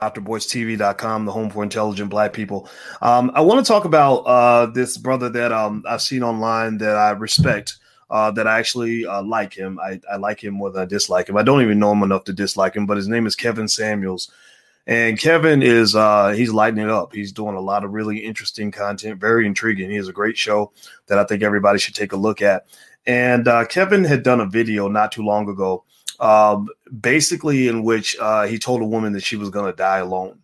drboystv.com, the home for intelligent black people. Um, I want to talk about uh, this brother that um, I've seen online that I respect, uh, that I actually uh, like him. I, I, like him more than I dislike him. I don't even know him enough to dislike him, but his name is Kevin Samuels. And Kevin is uh, he's lighting it up. He's doing a lot of really interesting content, very intriguing. He has a great show that I think everybody should take a look at. And uh, Kevin had done a video not too long ago um, basically in which uh, he told a woman that she was going to die alone,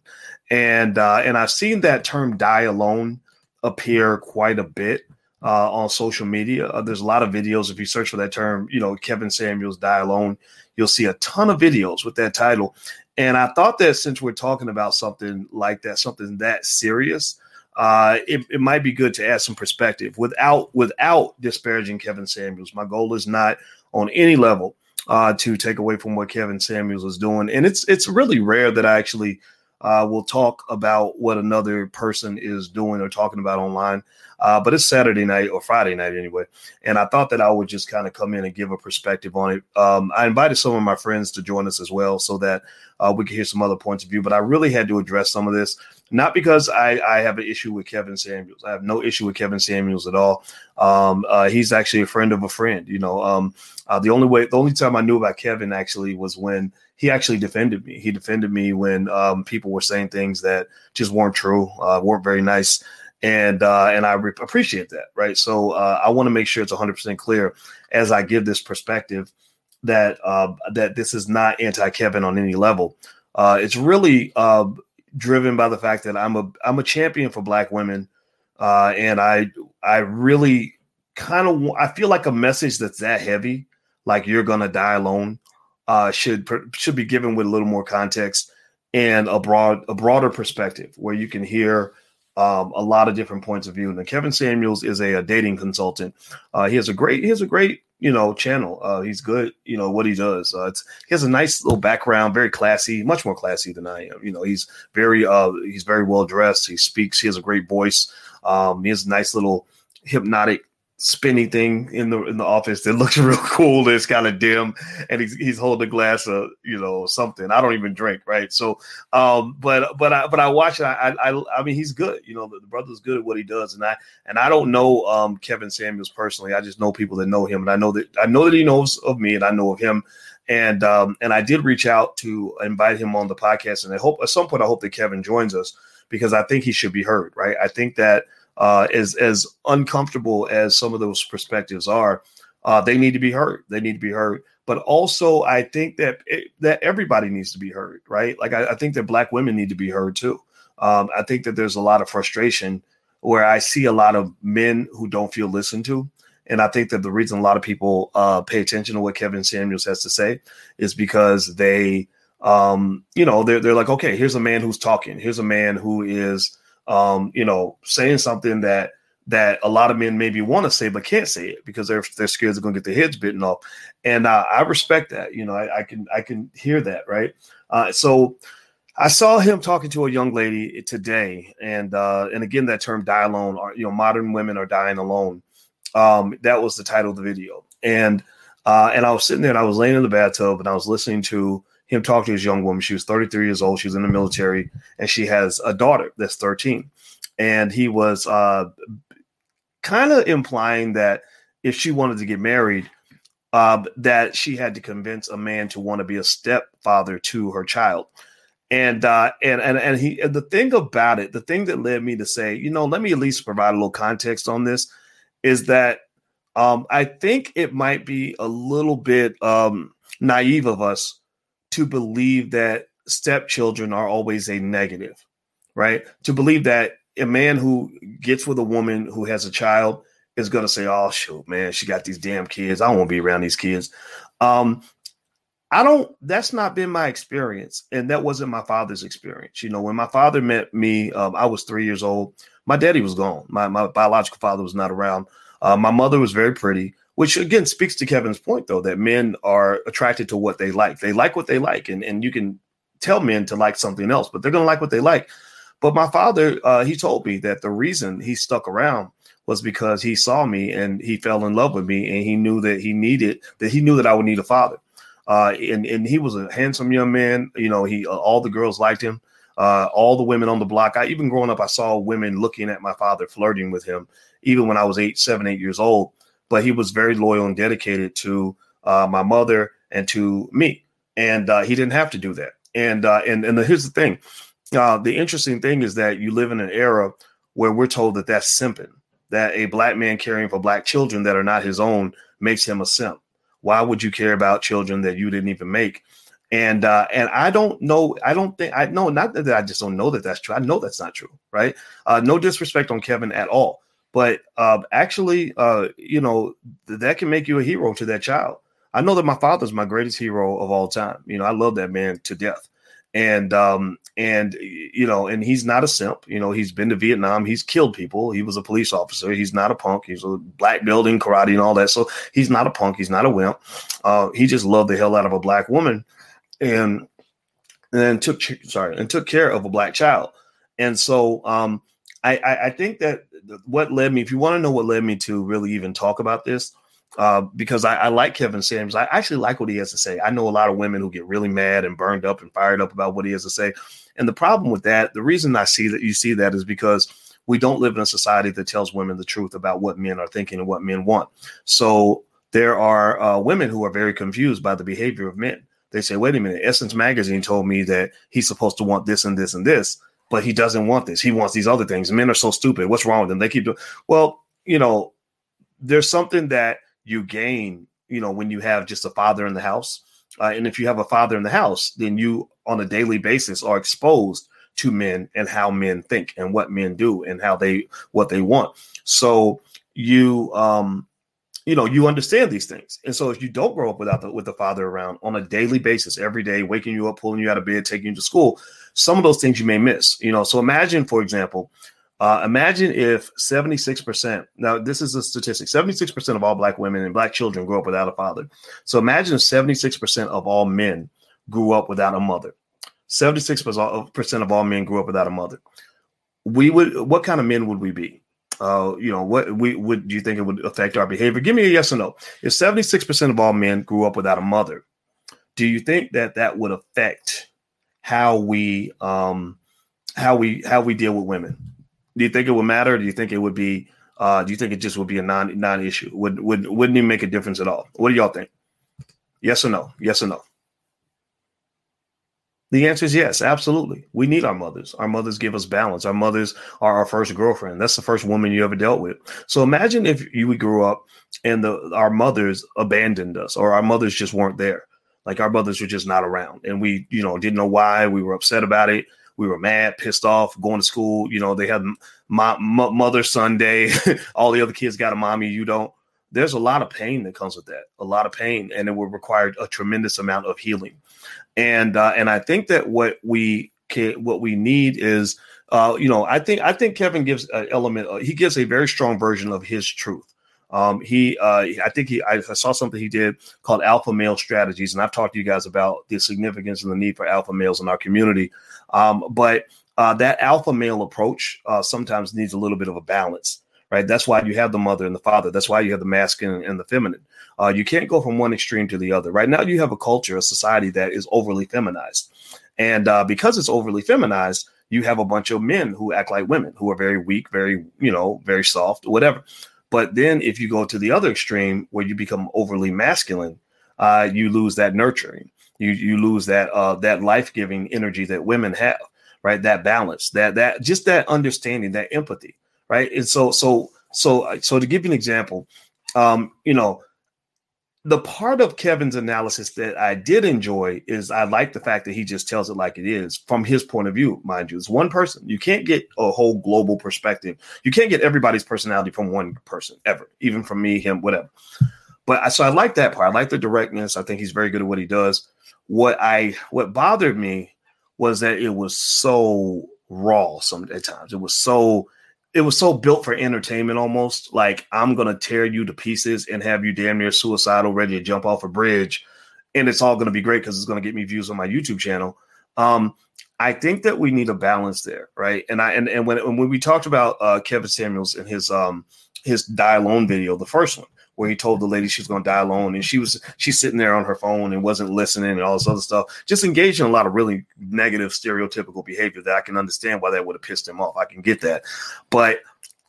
and uh, and I've seen that term "die alone" appear quite a bit uh, on social media. Uh, there's a lot of videos if you search for that term, you know, Kevin Samuels "die alone," you'll see a ton of videos with that title. And I thought that since we're talking about something like that, something that serious, uh, it, it, might be good to add some perspective without without disparaging Kevin Samuels. My goal is not on any level uh, to take away from what Kevin Samuels is doing. And it's it's really rare that I actually uh, will talk about what another person is doing or talking about online. Uh, but it's Saturday night or Friday night anyway, and I thought that I would just kind of come in and give a perspective on it. Um, I invited some of my friends to join us as well, so that uh, we could hear some other points of view. But I really had to address some of this, not because I, I have an issue with Kevin Samuels. I have no issue with Kevin Samuels at all. Um, uh, he's actually a friend of a friend. You know, um, uh, the only way, the only time I knew about Kevin actually was when he actually defended me. He defended me when um, people were saying things that just weren't true, uh, weren't very nice, and uh, and I re- appreciate that. Right. So uh, I want to make sure it's 100 percent clear as I give this perspective that uh, that this is not anti Kevin on any level. Uh, it's really driven by the fact that I'm a I'm a champion for Black women, and I I really kind of I feel like a message that's that heavy like you're gonna die alone uh, should should be given with a little more context and a broad a broader perspective where you can hear um, a lot of different points of view. And Kevin Samuels is a, a dating consultant. Uh, he has a great he has a great you know channel. Uh, he's good you know what he does. Uh, it's, he has a nice little background, very classy, much more classy than I am. You know he's very uh, he's very well dressed. He speaks. He has a great voice. Um, he has a nice little hypnotic spinny thing in the in the office that looks real cool. It's kind of dim, and he's he's holding a glass of you know something. I don't even drink, right? So, um, but but I but I watch it. I I I mean, he's good. You know, the, the brother's good at what he does, and I and I don't know um Kevin Samuels personally. I just know people that know him, and I know that I know that he knows of me, and I know of him. And um and I did reach out to invite him on the podcast, and I hope at some point I hope that Kevin joins us because I think he should be heard, right? I think that uh, as as uncomfortable as some of those perspectives are, uh, they need to be heard. They need to be heard. But also, I think that it, that everybody needs to be heard, right? Like I, I, think that Black women need to be heard too. Um, I think that there's a lot of frustration where I see a lot of men who don't feel listened to. And I think that the reason a lot of people uh, pay attention to what Kevin Samuels has to say is because they, um, you know, they're, they're like, okay, here's a man who's talking. Here's a man who is um, you know, saying something that that a lot of men maybe want to say but can't say it because they're they're scared they're going to get their heads bitten off, and uh, I respect that. You know, I, I, can I can hear that, right? Uh, so I saw him talking to a young lady today, and uh, and again that term "die alone," or you know, modern women are dying alone. Um, that was the title of the video, and uh, and I was sitting there and I was laying in the bathtub and I was listening to him talk to his young woman. She was 33 years old. She was in the military, and she has a daughter that's 13. And he was uh, kind of implying that if she wanted to get married, uh, that she had to convince a man to want to be a stepfather to her child. And uh, and and and he and the thing about it, the thing that led me to say, you know, let me at least provide a little context on this, is that um, I think it might be a little bit um, naive of us to believe that stepchildren are always a negative, right? To believe that a man who gets with a woman who has a child is going to say, "Oh shoot, man, she got these damn kids. I to be around these kids." Um, I don't. That's not been my experience, and that wasn't my father's experience. You know, when my father met me, um, I was three years old. My daddy was gone. My my biological father was not around. Uh, my mother was very pretty which again speaks to Kevin's point, though, that men are attracted to what they like. They like what they like, and, and you can tell men to like something else, but they're going to like what they like. But my father, uh, he told me that the reason he stuck around was because he saw me and he fell in love with me, and he knew that he needed that he knew that I would need a father. Uh, and and he was a handsome young man. You know, he uh, all the girls liked him. Uh, all the women on the block. I even growing up, I saw women looking at my father, flirting with him, even when I was eight, seven, eight years old. But he was very loyal and dedicated to uh, my mother and to me, and uh, he didn't have to do that. And uh, and and the, here's the thing: uh, the interesting thing is that you live in an era where we're told that that's simping, that a black man caring for black children that are not his own makes him a simp. Why would you care about children that you didn't even make? And uh, and I don't know. I don't think I know. Not that I just don't know that that's true. I know that's not true. Right? Uh, no disrespect on Kevin at all. But uh, actually, uh, you know, th- that can make you a hero to that child. I know that my father's my greatest hero of all time. You know, I love that man to death. And um and you know and he's not a simp. You know he's been to vietnam. He's killed people. He was a police officer. He's not a punk. He's a black building karate and all that. So he's not a punk. He's not a wimp. Uh he just loved the hell out of a black woman and and took sorry and took care of a black child. And so um i i, I think that what led me if you want to know what led me to really even talk about this uh, because I, I, like Kevin Samuels. I actually like what he has to say. I know a lot of women who get really mad and burned up and fired up about what he has to say. And the problem with that, the reason I see that you see that is because we don't live in a society that tells women the truth about what men are thinking and what men want. So there are uh, women who are very confused by the behavior of men. They say, wait a minute, Essence Magazine told me that he's supposed to want this and this and this, but he doesn't want this. He wants these other things. Men are so stupid. What's wrong with them? They keep doing, well, you know, there's something that you gain, you know, when you have just a father in the house. Uh, and if you have a father in the house, then you on a daily basis are exposed to men and how men think and what men do and how they what they want. So you um you know you understand these things and so if you don't grow up without the with the father around on a daily basis every day waking you up pulling you out of bed taking you to school some of those things you may miss you know so imagine for example uh, imagine if 76%, now this is a statistic 76% of all black women and black children grow up without a father. So imagine if 76% of all men grew up without a mother. 76% of all men grew up without a mother. We would, what kind of men would we be? Uh, you know, what we would do you think it would affect our behavior? Give me a yes or no. If 76% of all men grew up without a mother, do you think that that would affect how we, um, how we, how we deal with women? Do you think it would matter? do you think it would be? Uh, do you think it just would be a non non issue? Would would wouldn't even make a difference at all? What do y'all think? Yes or no? Yes or no? The answer is yes, absolutely. We need our mothers. Our mothers give us balance. Our mothers are our first girlfriend. That's the first woman you ever dealt with. So imagine if you grew up and the our mothers abandoned us or our mothers just weren't there. Like our mothers were just not around and we, you know, didn't know why. We were upset about it we were mad, pissed off, going to school. You know, they had my, my mother Sunday. All the other kids got a mommy, you don't. There's a lot of pain that comes with that, a lot of pain, and it will require a tremendous amount of healing. And uh, and I think that what we can, what we need is, uh, you know, I think I think Kevin gives an element. Uh, he gives a very strong version of his truth. Um, he, uh, I think he, I, saw something he did called Alpha Male Strategies, and I've talked to you guys about the significance and the need for alpha males in our community. Um, but uh, that alpha male approach uh, sometimes needs a little bit of a balance, right? That's why you have the mother and the father. That's why you have the masculine and the feminine. Uh, you can't go from one extreme to the other. Right now, you have a culture, a society that is overly feminized, and uh, because it's overly feminized, you have a bunch of men who act like women, who are very weak, very you know, very soft, whatever. But then, if you go to the other extreme, where you become overly masculine, uh, you lose that nurturing you you lose that uh that life-giving energy that women have right that balance that that just that understanding that empathy right and so so so so to give you an example um you know the part of Kevin's analysis that I did enjoy is I like the fact that he just tells it like it is from his point of view, mind you. It's one person. You can't get a whole global perspective. You can't get everybody's personality from one person ever, even from me, him, whatever. But so I like that part. I like the directness. I think he's very good at what he does what I what bothered me was that it was so raw some at times. It was so it was so built for entertainment almost. Like I'm gonna tear you to pieces and have you damn near suicidal, ready to jump off a bridge, and it's all gonna be great because it's gonna get me views on my YouTube channel. Um, I think that we need a balance there, right? And I and, and when when we talked about uh, Kevin Samuels and his um his die alone video, the first one, where he told the lady she was going to die alone, and she was she's sitting there on her phone and wasn't listening and all this other stuff. Just engaged in a lot of really negative, stereotypical behavior that I can understand why that would have pissed him off. I can get that, but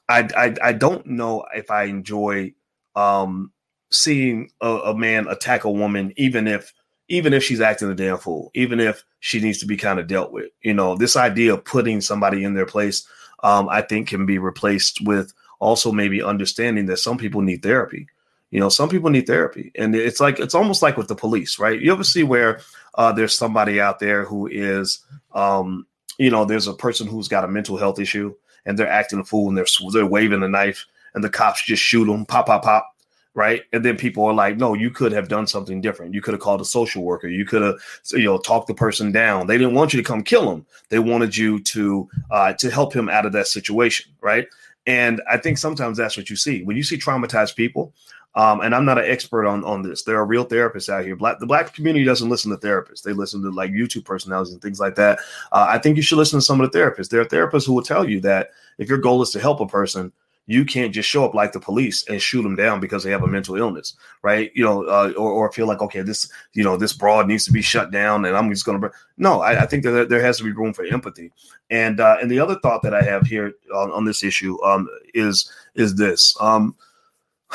I I, I don't know if I enjoy um, seeing a, a man attack a woman, even if even if she's acting a damn fool, even if she needs to be kind of dealt with. You know, this idea of putting somebody in their place, um, I think, can be replaced with also maybe understanding that some people need therapy. You know, some people need therapy, and it's like it's almost like with the police, right? You ever see where uh, there's somebody out there who is, um, you know, there's a person who's got a mental health issue, and they're acting a fool, and they're they're waving a knife, and the cops just shoot them, pop, pop, pop, right? And then people are like, no, you could have done something different. You could have called a social worker. You could have, you know, talked the person down. They didn't want you to come kill him. They wanted you to uh, to help him out of that situation, right? And I think sometimes that's what you see when you see traumatized people. Um, and I'm not an expert on on this. There are real therapists out here. Black the black community doesn't listen to therapists. They listen to like YouTube personalities and things like that. Uh, I think you should listen to some of the therapists. There are therapists who will tell you that if your goal is to help a person, you can't just show up like the police and shoot them down because they have a mental illness, right? You know, uh, or, or feel like okay, this you know this broad needs to be shut down, and I'm just going to. No, I, I, think that there has to be room for empathy. And uh, and the other thought that I have here on, on this issue um, is is this, um,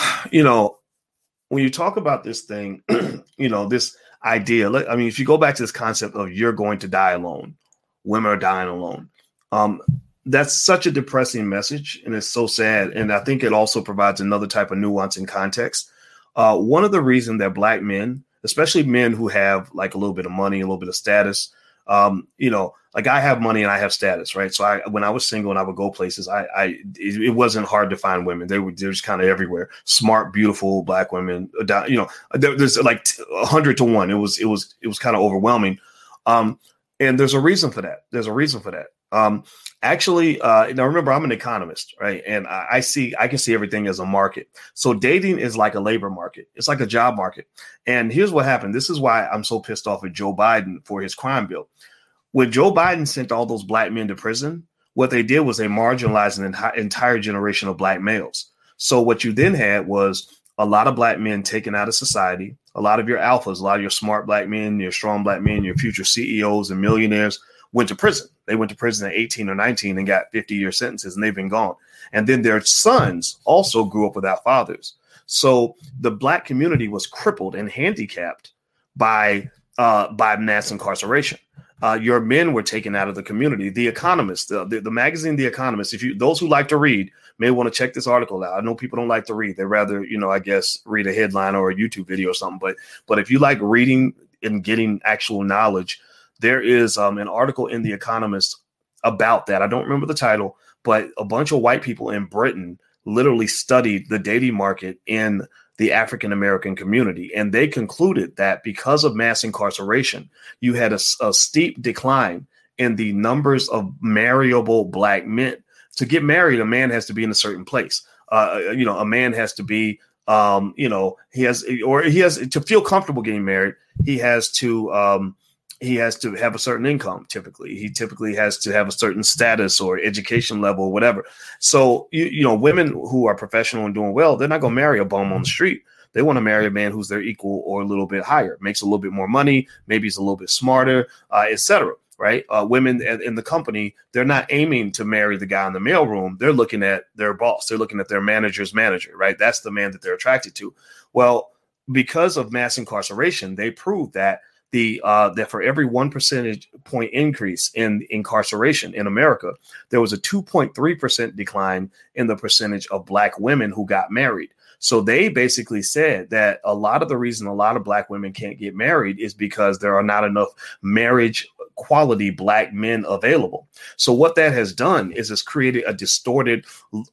you know, when you talk about this thing, you know, this idea. I mean, if you go back to this concept of you're going to die alone, women are dying alone. Um, that's such a depressing message and it's so sad and i think it also provides another type of nuance and context uh, one of the reasons that black men especially men who have like a little bit of money a little bit of status um, you know like i have money and i have status right so i when i was single and i would go places i i it, it wasn't hard to find women they were, they just kind of everywhere smart beautiful black women you know there, there's like a 100 to 1 it was it was it was kind of overwhelming um, and there's a reason for that there's a reason for that um, actually, uh, now remember, I'm an economist, right? And I, I, see, I can see everything as a market. So dating is like a labor market. It's like a job market. And here's what happened. This is why I'm so pissed off at Joe Biden for his crime bill. When Joe Biden sent all those black men to prison, what they did was they marginalized an entire generation of black males. So what you then had was a lot of black men taken out of society. A lot of your alphas, a lot of your smart black men, your strong black men, your future CEOs and millionaires went to prison. They went to prison at 18 or 19 and got 50 year sentences and they've been gone. And then their sons also grew up without fathers. So the black community was crippled and handicapped by uh, by mass incarceration. Uh, your men were taken out of the community. The Economist, the, the, the, magazine The Economist. If you those who like to read may want to check this article out. I know people don't like to read; they rather, you know, I guess, read a headline or a YouTube video or something. But but if you like reading and getting actual knowledge, there is um, an article in The Economist about that. I don't remember the title, but a bunch of white people in Britain literally studied the dating market in the African American community. And they concluded that because of mass incarceration, you had a, a, steep decline in the numbers of marriable black men. To get married, a man has to be in a certain place. Uh, you know, a man has to be, um, you know, he has, or he has to feel comfortable getting married. He has to, um, he has to have a certain income typically. He typically has to have a certain status or education level or whatever. So you, you know women who are professional and doing well they're not going to marry a bum on the street. They want to marry a man who's their equal or a little bit higher makes a little bit more money maybe he's a little bit smarter uh, etc right? Uh, women in the company they're not aiming to marry the guy in the mailroom. They're looking at their boss. They're looking at their manager's manager right? That's the man that they're attracted to. Well because of mass incarceration they proved that the uh, that for every one percentage point increase in incarceration in America, there was a 2.3 percent decline in the percentage of black women who got married. So they basically said that a lot of the reason a lot of black women can't get married is because there are not enough marriage quality black men available. So what that has done is it's created a distorted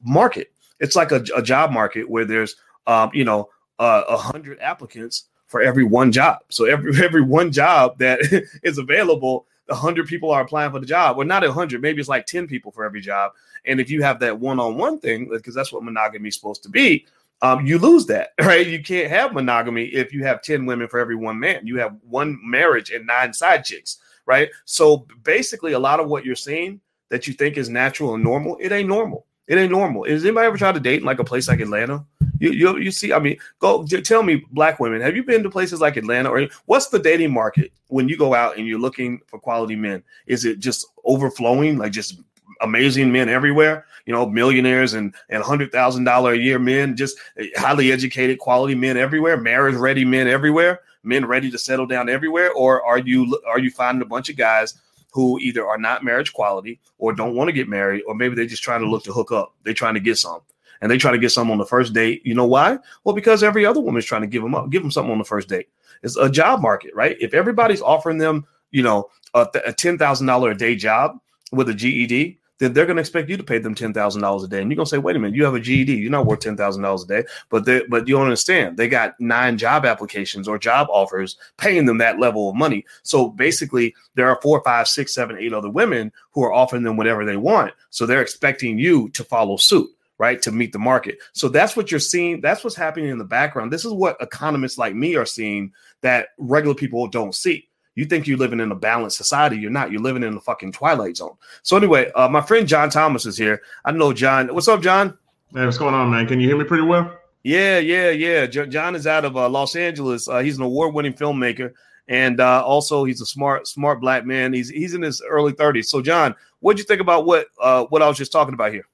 market. It's like a, a job market where there's um, you know uh, a uh, hundred applicants for every one job. So every every one job that is available, hundred people are applying for the job. Well, not hundred, maybe it's like ten people for every job. And if you have that one-on-one thing, because that's what monogamy is supposed to be, um, you lose that, right? You can't have monogamy if you have ten women for every one man. You have one marriage and nine side chicks, right? So basically, a lot of what you're seeing that you think is natural and normal, it ain't normal. It ain't normal. Is anybody ever tried to date in like a place like Atlanta? You you, you see, I mean, go tell me, black women, have you been to places like Atlanta or what's the dating market when you go out and you're looking for quality men? Is it just overflowing, like just amazing men everywhere? You know, millionaires and and hundred thousand dollar a year men, just eh, highly educated, quality men everywhere, marriage ready men everywhere, men ready to settle down everywhere, or are you are you finding a bunch of guys? Who either are not marriage quality or don't want to get married, or maybe they're just trying to look to hook up. They're trying to get some. And they try to get some on the first date. You know why? Well, because every other woman is trying to give them up, give them something on the first date. It's a job market, right? If everybody's offering them, you know, a, a ten thousand dollar a day job with a GED, then they're going to expect you to pay them ten thousand dollars a day, and you're going to say, "Wait a minute, you have a GED, you're not worth ten thousand dollars a day." But they, but you don't understand, they got nine job applications or job offers paying them that level of money. So basically, there are four, five, six, seven, eight other women who are offering them whatever they want. So they're expecting you to follow suit right to meet the market so that's what you're seeing that's what's happening in the background this is what economists like me are seeing that regular people don't see you think you're living in a balanced society. You're not. You're living in the fucking twilight zone. So anyway, uh, my friend John Thomas is here. I know John. What's up, John? Hey, what's going on, man? Can you hear me pretty well? Yeah, yeah, yeah. John is out of uh, Los Angeles. Uh, he's an award-winning filmmaker, and uh, also he's a smart, smart black man. He's he's in his early 30s. So, John, what'd you think about what uh, what I was just talking about here?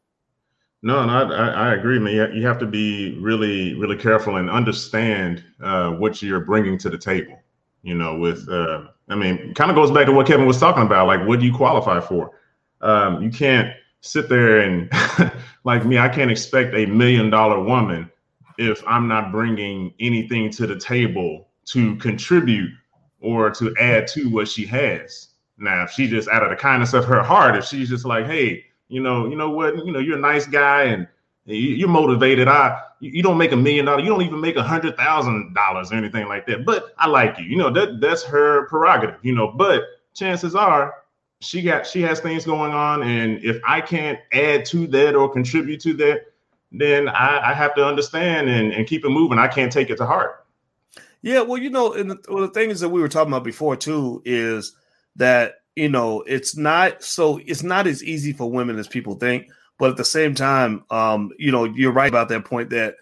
No, no, I, I agree, man. You have to be really, really careful and understand uh, what you're bringing to the table. You know, with uh, I mean, kind of goes back to what Kevin was talking about. Like, what do you qualify for? Um, you can't sit there and, like me, I can't expect a million dollar woman if I'm not bringing anything to the table to contribute or to add to what she has. Now, if she just out of the kindness of her heart, if she's just like, hey, you know, you know what, you know, you're a nice guy and you're motivated. I you don't make a million dollars. You don't even make a hundred thousand dollars or anything like that. But I like you. You know that that's her prerogative. You know, but chances are she got she has things going on, and if I can't add to that or contribute to that, then I, I have to understand and, and keep it moving. I can't take it to heart. Yeah, well, you know, and the, well, the thing is that we were talking about before too is that you know it's not so it's not as easy for women as people think but at the same time, um, you know, you're right about that point that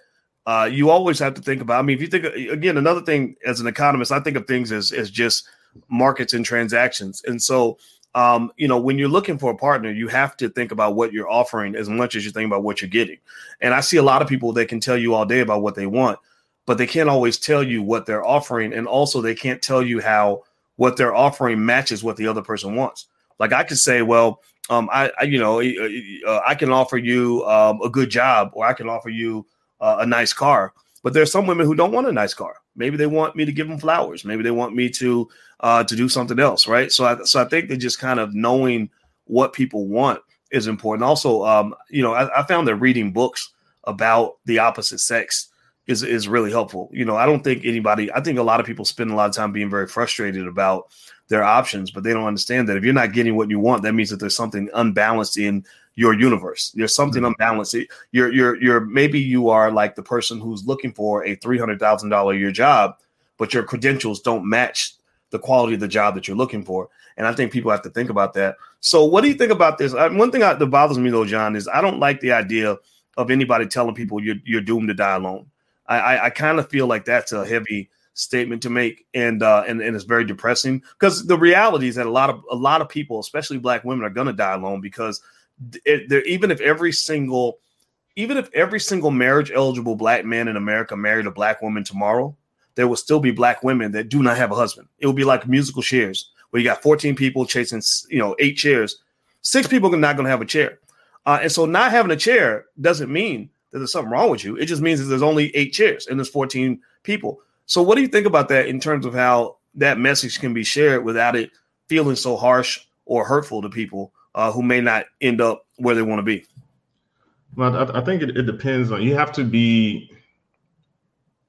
uh, you always have to think about. I mean, if you think again, another thing as an economist, I think of things as as just markets and transactions. And so, um, you know, when you're looking for a partner, you have to think about what you're offering as much as you think about what you're getting. And I see a lot of people that can tell you all day about what they want, but they can't always tell you what they're offering, and also they can't tell you how what they're offering matches what the other person wants. Like I could say, well, um, I, I you know, uh, I can offer you um, a good job, or I can offer you uh, a nice car. But there's some women who don't want a nice car. Maybe they want me to give them flowers. Maybe they want me to uh, to do something else, right? So I so I think that just kind of knowing what people want is important. Also, um, you know, I, I found that reading books about the opposite sex is is really helpful. You know, I don't think anybody. I think a lot of people spend a lot of time being very frustrated about their options, but they don't understand that if you're not getting what you want, that means that there's something unbalanced in your universe. There's something mm-hmm. unbalanced. You're you're you're maybe you are like the person who's looking for a three hundred thousand dollar a year job, but your credentials don't match the quality of the job that you're looking for. And I think people have to think about that. So, what do you think about this? one thing that bothers me though, John, is I don't like the idea of anybody telling people you're you're doomed to die alone. I I, I kind of feel like that's a heavy statement to make, and uh, and and it's very depressing because the reality is that a lot of a lot of people, especially Black women, are to die alone because it, even if every single even if every single marriage eligible black man in America married a black woman tomorrow, there will still be black women that do not have a husband. It will be like musical chairs where you got 14 people chasing, you know, eight chairs. Six people are not to have a chair. Uh, and so not having a chair doesn't mean that there's something wrong with you. It just means that there's only eight chairs and there's 14 people. So what do you think about that in terms of how that message can be shared without it feeling so harsh or hurtful to people uh, who may not end up where they want to be? Well, I, I think it, it, depends on. You have to be.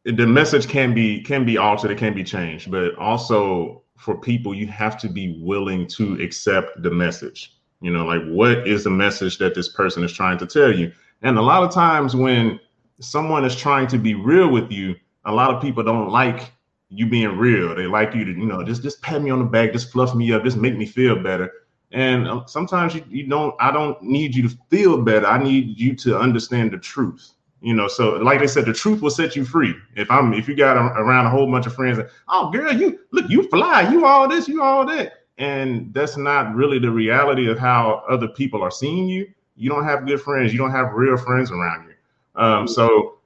The message can be can be altered. It can be changed, but also for people, you have to be willing to accept the message. You know, like what is the message that this person is trying to tell you? And a lot of times when someone is trying to be real with you, a lot of people don't like you being real. They like you to, you know, just just pat me on the back, just fluff me up, just make me feel better. And um, sometimes you, you don't, I don't need you to feel better. I need you to understand the truth. You know, so like I said, the truth will set you free. If I'm, if you got a, around a whole bunch of friends, that, oh girl, you look, you fly, you all this, you all that, and that's not really the reality of how other people are seeing you. You don't have good friends. You don't have real friends around you. Um, so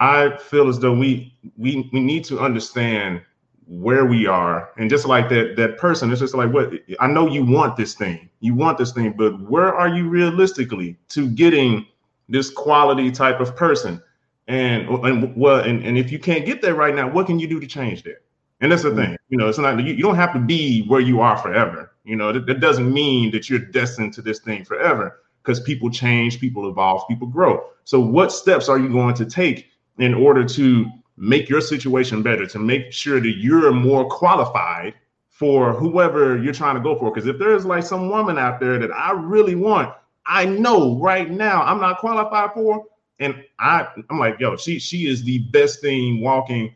I feel as though we we we need to understand where we are. And just like that that person it's just like what i know you want this thing. You want this thing but where are you realistically to getting this quality type of person? And and well and, and if you can't get there right now what can you do to change that? And that's the mm-hmm. thing you know it's not you, you don't have to be where you are forever. You know that, that doesn't mean that you're destined to this thing forever because people change people evolve people grow. So what steps are you going to take in order to make your situation better, to make sure that you're more qualified for whoever you're trying to go for. Because if there's like some woman out there that I really want, I know right now I'm not qualified for, and I I'm like, yo, she she is the best thing walking.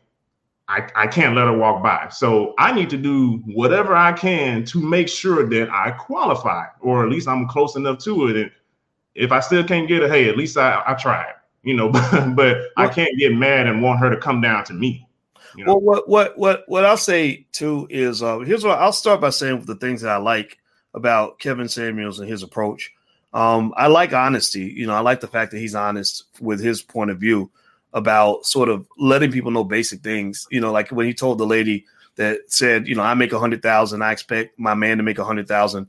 I, I can't let her walk by. So I need to do whatever I can to make sure that I qualify, or at least I'm close enough to it. And if I still can't get it, hey, at least I, I tried you know, but, but I can't get mad and want her to come down to me. You know? Well, what what what what I'll say too is uh, here's what I'll start by saying with the things that I like about Kevin Samuels and his approach. Um, I like honesty. You know, I like the fact that he's honest with his point of view about sort of letting people know basic things. You know, like when he told the lady that said, you know, I make a hundred thousand, I expect my man to make a hundred thousand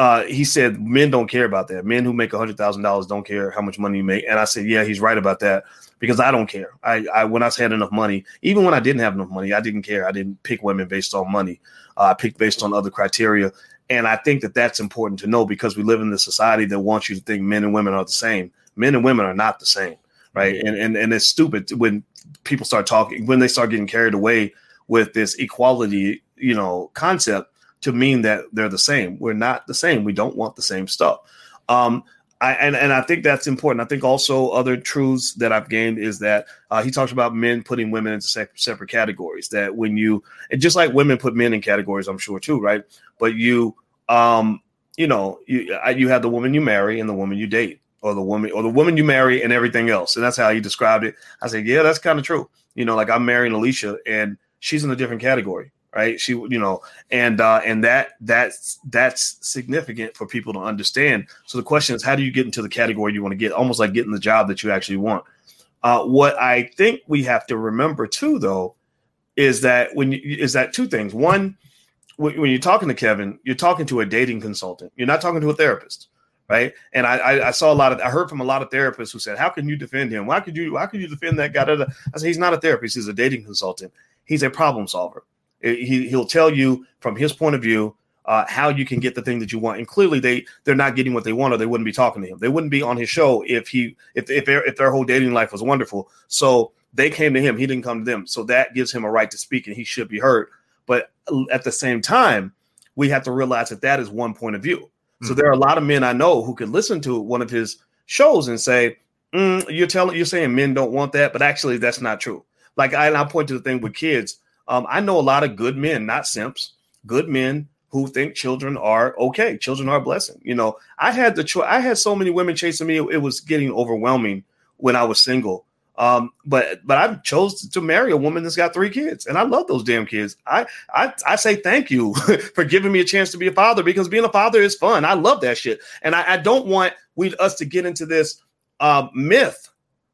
uh, he said men don't care about that. Men who make a hundred thousand dollars don't care how much money you make. And I said, yeah, he's right about that because I don't care. I, I when I had enough money, even when I didn't have enough money, I didn't care. I didn't pick women based on money. Uh, I picked based on other criteria. And I think that that's important to know because we live in this society that wants you to think men and women are the same. Men and women are not the same, right? And and and it's stupid when people start talking when they start getting carried away with this equality, you know, concept to mean that they're the same. We're not the same. We don't want the same stuff. Um, I, and, and I think that's important. I think also other truths that I've gained is that uh, he talks about men putting women into se- separate categories. That when you, and just like women put men in categories, I'm sure too, right? But you, um, you know, you you have the woman you marry and the woman you date, or the woman or the woman you marry and everything else. And that's how he described it. I said, yeah, that's kind of true. You know, like I'm marrying Alicia and she's in a different category right she you know and uh and that that's that's significant for people to understand so the question is how do you get into the category you want to get almost like getting the job that you actually want uh what i think we have to remember too though is that when you is that two things one when, when you're talking to kevin you're talking to a dating consultant you're not talking to a therapist right? And I, I, I, saw a lot of, I heard from a lot of therapists who said, "How can you defend him? Why could you, why could you defend that guy?" I said, "He's not a therapist; he's a dating consultant. He's a problem solver. He, he'll tell you from his point of view uh, how you can get the thing that you want. And clearly, they they're not getting what they want, or they wouldn't be talking to him. They wouldn't be on his show if he if if their if their whole dating life was wonderful. So they came to him. He didn't come to them. So that gives him a right to speak, and he should be heard. But at the same time, we have to realize that that is one point of view. Mm-hmm. So there are a lot of men I know who could listen to one of his shows and say, mm, "You're telling you're saying men don't want that, but actually that's not true." Like I, I point to the thing with kids um, I know a lot of good men, not simps, good men who think children are okay. Children are a blessing. You know, I had the choice. I had so many women chasing me; it was getting overwhelming when I was single. Um, but but I chose to marry a woman that's got three kids, and I love those damn kids. I I, I say thank you for giving me a chance to be a father because being a father is fun. I love that shit, and I, I don't want we us to get into this uh, myth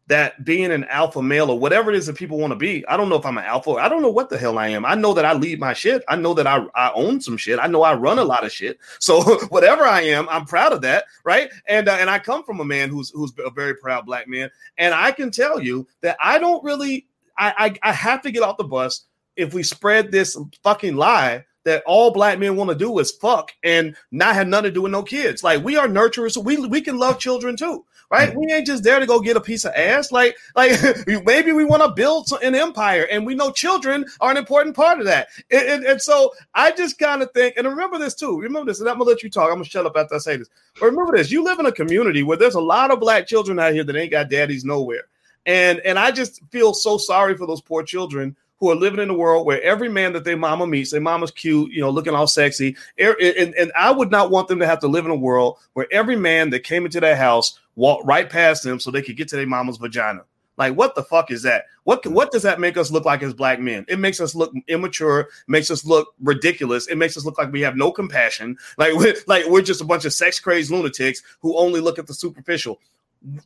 that being an alpha male or whatever it is that people want to be, I don't know if I'm an alpha. I don't know what the hell I am. I know that I lead my shit. I know that I, I own some shit. I know I run a lot of shit. So whatever I am, I'm proud of that, right? And uh, and I come from a man who's who's a very proud black man, and I can tell you that I don't really. I, I, I have to get off the bus if we spread this fucking lie that all black men want to do is fuck and not have nothing to do with no kids. Like we are nurturers, so we we can love children too right? Mm-hmm. We ain't just there to go get a piece of ass. Like, like maybe we want to build an empire, and we know children are an important part of that. And, and, and so I just kind of think, and remember this too. Remember this, and I'm gonna let you talk. I'm gonna shut up after I say this. But remember this: you live in a community where there's a lot of black children out here that ain't got daddies nowhere, and and I just feel so sorry for those poor children who are living in a world where every man that their mama meets, their mama's cute, you know, looking all sexy. And, and I would not want them to have to live in a world where every man that came into their house walked right past them so they could get to their mama's vagina. Like, what the fuck is that? What hmm. what does that make us look like as black men? It makes us look immature, makes us look ridiculous. It makes us look like we have no compassion. Like, we're, like we're just a bunch of sex crazed lunatics who only look at the superficial.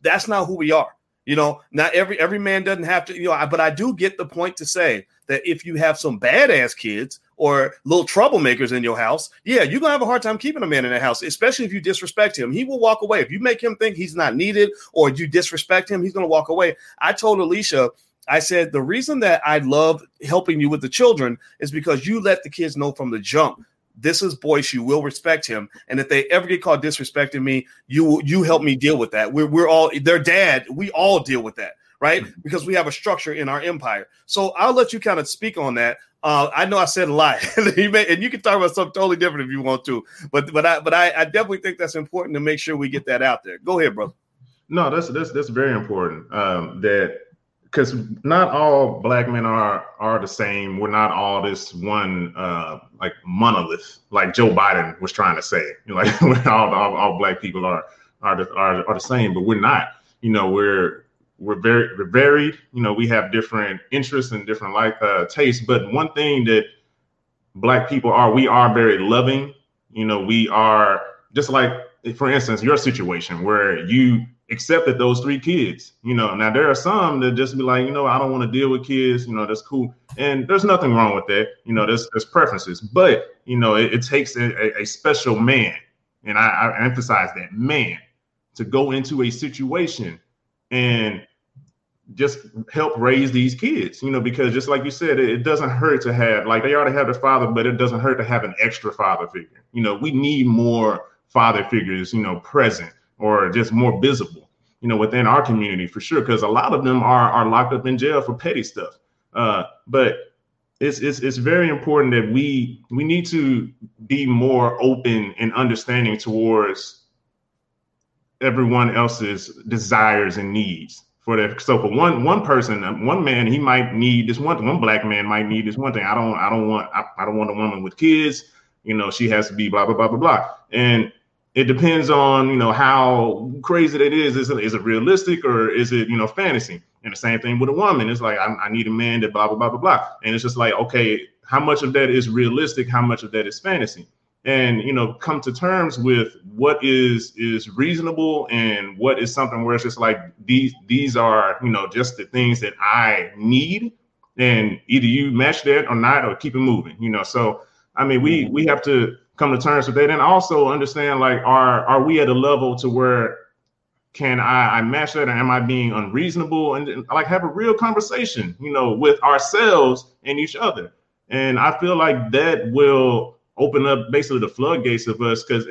That's not who we are. You know, not every every man doesn't have to. You know, but I do get the point to say that if you have some badass kids or little troublemakers in your house, yeah, you're gonna have a hard time keeping a man in the house, especially if you disrespect him. He will walk away. If you make him think he's not needed or you disrespect him, he's gonna walk away. I told Alicia, I said the reason that I love helping you with the children is because you let the kids know from the jump. This is Boyce. You will respect him, and if they ever get caught disrespecting me, you you help me deal with that. We're we're all their dad. We all deal with that right? Mm-hmm. Because we have a structure in our empire. So I'll let you kind of speak on that. Uh, I know I said a lot, and you can talk about something totally different if you want to, but but I but I, I definitely think that's important to make sure we get that out there. Go ahead, brother. No, that's that's that's very important. Um, that because not all black men are are the same. We're not all this one uh, like monolith, like Joe Biden was trying to say. You know, like all, all, all black people are are the, are are the same, but we're not. You know, we're we're very we're varied. You know, we have different interests and different like uh, tastes. But one thing that black people are, we are very loving. You know, we are just like, for instance, your situation where you accepted those three kids. You know, now there are some that just be like, you know, I don't want to deal with kids. You know, that's cool, and there's nothing wrong with that. You know, there's there's preferences, but you know, it, it takes a, a, special man, and I, I emphasize that man to go into a situation and just help raise these kids, you know, because just like you said, it, it, doesn't hurt to have like they already have their father, but it doesn't hurt to have an extra father figure. You know, we need more father figures, you know, present or just more visible, you know, within our community for sure, because a lot of them are are locked up in jail for petty stuff. Uh, but it's, it's it's very important that we we need to be more open and understanding towards everyone else's desires and needs for that. So for one one person, um, one man, he might need this one. One black man might need this one thing. I don't. I don't want. I, I don't want a woman with kids. You know, she has to be blah blah blah blah blah. And it depends on you know how crazy that is. Is it, is it realistic or is it you know fantasy? And the same thing with a woman. It's like I, I need a man that blah blah blah blah blah. And it's just like okay, how much of that is realistic? How much of that is fantasy? And you know come to terms with what is is reasonable and what is something where it's just like these these are you know just the things that i need and either you match that or not or keep it moving you know? So i mean we we have to come to terms with that and also understand like are are we at a level to where can i i match that or am i being unreasonable and, and like have a real conversation you know with ourselves and each other? And i feel like that will open up basically the floodgates of us because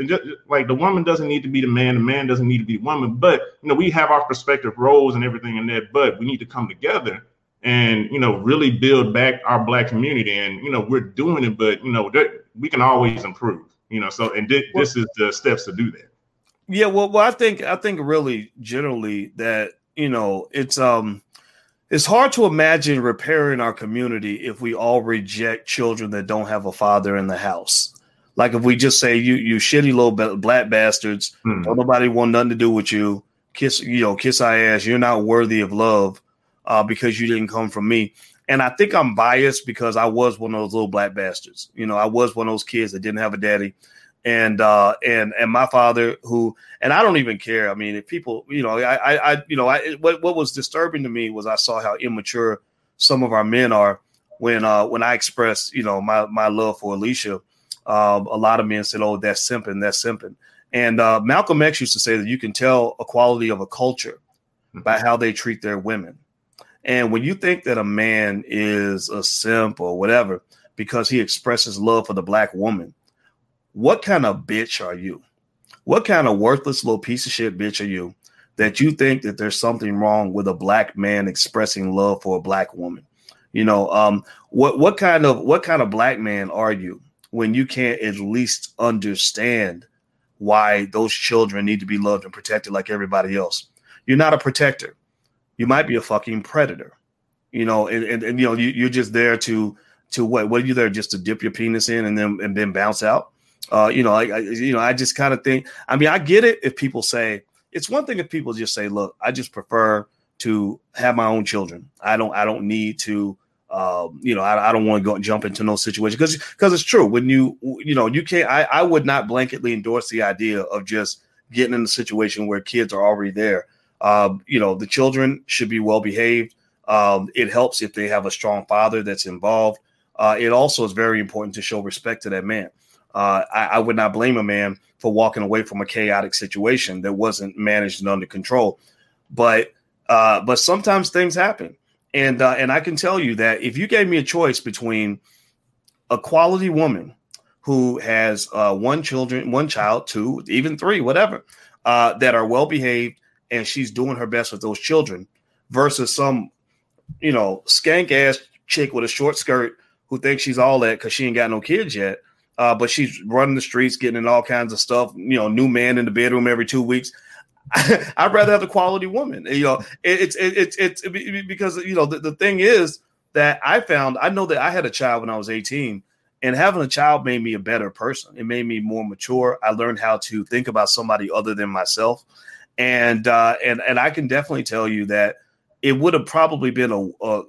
like the woman doesn't need to be the man, the man doesn't need to be the woman. But you know, we have our respective roles and everything in that, but we need to come together and you know really build back our black community. And you know, we're doing it, but you know, we can always improve. You know, so and th- this is the steps to do that. Yeah, well, well, I think I think really generally that you know it's um it's hard to imagine repairing our community if we all reject children that don't have a father in the house. Like if we just say you you shitty little black bastards, hmm. don't nobody want nothing to do with you. Kiss you know kiss our ass. You're not worthy of love uh, because you didn't come from me. And I think I'm biased because I was one of those little black bastards. You know, I was one of those kids that didn't have a daddy and uh and and my father who and I don't even care. I mean, if people, you know, I I, you know, I what what was disturbing to me was I saw how immature some of our men are when uh when I expressed, you know, my my love for Alicia. Um, a lot of men said, "Oh, that's simping, that's simping." And uh, Malcolm X used to say that you can tell a quality of a culture mm-hmm. by how they treat their women. And when you think that a man is a simp or whatever because he expresses love for the black woman, what kind of bitch are you? What kind of worthless little piece of shit bitch are you that you think that there's something wrong with a black man expressing love for a black woman? You know, um, what what kind of what kind of black man are you when you can't at least understand why those children need to be loved and protected like everybody else? You're not a protector. You might be a fucking predator. you know, and, and, and you know, you, you're just there to to what? What are you there just to dip your penis in and then and then bounce out? Uh, you know, I, I you know, I just kind of think. I mean, I get it if people say it's one thing if people just say, "Look, I just prefer to have my own children. I don't. I don't need to." Um, you know, I, I don't want to go and jump into no situation because because it's true when you you know you can't. I, I would not blanketly endorse the idea of just getting in a situation where kids are already there. Um, you know, the children should be well behaved. Um, it helps if they have a strong father that's involved. Uh, it also is very important to show respect to that man. Uh, I, I, would not blame a man for walking away from a chaotic situation that wasn't managed and under control. But uh, but sometimes things happen, and uh, and I can tell you that if you gave me a choice between a quality woman who has uh, one children, one child, two, even three, whatever, uh, that are well behaved and she's doing her best with those children, versus some you know skank ass chick with a short skirt who thinks she's all that because she ain't got no kids yet uh, but she's running the streets, getting in all kinds of stuff. You know, new man in the bedroom every two weeks. I'd rather have the quality woman. You know, it's it's it's it, because you know the, the thing is that I found I know that I had a child when I was 18, and having a child made me a better person. It made me more mature. I learned how to think about somebody other than myself, and uh, and and I can definitely tell you that it would have probably been a a,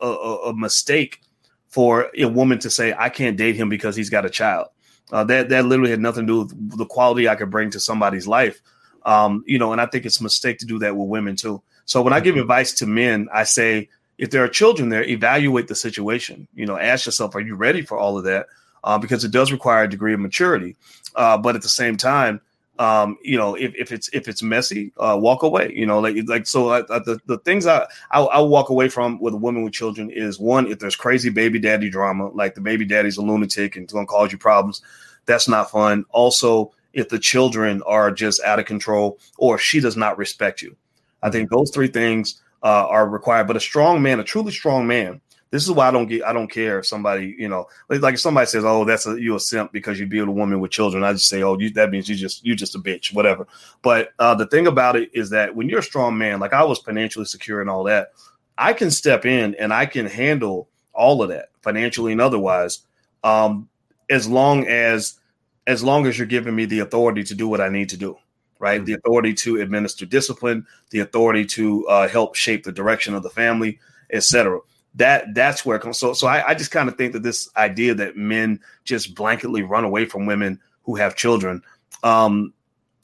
a, a mistake for a woman to say I can't date him because he's got a child. Uh, that that literally had nothing to do with the quality I could bring to somebody's life. Um, you know, and I think it's a mistake to do that with women too. So when I give advice to men, I say if there are children there, evaluate the situation. You know, ask yourself, are you ready for all of that? Uh, because it does require a degree of maturity. Uh, but at the same time, um, you know, if, if it's if it's messy, uh, walk away. You know, like like so. I, I, the the things I, I I walk away from with a woman with children is one if there's crazy baby daddy drama, like the baby daddy's a lunatic and it's going to cause you problems, that's not fun. Also, if the children are just out of control or she does not respect you, I think those three things uh, are required. But a strong man, a truly strong man, this is why I don't get I don't care if somebody, you know, like if somebody says, Oh, that's a you a simp because you build a woman with children. I just say, Oh, you that means you just you just a bitch, whatever. But uh, the thing about it is that when you're a strong man, like I was financially secure and all that, I can step in and I can handle all of that financially and otherwise. Um, as long as as long as you're giving me the authority to do what I need to do, right? Mm-hmm. The authority to administer discipline, the authority to uh, help shape the direction of the family, etc that that's where it comes. So so I, I just kind of think that this idea that men just blanketly run away from women who have children. Um,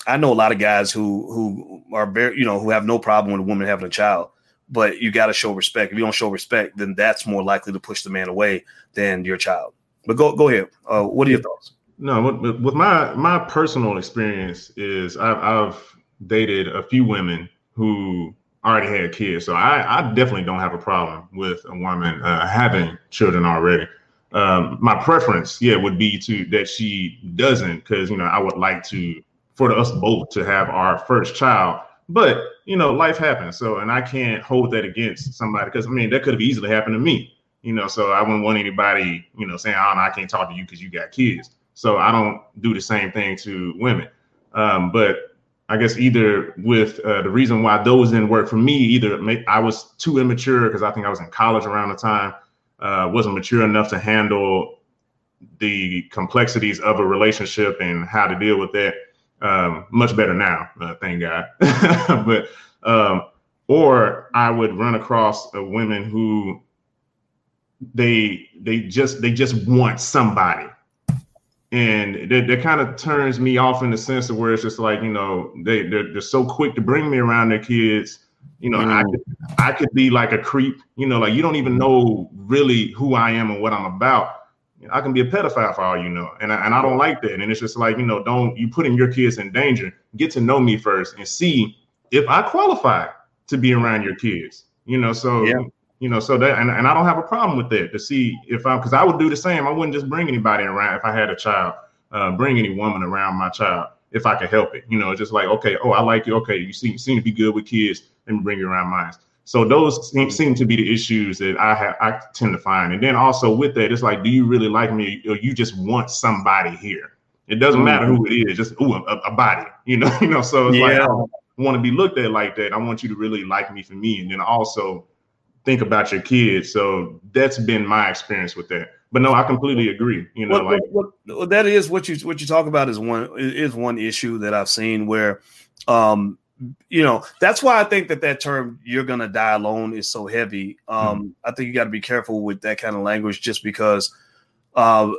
I know a lot of guys who who are very you know who have no problem with a woman having a child, but you got to show respect. If you don't show respect, then that's more likely to push the man away than your child. But go go ahead. Uh, what are your thoughts? No, with, my my personal experience is I've, I've dated a few women who already had kids. So I, I definitely don't have a problem with a woman uh, having children already. Um, my preference, yeah, would be to that she doesn't, because you know I would like to for us both to have our first child. But you know, life happens, so and I can't hold that against somebody because I mean that could have easily happened to me. You know, so I wouldn't want anybody, you know, saying, "Oh, no, I can't talk to you because you got kids." So I don't do the same thing to women. Um, but I guess either with uh, the reason why those didn't work for me, either I was too immature because I think I was in college around the time, uh, wasn't mature enough to handle the complexities of a relationship and how to deal with that. Um, much better now, uh, thank God. but um, or I would run across a women who they they just they just want somebody and that, that kind of turns me off in the sense of where it's just like you know they they're, they're so quick to bring me around their kids. You know mm. i could i could be like a creep you know like you don't even know really who i am and what i'm about. I can be a pedophile for all you know and I, and I don't like that. And it's just like you know don't you putting your kids in danger. Get to know me first and see if i qualify to be around your kids you know so yeah you know, so that and, and I don't have a problem with that to see if I because I would do the same. I wouldn't just bring anybody around if I had a child, uh, bring any woman around my child if I could help it. You know, just like okay, oh, I like you. Okay, you seem seem to be good with kids. Let me bring you around mine. So those seem, seem to be the issues that I have I tend to find. And then also with that, it's like, do you really like me, or you just want somebody here? It doesn't matter who it is, just ooh, a, a, body. You know, you know. So it's yeah. like I want to be looked at like that. I want you to really like me for me, and then also think about your kids. So that's been my experience with that. But no, I completely agree. You know, like what, that is what you what you talk about is one is one issue that I've seen where, um, you know, that's why I think that that term "you're gonna die alone" is so heavy. Um, mm-hmm. I think you got to be careful with that kind of language, just because uh,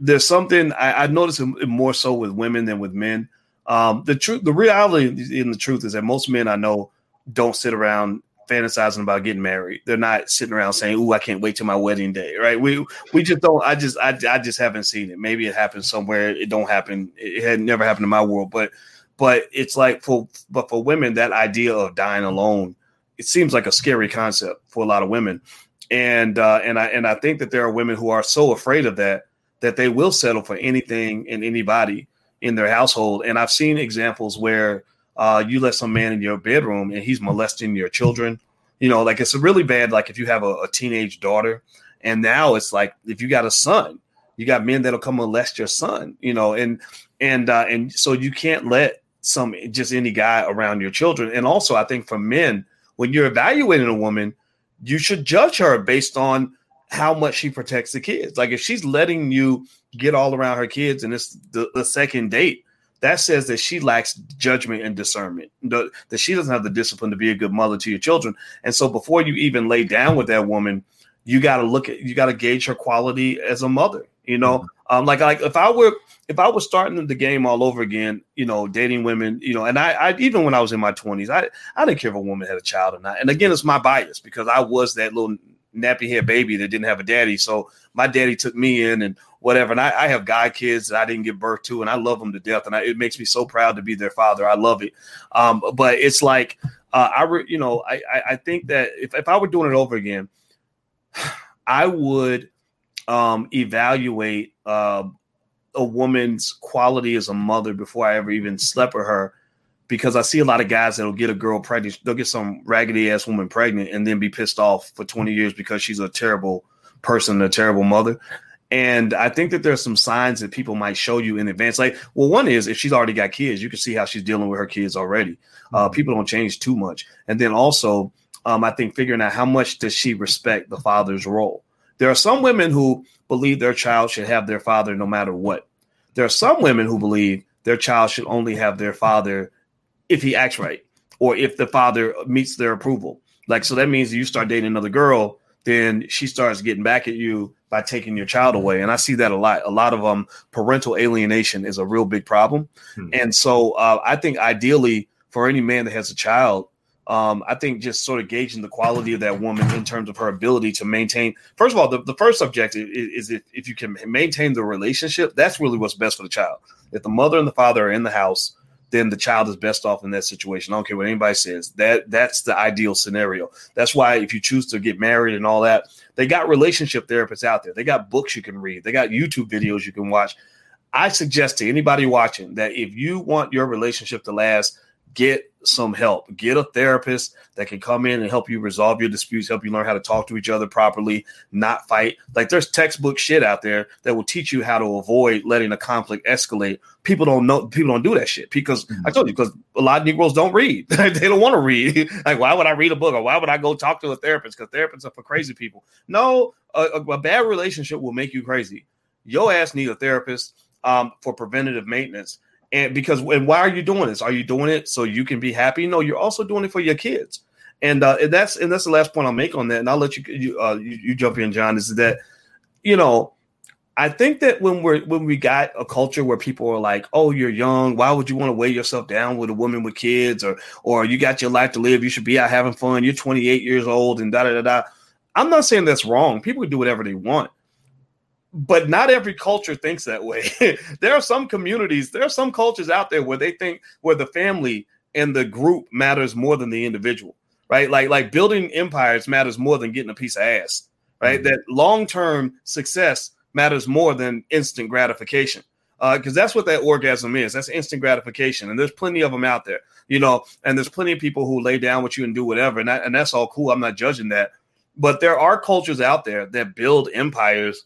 there's something I, I notice it more so with women than with men. Um, the truth, the reality in the truth is that most men I know don't sit around fantasizing about getting married. They're not sitting around saying, "Ooh, I can't wait till my wedding day." Right? We we just don't. I just I, I just haven't seen it. Maybe it happens somewhere. It don't happen. It had never happened in my world. But but it's like for but for women, that idea of dying alone, it seems like a scary concept for a lot of women. And uh, and I and I think that there are women who are so afraid of that that they will settle for anything and anybody in their household. And I've seen examples where uh, you let some man in your bedroom and he's molesting your children. You know, like it's a really bad. Like if you have a, a teenage daughter, and now it's like if you got a son, you got men that'll come molest your son. You know, and and uh, and so you can't let some just any guy around your children. And also, I think for men, when you're evaluating a woman, you should judge her based on how much she protects the kids. Like if she's letting you get all around her kids and it's the, the second date, that says that she lacks judgment and discernment, that she doesn't have the discipline to be a good mother to your children. And so before you even lay down with that woman, you got to look at, you got to gauge her quality as a mother, you know, mm-hmm. um, like, like if I were, if I was starting the game all over again, you know, dating women, you know, and I, I even when I was in my twenties, I, I didn't care if a woman had a child or not. And again, it's my bias because I was that little nappy hair baby that didn't have a daddy. So my daddy took me in and whatever. And I, I, have guy kids that I didn't give birth to, and I love them to death. And I, it makes me so proud to be their father. I love it. Um, but it's like uh, I, re, you know, I, I think that if, if I were doing it over again, I would um, evaluate uh, a woman's quality as a mother before I ever even slept with her because I see a lot of guys that'll get a girl pregnant, they'll get some raggedy ass woman pregnant and then be pissed off for 20 years because she's a terrible person, a terrible mother. And I think that there's some signs that people might show you in advance. Like, well, one is if she's already got kids, you can see how she's dealing with her kids already. Uh, mm-hmm. people don't change too much. And then also, um, I think figuring out how much does she respect the father's role. There are some women who believe their child should have their father no matter what. There are some women who believe their child should only have their father if he acts right or if the father meets their approval. Like, so that means you start dating another girl, then she starts getting back at you by taking your child away. And I see that a lot. A lot of um parental alienation is a real big problem. Hmm. And so uh, I think ideally for any man that has a child, um, I think just sort of gauging the quality of that woman in terms of her ability to maintain. First of all, the, the first objective is, is if, if you can maintain the relationship, that's really what's best for the child. If the mother and the father are in the house, then the child is best off in that situation. I don't care what anybody says. That that's the ideal scenario. That's why if you choose to get married and all that, they got relationship therapists out there. They got books you can read. They got YouTube videos you can watch. I suggest to anybody watching that if you want your relationship to last, get some help. Get a therapist that can come in and help you resolve your disputes, help you learn how to talk to each other properly, not fight. Like there's textbook shit out there that will teach you how to avoid letting a conflict escalate. People don't know people don't do that shit because mm-hmm. I told you because a lot of Negroes don't read. they don't want to read. like why would I read a book or why would I go talk to a therapist? Because therapists are for crazy people. No, a, a, bad relationship will make you crazy. Your ass need a therapist um, for preventative maintenance and because and why are you doing this? Are you doing it so you can be happy? No, you're also doing it for your kids. And, uh, and that's and that's the last point I'll make on that. And I'll let you you, uh, you, you jump in, John. Is that you know I think that when we're when we got a culture where people are like, "Oh, you're young. Why would you want to weigh yourself down with a woman with kids?" or "Or you got your life to live. You should be out having fun. You're 28 years old." And da da da da. I'm not saying that's wrong. People can do whatever they want, but not every culture thinks that way. there are some communities, there are some cultures out there where they think where the family and the group matters more than the individual, right? Like like building empires matters more than getting a piece of ass, right? Mm-hmm. That long-term success matters more than instant gratification. Because uh, that's what that orgasm is. That's instant gratification, and there's plenty of them out there, you know. And there's plenty of people who lay down with you and do whatever, and that, and that's all cool. I'm not judging that, but there are cultures out there that build empires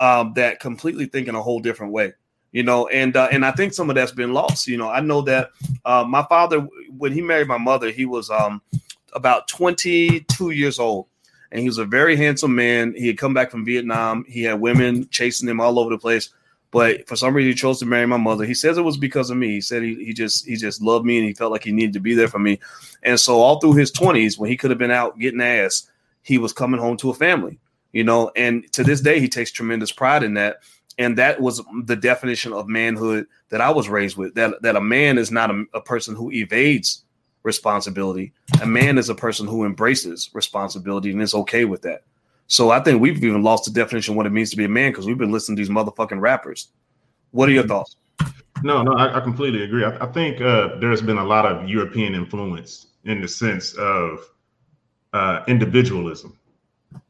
um, that completely think in a whole different way you know and uh, and i think some of that's been lost you know i know that uh, my father when he married my mother he was um, about 22 years old and he was a very handsome man. He had come back from Vietnam. He had women chasing him all over the place. But for some reason, he chose to marry my mother. He says it was because of me. He said he, he just he just loved me and he felt like he needed to be there for me. And so all through his twenties, when he could have been out getting ass, he was coming home to a family. You know, and to this day, he takes tremendous pride in that. And that was the definition of manhood that I was raised with. That that a man is not a, a person who evades responsibility. A man is a person who embraces responsibility and is okay with that. So I think we've even lost the definition of what it means to be a man because we've been listening to these motherfucking rappers. What are your thoughts? No, no, I, I completely agree. I, I think uh, there's been a lot of European influence in the sense of uh, individualism.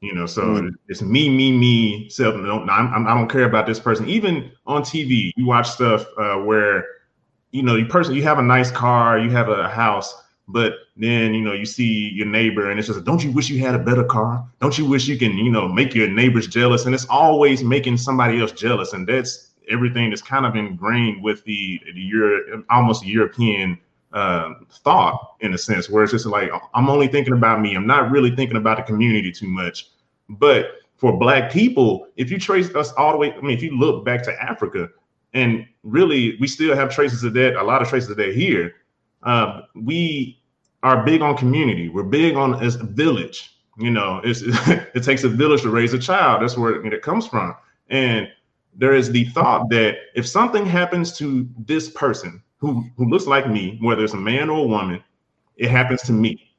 You know, so mm. it's me, me, me. Self. Don't, I'm, I don't care about this person. Even on TV, you watch stuff uh, where you know, you person, you have a nice car, you have a house, but then you know you see your neighbor and it's just don't you wish you had a better car don't you wish you can you know make your neighbors jealous and it's always making somebody else jealous and that's everything that's kind of ingrained with the, the Euro, almost European uh, thought in a sense where it's just like I'm only thinking about me I'm not really thinking about the community too much but for black people if you trace us all the way I mean if you look back to Africa and really we still have traces of that a lot of traces of that here uh, we are big on community. We're big on as a village. You know, it takes a village to raise a child. That's where it comes from. And there is the thought that if something happens to this person who, who looks like me, whether it's a man or a woman, it happens to me.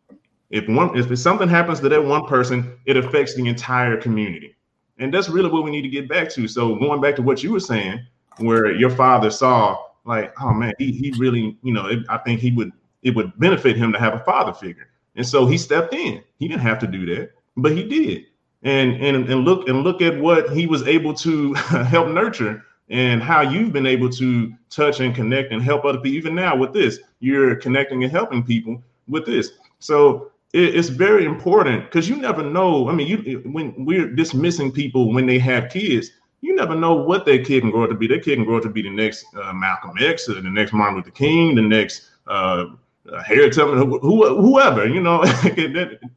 If one if something happens to that one person, it affects the entire community. And that's really what we need to get back to. So going back to what you were saying, where your father saw like, oh man, he, he really, you know, it, I think he would it would benefit him to have a father figure. And so he stepped in. He didn't have to do that, but he did. And and and look and look at what he was able to help nurture and how you've been able to touch and connect and help other people. Even now with this, you're connecting and helping people with this. So it, it's very important because you never know. I mean, you when we're dismissing people when they have kids, you never know what their kid can grow up to be. Their kid can grow up to be the next uh, Malcolm X, or the next Martin Luther King, the next uh, uh, Harriet Tubman, who, whoever. You know,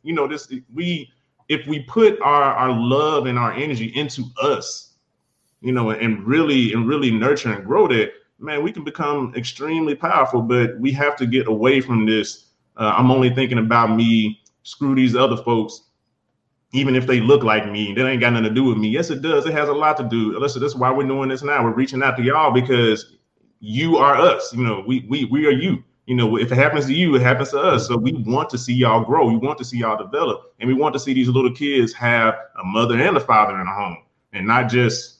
you know this. We if we put our our love and our energy into us, you know, and really and really nurture and grow that, man, we can become extremely powerful. But we have to get away from this. Uh, I'm only thinking about me. Screw these other folks even if they look like me, that ain't got nothing to do with me. Yes, it does. It has a lot to do. Listen, that's why we're doing this now. We're reaching out to y'all because you are us. You know, we we we are you. You know, if it happens to you, it happens to us. So we want to see y'all grow. We want to see y'all develop, and we want to see these little kids have a mother and a father in a home, and not just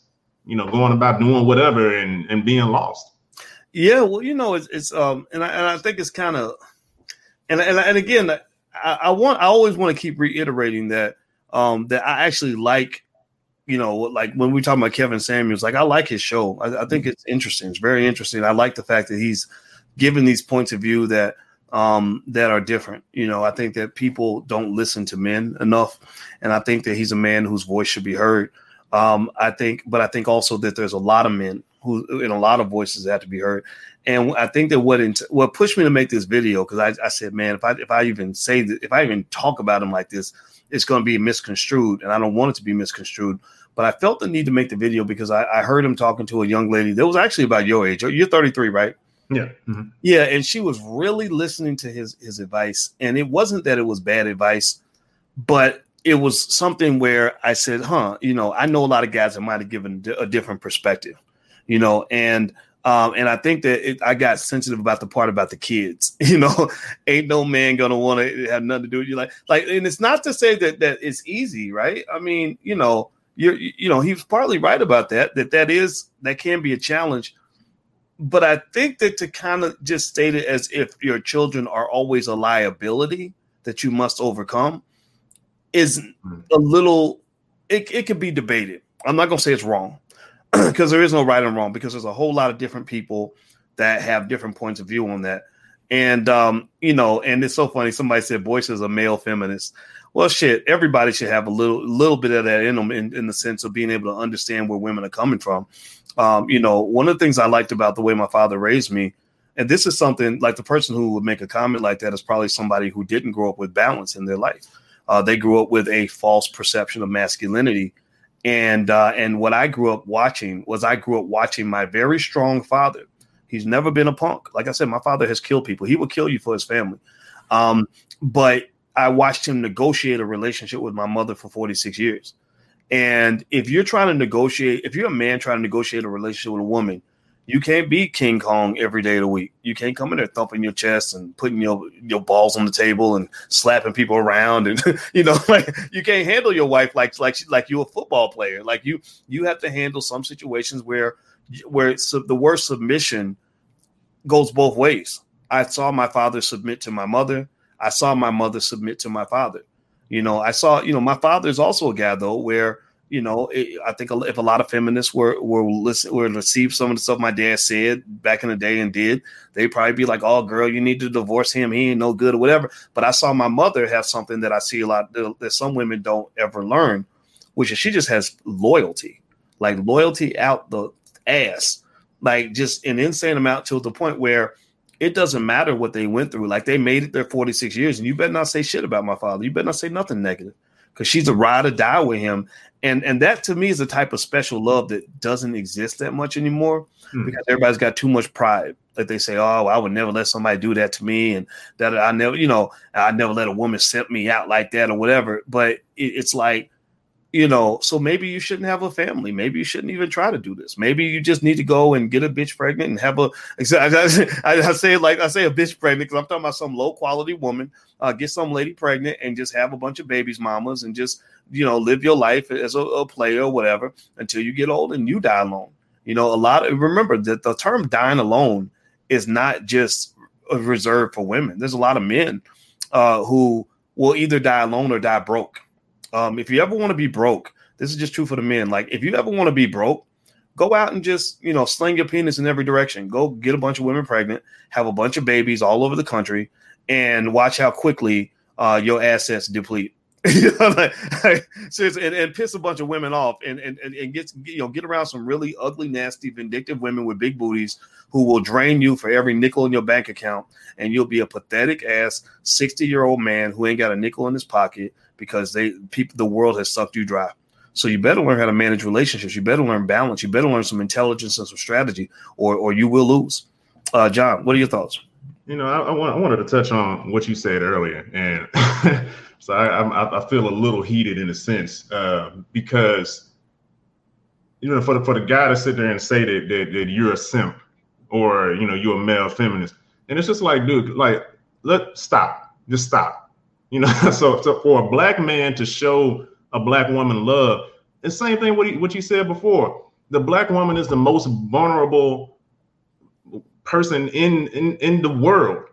you know going about doing whatever and and being lost. Yeah, well, you know, it's, it's um, and I, and I think it's kind of, and and and again, I, I want I always want to keep reiterating that um, that I actually like. You know, like when we talk about Kevin Samuels, like I like his show. I, I think it's interesting. It's very interesting. I like the fact that he's given these points of view that um, that are different. You know, I think that people don't listen to men enough, and I think that he's a man whose voice should be heard. Um, I think, but I think also that there's a lot of men who, and a lot of voices that have to be heard. And I think that what int- what pushed me to make this video because I, I, said, man, if I if I even say that, if I even talk about him like this, it's going to be misconstrued, and I don't want it to be misconstrued. But I felt the need to make the video because I, I heard him talking to a young lady that was actually about your age. You're 33, right? Yeah. Mm-hmm. Yeah, and she was really listening to his his advice, and it wasn't that it was bad advice, but it was something where I said, "Huh, you know, I know a lot of guys that might have given a different perspective, you know, and um, and I think that it, I got sensitive about the part about the kids. You know, ain't no man gonna want to have nothing to do with you. Like, like, and it's not to say that that it's easy, right? I mean, you know, you're, you know, he was partly right about that. That that is that can be a challenge. But I think that to kind of just state it as if your children are always a liability that you must overcome is hmm. a little. It it could be debated. I'm not gonna say it's wrong because there is no right and wrong because there's a whole lot of different people that have different points of view on that. And um, you know, and it's so funny. Somebody said Boyce is a male feminist. Well, shit, everybody should have a little little bit of that in them in, in the sense of being able to understand where women are coming from. Um, you know, one of the things I liked about the way my father raised me, and this is something like the person who would make a comment like that is probably somebody who didn't grow up with balance in their life. Uh, they grew up with a false perception of masculinity, and uh, and what I grew up watching was I grew up watching my very strong father. He's never been a punk. Like I said, my father has killed people. He will kill you for his family. Um, but I watched him negotiate a relationship with my mother for 46 years. And if you're trying to negotiate, if you're a man trying to negotiate a relationship with a woman, you can't be King Kong every day of the week. You can't come in there thumping your chest and putting your your balls on the table and slapping people around and you know like you can't handle your wife like like like you're a football player. Like you you have to handle some situations where where the word submission goes both ways. I saw my father submit to my mother. I saw my mother submit to my father. You know, I saw, you know, my father is also a guy though, where you know, it, I think if a lot of feminists were were listen were receive some of the stuff my dad said back in the day and did, they'd probably be like, "Oh, girl, you need to divorce him. He ain't no good or whatever." But I saw my mother have something that I see a lot that some women don't ever learn, which is she just has loyalty, like loyalty out the ass, like just an insane amount to the point where it doesn't matter what they went through. Like they made it their 46 years, and you better not say shit about my father. You better not say nothing negative because she's a ride or die with him. And and that to me is a type of special love that doesn't exist that much anymore mm. because everybody's got too much pride. Like they say, oh, I would never let somebody do that to me, and that I never, you know, I never let a woman simp me out like that or whatever. But it, it's like you know, so maybe you shouldn't have a family. Maybe you shouldn't even try to do this. Maybe you just need to go and get a bitch pregnant and have a. I, say like I say a bitch pregnant because I'm talking about some low quality woman. Uh, get some lady pregnant and just have a bunch of babies, mamas, and just you know live your life as a, a player or whatever until you get old and you die alone. You know, a lot of remember that the term dying alone is not just reserved for women. There's a lot of men uh, who will either die alone or die broke um, if you ever want to be broke, this is just true for the men. Like, if you ever want to be broke, go out and just you know sling your penis in every direction. Go get a bunch of women pregnant, have a bunch of babies all over the country, and watch how quickly uh, your assets deplete. like, like, and, and, piss a bunch of women off, and and and get you know get around some really ugly, nasty, vindictive women with big booties who will drain you for every nickel in your bank account, and you'll be a pathetic ass sixty year old man who ain't got a nickel in his pocket because they people the world has sucked you dry. So you better learn how to manage relationships. You better learn balance. You better learn some intelligence and some strategy, or or you will lose. Uh, John, what are your thoughts? You know, I, I, want, I wanted to touch on what you said earlier, and so I, I, feel a little heated in a sense uh, because you know, for the, for the guy to sit there and say that, that that you're a simp or you know you're a male feminist, and it's just like, dude, like let stop, just stop you know, so, so for a black man to show a black woman love, the same thing what, he, what you said before. The black woman is the most vulnerable person in, in in the world,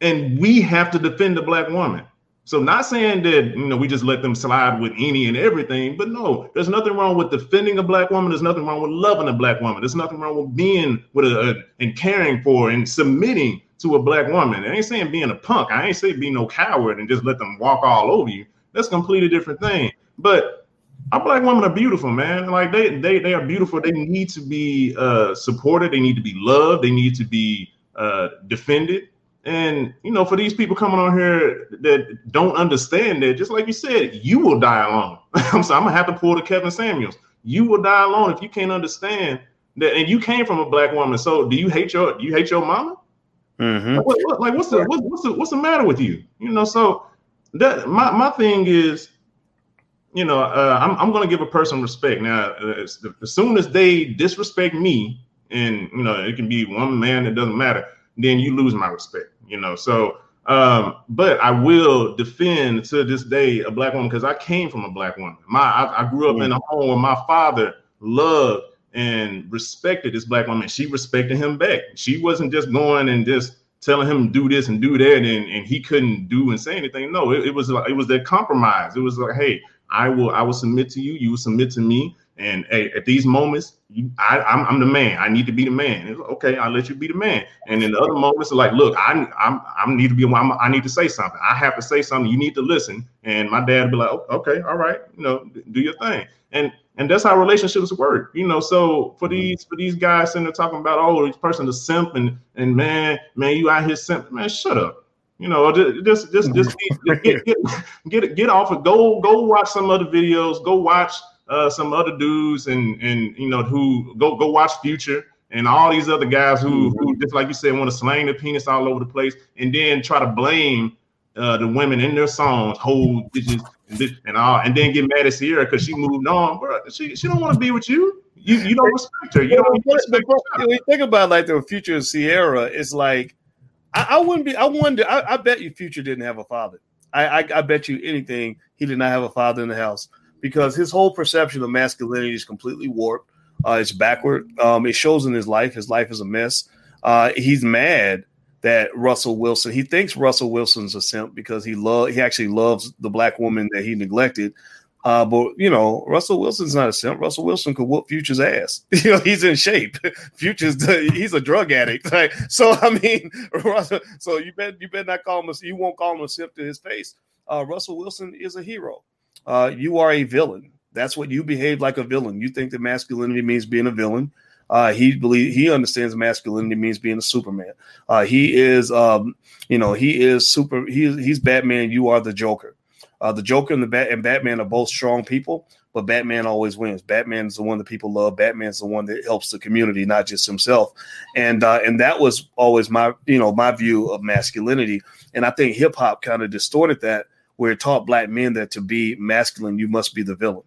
and we have to defend the black woman. So not saying that you know we just let them slide with any and everything, but no, there's nothing wrong with defending a black woman. There's nothing wrong with loving a black woman. There's nothing wrong with being with a, a and caring for and submitting to a black woman. I ain't saying being a punk. I ain't saying be no coward and just let them walk all over you. That's a completely different thing. But our black women are beautiful, man. Like they they they are beautiful. They need to be uh, supported. They need to be loved. They need to be uh, defended. And you know, for these people coming on here that don't understand that, just like you said, you will die alone. I'm sorry, I'm gonna have to pull the Kevin Samuels. You will die alone if you can't understand that. And you came from a black woman, so do you hate your do you hate your mama? Mm-hmm. Like, what, like, what's the what, what's the what's the matter with you? You know, so that my my thing is, you know, uh, I'm I'm gonna give a person respect. Now, as, as soon as they disrespect me, and you know, it can be one man, it doesn't matter. Then you lose my respect. You know, so um, but I will defend to this day a black woman because I came from a black woman. My I, I grew up mm-hmm. in a home where my father loved and respected this black woman. She respected him back. She wasn't just going and just telling him do this and do that, and, and he couldn't do and say anything. No, it, it was like it was that compromise. It was like, hey, I will I will submit to you. You will submit to me. And hey, at these moments, you, I, I'm, I'm the man. I need to be the man. Like, okay, I'll let you be the man. And in the other moments, like, look, I I'm I need to be. I'm, i need to say something. I have to say something. You need to listen. And my dad would be like, okay, all right, you know, do your thing. And and that's how relationships work, you know. So for mm-hmm. these for these guys sitting there talking about oh this person is simp and and man man you out here simp man shut up, You know, just just just get get, get get off of go go watch some other videos. Go watch uh, some other dudes and and you know who go go watch Future and all these other guys who who just like you said want to slang their penis all over the place and then try to blame uh, the women in their songs, hold bitches and, and all, and then get mad at Ciara because she moved on, bro. She she don't want to be with you. You you don't respect her. You don't respect her. When you think about like the future of Ciara, it's like I, I wouldn't be. I wonder. I, I, bet you Future didn't have a father. I, I I bet you anything he did not have a father in the house because his whole perception of masculinity is completely warped. Uh, it's backward. Um, it shows in his life. His life is a mess. Uh, he's mad that Russell Wilson. He thinks Russell Wilson's a simp because he love he actually loves the black woman that he neglected. Uh, but you know, Russell Wilson's not a simp. Russell Wilson could whoop Future's ass. You know, he's in shape. Future's he's a drug addict. Like, so I mean, Russell, so you bet you better not call him. A, you won't call him a simp to his face. Uh, Russell Wilson is a hero. Uh, you are a villain. That's what you behave like a villain. You think that masculinity means being a villain. Uh, he believe he understands masculinity means being a Superman. Uh, he is, um, you know, he is super. He, he's Batman. You are the Joker. Uh, the Joker and the Bat and Batman are both strong people, but Batman always wins. Batman is the one that people love. Batman's the one that helps the community, not just himself. And uh, and that was always my you know my view of masculinity. And I think hip hop kind of distorted that, where it taught black men that to be masculine, you must be the villain.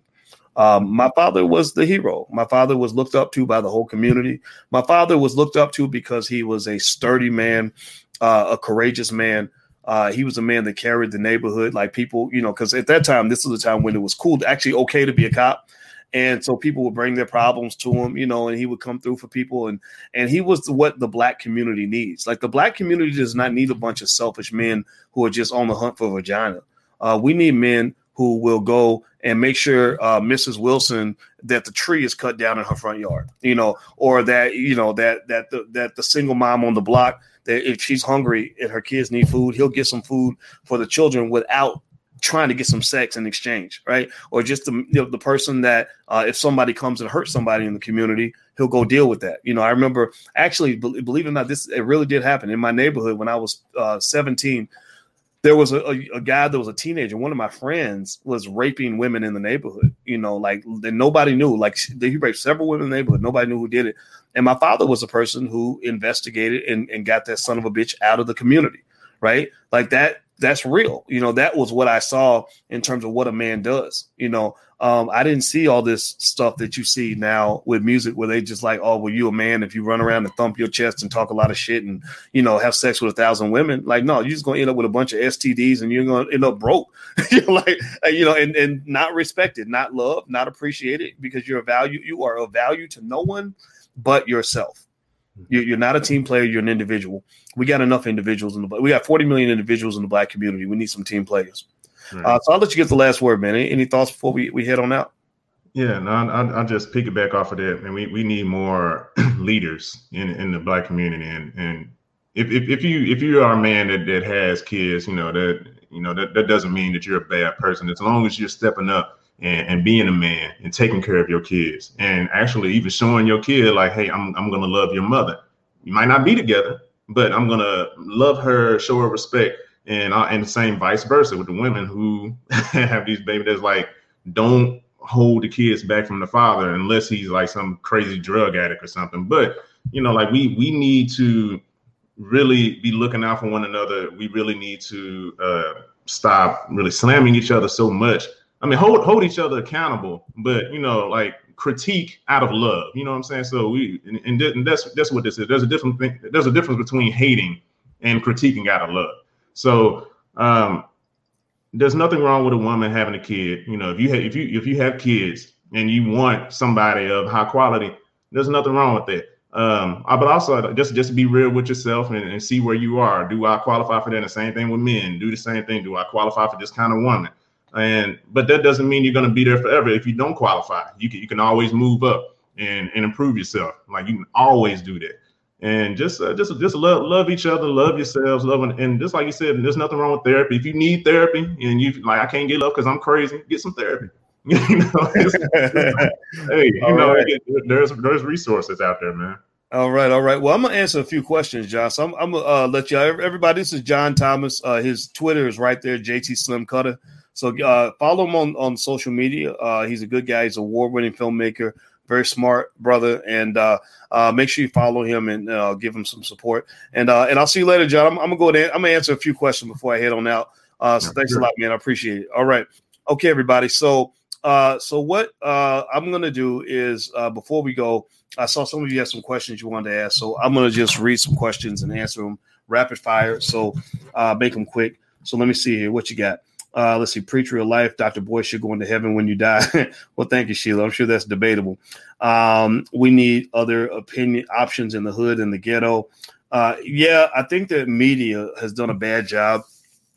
Um, my father was the hero. My father was looked up to by the whole community. My father was looked up to because he was a sturdy man, uh, a courageous man. Uh, he was a man that carried the neighborhood. Like people, you know, because at that time, this was a time when it was cool, to actually okay to be a cop. And so people would bring their problems to him, you know, and he would come through for people. And and he was what the black community needs. Like the black community does not need a bunch of selfish men who are just on the hunt for vagina. Uh, we need men who will go and make sure uh, Mrs. Wilson that the tree is cut down in her front yard, you know, or that you know that that the that the single mom on the block that if she's hungry and her kids need food, he'll get some food for the children without trying to get some sex in exchange, right? Or just the you know, the person that uh, if somebody comes and hurts somebody in the community, he'll go deal with that. You know, I remember actually, believe it or not, this it really did happen in my neighborhood when I was uh, 17 there was a, a, a, guy that was a teenager. One of my friends was raping women in the neighborhood. You know, like nobody knew. Like he raped several women in the neighborhood. Nobody knew who did it. And my father was a person who investigated and, and got that son of a bitch out of the community. Right, like that that's real. You know, that was what I saw in terms of what a man does. You know, um, I didn't see all this stuff that you see now with music where they just like, oh, well, you a man if you run around and thump your chest and talk a lot of shit and you know have sex with a thousand women. Like, no, you're just gonna end up with a bunch of STDs and you're gonna end up broke. you're like, you know, and and not respected, not loved, not appreciated because you're a value. You are a value to no one but yourself. You're not a team player. You're an individual. We got enough individuals in the. We got 40 million individuals in the black community. We need some team players. Right. Uh, so I'll let you get the last word, man. Any, any thoughts before we, we head on out? Yeah, no, I, will just piggyback off of that, and we, we need more leaders in in the black community, and and if, if, if you if you are a man that, that has kids, you know that you know that, that doesn't mean that you're a bad person. As long as you're stepping up and, and being a man and taking care of your kids, and actually even showing your kid like, hey, I'm I'm gonna love your mother. You might not be together, but I'm gonna love her, show her respect, and I, and the same vice versa with the women who have these babies that's like don't hold the kids back from the father unless he's like some crazy drug addict or something. But you know, like we we need to really be looking out for one another. We really need to uh, stop really slamming each other so much. I mean, hold hold each other accountable, but you know, like critique out of love. You know what I'm saying? So we and, and that's that's what this is. There's a different thing. There's a difference between hating and critiquing out of love. So um, there's nothing wrong with a woman having a kid. You know, if you have, if you if you have kids and you want somebody of high quality, there's nothing wrong with that. Um, uh, but also just just be real with yourself and, and, see where you are. Do I qualify for that? The same thing with men. Do the same thing. Do I qualify for this kind of woman? And but that doesn't mean you're going to be there forever. If you don't qualify, you can you can always move up and and improve yourself. Like you can always do that and just uh, just just love love each other, love yourselves, love and, and just like you said, there's nothing wrong with therapy. If you need therapy and you like, I can't get love because I'm crazy, get some therapy. you know, hey, you All know, right. there's there's resources out there, man. All right, all right. Well, I'm gonna answer a few questions, John. So I'm, I'm gonna uh, let you everybody. This is John Thomas. Uh, his Twitter is right there, JT Slim Cutter. So uh, follow him on on social media. Uh, he's a good guy. He's a award winning filmmaker, very smart brother, and uh, uh, make sure you follow him and give him some support. And and I'll see you later, John. I'm, I'm gonna go ahead. I'm gonna answer a few questions before I head on out. so thanks sure. a lot, man. I appreciate it. All right, okay, everybody. So uh, so what uh, I'm going to do is uh, before we go, I saw some of you had some questions you wanted to ask, so I'm going to just read some questions and answer them rapid fire. So uh, make them quick. So let me see here. What you got? Uh, let's see. Preach real life. Dr. Boyce should go into heaven when you die. well, thank you, Sheila. I'm sure that's debatable. Um, we need other opinion options in the hood and the ghetto. Uh, yeah, I think that media has done a bad job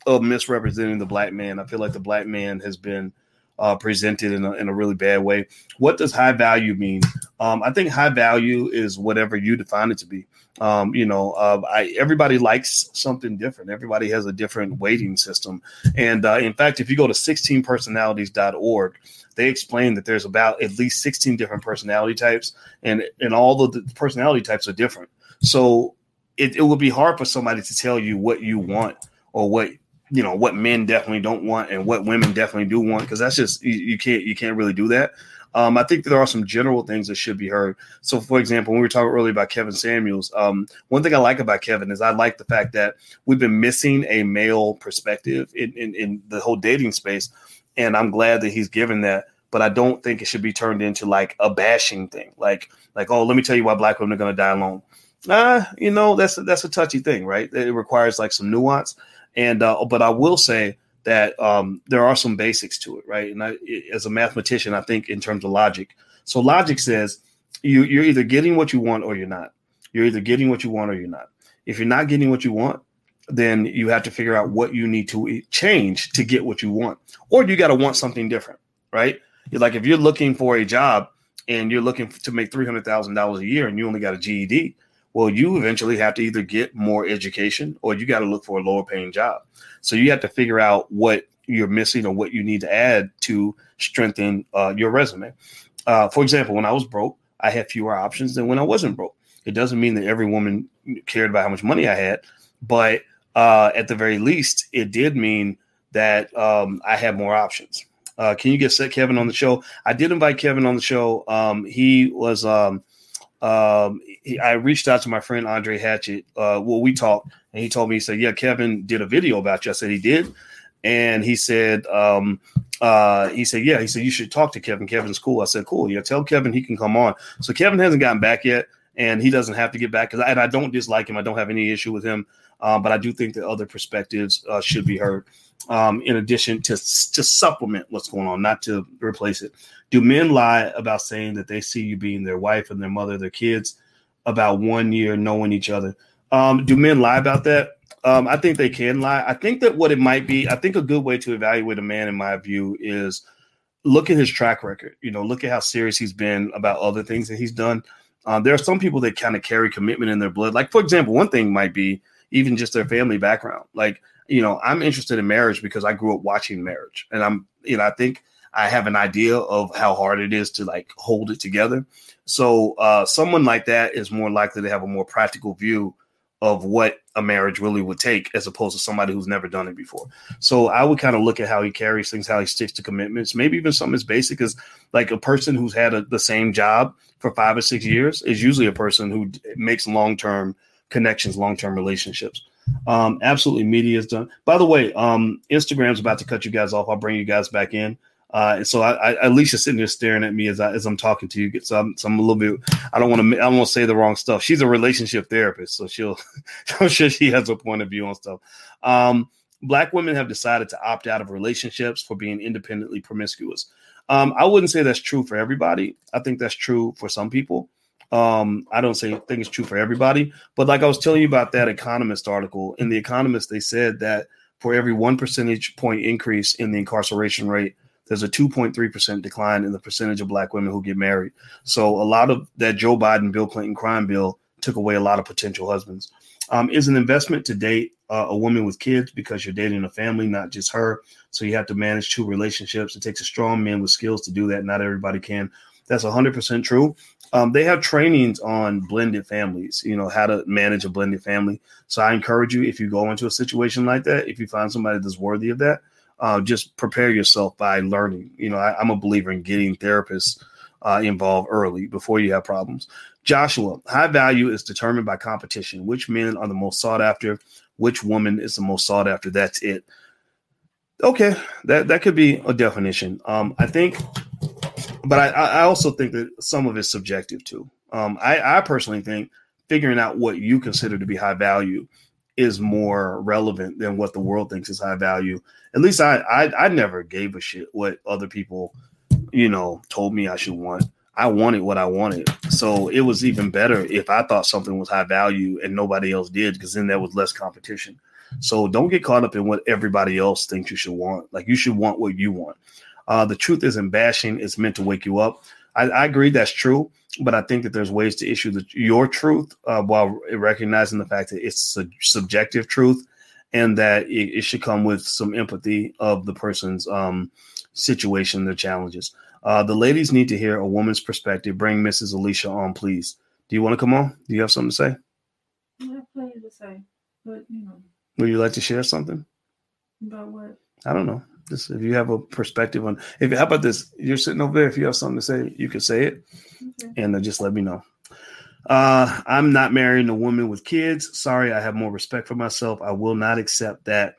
of misrepresenting the black man. I feel like the black man has been uh, presented in a, in a really bad way. What does high value mean? Um, I think high value is whatever you define it to be. Um, you know, uh, I, everybody likes something different. Everybody has a different weighting system. And uh, in fact, if you go to 16personalities.org, they explain that there's about at least 16 different personality types, and, and all the personality types are different. So it, it would be hard for somebody to tell you what you want or what you know what men definitely don't want and what women definitely do want because that's just you, you, can't you can't really do that. Um, I think there are some general things that should be heard. So, for example, when we were talking earlier about Kevin Samuels, um, one thing I like about Kevin is I like the fact that we've been missing a male perspective in, in, in the whole dating space, and I'm glad that he's given that. But I don't think it should be turned into like a bashing thing, like like oh, let me tell you why black women are going to die alone. Uh, you know that's that's a touchy thing, right? It requires like some nuance. And uh, but I will say that um, there are some basics to it, right? And I, as a mathematician, I think in terms of logic. So logic says you, you're either getting what you want or you're not. You're either getting what you want or you're not. If you're not getting what you want, then you have to figure out what you need to change to get what you want, or you got to want something different, right? Like if you're looking for a job and you're looking to make three hundred thousand dollars a year and you only got a GED, well, you eventually have to either get more education or you got to look for a lower paying job. So you have to figure out what you're missing or what you need to add to strengthen uh, your resume. Uh, for example, when I was broke, I had fewer options than when I wasn't broke. It doesn't mean that every woman cared about how much money I had, but uh, at the very least, it did mean that um, I had more options. Uh, can you get set Kevin on the show? I did invite Kevin on the show. Um, he was um, um, he, I reached out to my friend Andre Hatchett. Uh, well, we talked, and he told me he said, "Yeah, Kevin did a video about you." I said he did, and he said, um, uh, he said, "Yeah." He said you should talk to Kevin. Kevin's cool. I said, "Cool. Yeah, tell Kevin he can come on." So Kevin hasn't gotten back yet, and he doesn't have to get back. Cause I, and I don't dislike him. I don't have any issue with him, um, but I do think that other perspectives uh, should be heard. Um, in addition to to supplement what's going on, not to replace it. Do men lie about saying that they see you being their wife and their mother, their kids, about one year knowing each other? Um, do men lie about that? Um, I think they can lie. I think that what it might be, I think a good way to evaluate a man, in my view, is look at his track record. You know, look at how serious he's been about other things that he's done. Um, there are some people that kind of carry commitment in their blood. Like, for example, one thing might be even just their family background. Like, you know, I'm interested in marriage because I grew up watching marriage, and I'm, you know, I think I have an idea of how hard it is to like hold it together. So uh, someone like that is more likely to have a more practical view of what a marriage really would take as opposed to somebody who's never done it before. So I would kind of look at how he carries things, how he sticks to commitments, maybe even something as basic as like a person who's had a, the same job for five or six years is usually a person who makes long-term connections, long-term relationships. Um, absolutely media is done. By the way, um, Instagram's about to cut you guys off. I'll bring you guys back in. Uh, and so I, I, Alicia's sitting there staring at me as I, as I'm talking to you. So I'm, so I'm a little bit. I don't want to. I don't want to say the wrong stuff. She's a relationship therapist, so she'll. I'm sure she has a point of view on stuff. Um, black women have decided to opt out of relationships for being independently promiscuous. Um, I wouldn't say that's true for everybody. I think that's true for some people. Um, I don't say think it's true for everybody, but like I was telling you about that Economist article in the Economist, they said that for every one percentage point increase in the incarceration rate there's a 2.3% decline in the percentage of black women who get married. So a lot of that Joe Biden, Bill Clinton crime bill took away a lot of potential husbands. Um, is an investment to date uh, a woman with kids because you're dating a family, not just her. So you have to manage two relationships. It takes a strong man with skills to do that. Not everybody can. That's 100% true. Um, they have trainings on blended families, you know, how to manage a blended family. So I encourage you, if you go into a situation like that, if you find somebody that's worthy of that, uh, just prepare yourself by learning. You know, I, am a believer in getting therapists uh, involved early before you have problems. Joshua, high value is determined by competition. Which men are the most sought after? Which woman is the most sought after? That's it. Okay, that that could be a definition. Um, I think, but I, I also think that some of it's subjective too. Um, I, I personally think figuring out what you consider to be high value is more relevant than what the world thinks is high value. At least I, I, I never gave a shit what other people, you know, told me I should want. I wanted what I wanted. So it was even better if I thought something was high value and nobody else did, because then there was less competition. So don't get caught up in what everybody else thinks you should want. Like you should want what you want. Uh, the truth isn't bashing; it's meant to wake you up. I, I agree that's true, but I think that there's ways to issue the, your truth uh, while recognizing the fact that it's a subjective truth and that it, it should come with some empathy of the person's um, situation, their challenges. Uh, the ladies need to hear a woman's perspective. Bring Mrs. Alicia on, please. Do you want to come on? Do you have something to say? I have plenty to say, but you know. Would you like to share something? About what? I don't know. Just if you have a perspective on if how about this? You're sitting over there. If you have something to say, you can say it, okay. and uh, just let me know. Uh, I'm not marrying a woman with kids. Sorry, I have more respect for myself. I will not accept that,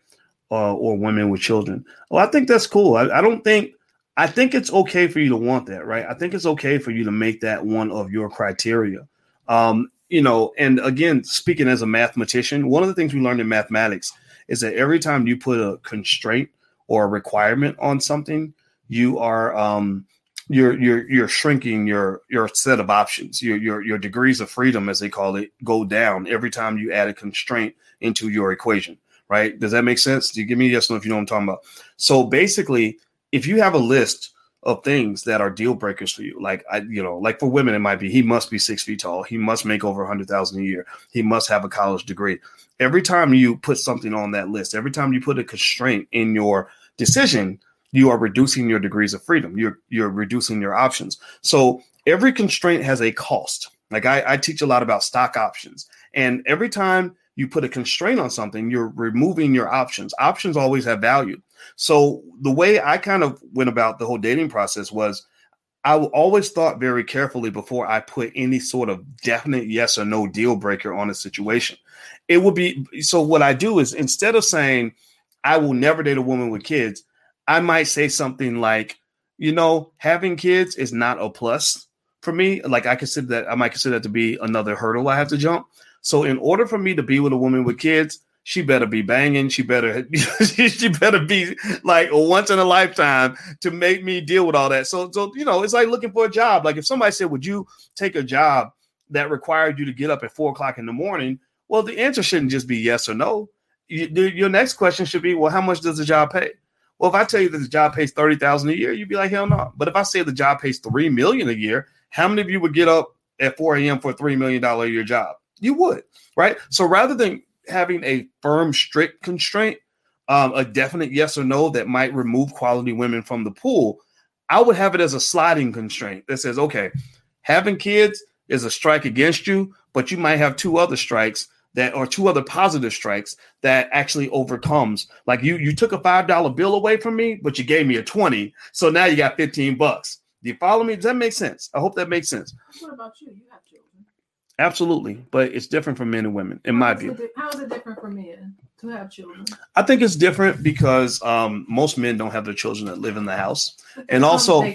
uh, or women with children. Well, I think that's cool. I, I don't think. I think it's okay for you to want that, right? I think it's okay for you to make that one of your criteria. Um, you know, and again, speaking as a mathematician, one of the things we learned in mathematics is that every time you put a constraint or a requirement on something, you are um, you're you're you're shrinking your your set of options. Your your your degrees of freedom, as they call it, go down every time you add a constraint into your equation. Right? Does that make sense? Do you give me a yes or no if you know what I'm talking about? So basically, if you have a list of things that are deal breakers for you. Like I, you know, like for women, it might be he must be six feet tall, he must make over a hundred thousand a year, he must have a college degree. Every time you put something on that list, every time you put a constraint in your decision, you are reducing your degrees of freedom. You're you're reducing your options. So every constraint has a cost. Like I, I teach a lot about stock options, and every time you put a constraint on something, you're removing your options. Options always have value. So the way I kind of went about the whole dating process was I always thought very carefully before I put any sort of definite yes or no deal breaker on a situation. It would be so what I do is instead of saying I will never date a woman with kids, I might say something like, you know, having kids is not a plus for me. Like I consider that I might consider that to be another hurdle I have to jump. So in order for me to be with a woman with kids, she better be banging. She better she better be like once in a lifetime to make me deal with all that. So so you know, it's like looking for a job. Like if somebody said, "Would you take a job that required you to get up at four o'clock in the morning?" Well, the answer shouldn't just be yes or no. You, your next question should be, "Well, how much does the job pay?" Well, if I tell you that the job pays thirty thousand a year, you'd be like, "Hell no!" But if I say the job pays three million a year, how many of you would get up at four a.m. for a three million dollar a year job? You would, right? So rather than having a firm, strict constraint, um, a definite yes or no that might remove quality women from the pool, I would have it as a sliding constraint that says, okay, having kids is a strike against you, but you might have two other strikes that or two other positive strikes that actually overcomes. Like you, you took a five dollar bill away from me, but you gave me a twenty, so now you got fifteen bucks. Do you follow me? Does that make sense? I hope that makes sense. What about you? You have children Absolutely, but it's different for men and women, in my view. how is it different for men to have children? I think it's different because um, most men don't have their children that live in the house, and also,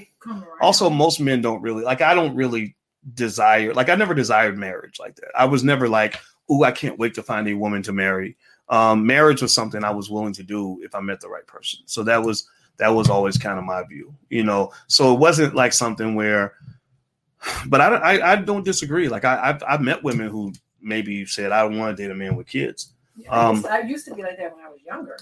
also most men don't really like. I don't really desire, like, I never desired marriage like that. I was never like, "Oh, I can't wait to find a woman to marry." Um, marriage was something I was willing to do if I met the right person. So that was that was always kind of my view, you know. So it wasn't like something where but I, I, I don't disagree. Like I, I've, I've met women who maybe said I don't want to date a man with kids. Yeah, I, used to, um, I used to be like that when I was younger.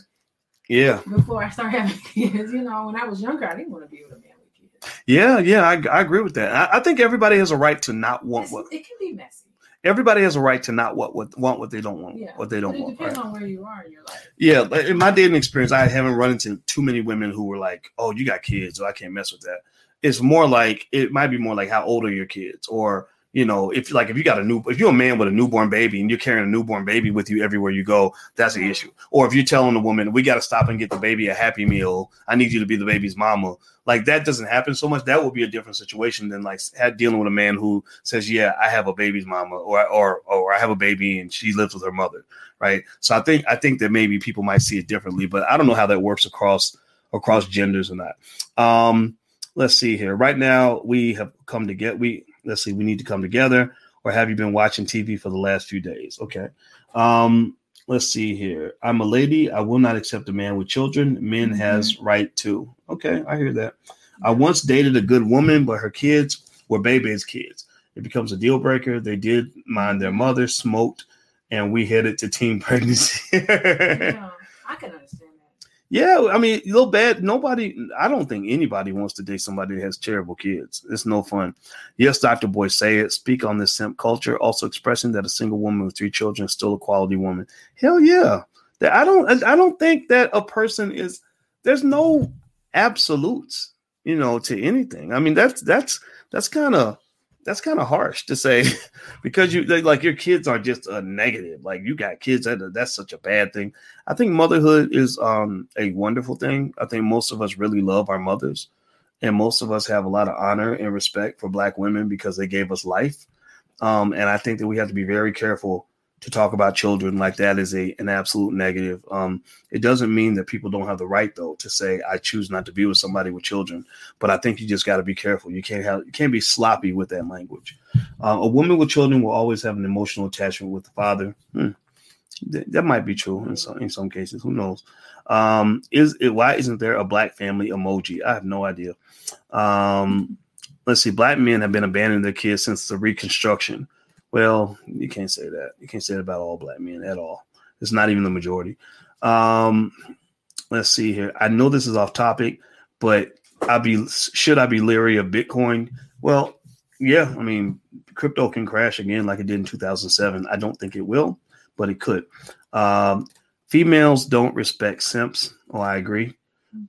Yeah. Before I started having kids, you know, when I was younger, I didn't want to be with a man with kids. Yeah, yeah, I, I agree with that. I, I think everybody has a right to not want it's, what it can be messy. Everybody has a right to not what, what want what they don't want. Yeah. What they don't it want. depends right? on where you are in your life. Yeah, in my dating experience, I haven't run into too many women who were like, "Oh, you got kids, so I can't mess with that." it's more like it might be more like how old are your kids or you know, if like if you got a new if you're a man with a newborn baby and you're carrying a newborn baby with you everywhere you go, that's an issue. Or if you're telling a woman, we got to stop and get the baby a happy meal, I need you to be the baby's mama. Like that doesn't happen so much. That will be a different situation than like dealing with a man who says, "Yeah, I have a baby's mama," or or or I have a baby and she lives with her mother, right? So I think I think that maybe people might see it differently, but I don't know how that works across across genders or not. Um, let's see here. Right now, we have come to get we let's see, we need to come together, or have you been watching TV for the last few days? Okay. Um, let's see here. I'm a lady. I will not accept a man with children. Men mm-hmm. has right to. Okay, I hear that. I once dated a good woman, but her kids were baby's kids. It becomes a deal breaker. They did mind their mother, smoked, and we headed to teen pregnancy. yeah, I can understand. Yeah, I mean, little bad. Nobody, I don't think anybody wants to date somebody that has terrible kids. It's no fun. Yes, Dr. Boy, say it. Speak on this simp culture. Also expressing that a single woman with three children is still a quality woman. Hell yeah. I don't. I don't think that a person is. There's no absolutes, you know, to anything. I mean, that's that's that's kind of that's kind of harsh to say because you like your kids are just a negative. Like you got kids that that's such a bad thing. I think motherhood is um a wonderful thing. I think most of us really love our mothers and most of us have a lot of honor and respect for black women because they gave us life. Um and i think that we have to be very careful to talk about children like that is a an absolute negative. Um, it doesn't mean that people don't have the right though to say I choose not to be with somebody with children, but I think you just got to be careful. You can't have you can't be sloppy with that language. Uh, a woman with children will always have an emotional attachment with the father. Hmm. Th- that might be true in some in some cases. Who knows? Um, is it, why isn't there a black family emoji? I have no idea. Um, let's see. Black men have been abandoning their kids since the Reconstruction. Well, you can't say that. You can't say that about all black men at all. It's not even the majority. Um, let's see here. I know this is off topic, but I be should I be leery of Bitcoin? Well, yeah. I mean, crypto can crash again like it did in 2007. I don't think it will, but it could. Um, females don't respect simps. Oh, I agree.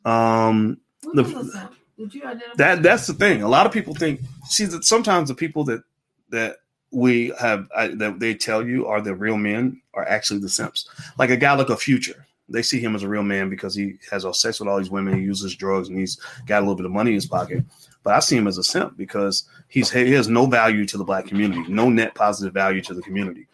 Um, the, that that's the thing. A lot of people think. See that sometimes the people that that we have that they tell you are the real men are actually the simps. Like a guy like a future, they see him as a real man because he has all sex with all these women, he uses drugs, and he's got a little bit of money in his pocket. But I see him as a simp because he's he has no value to the black community, no net positive value to the community.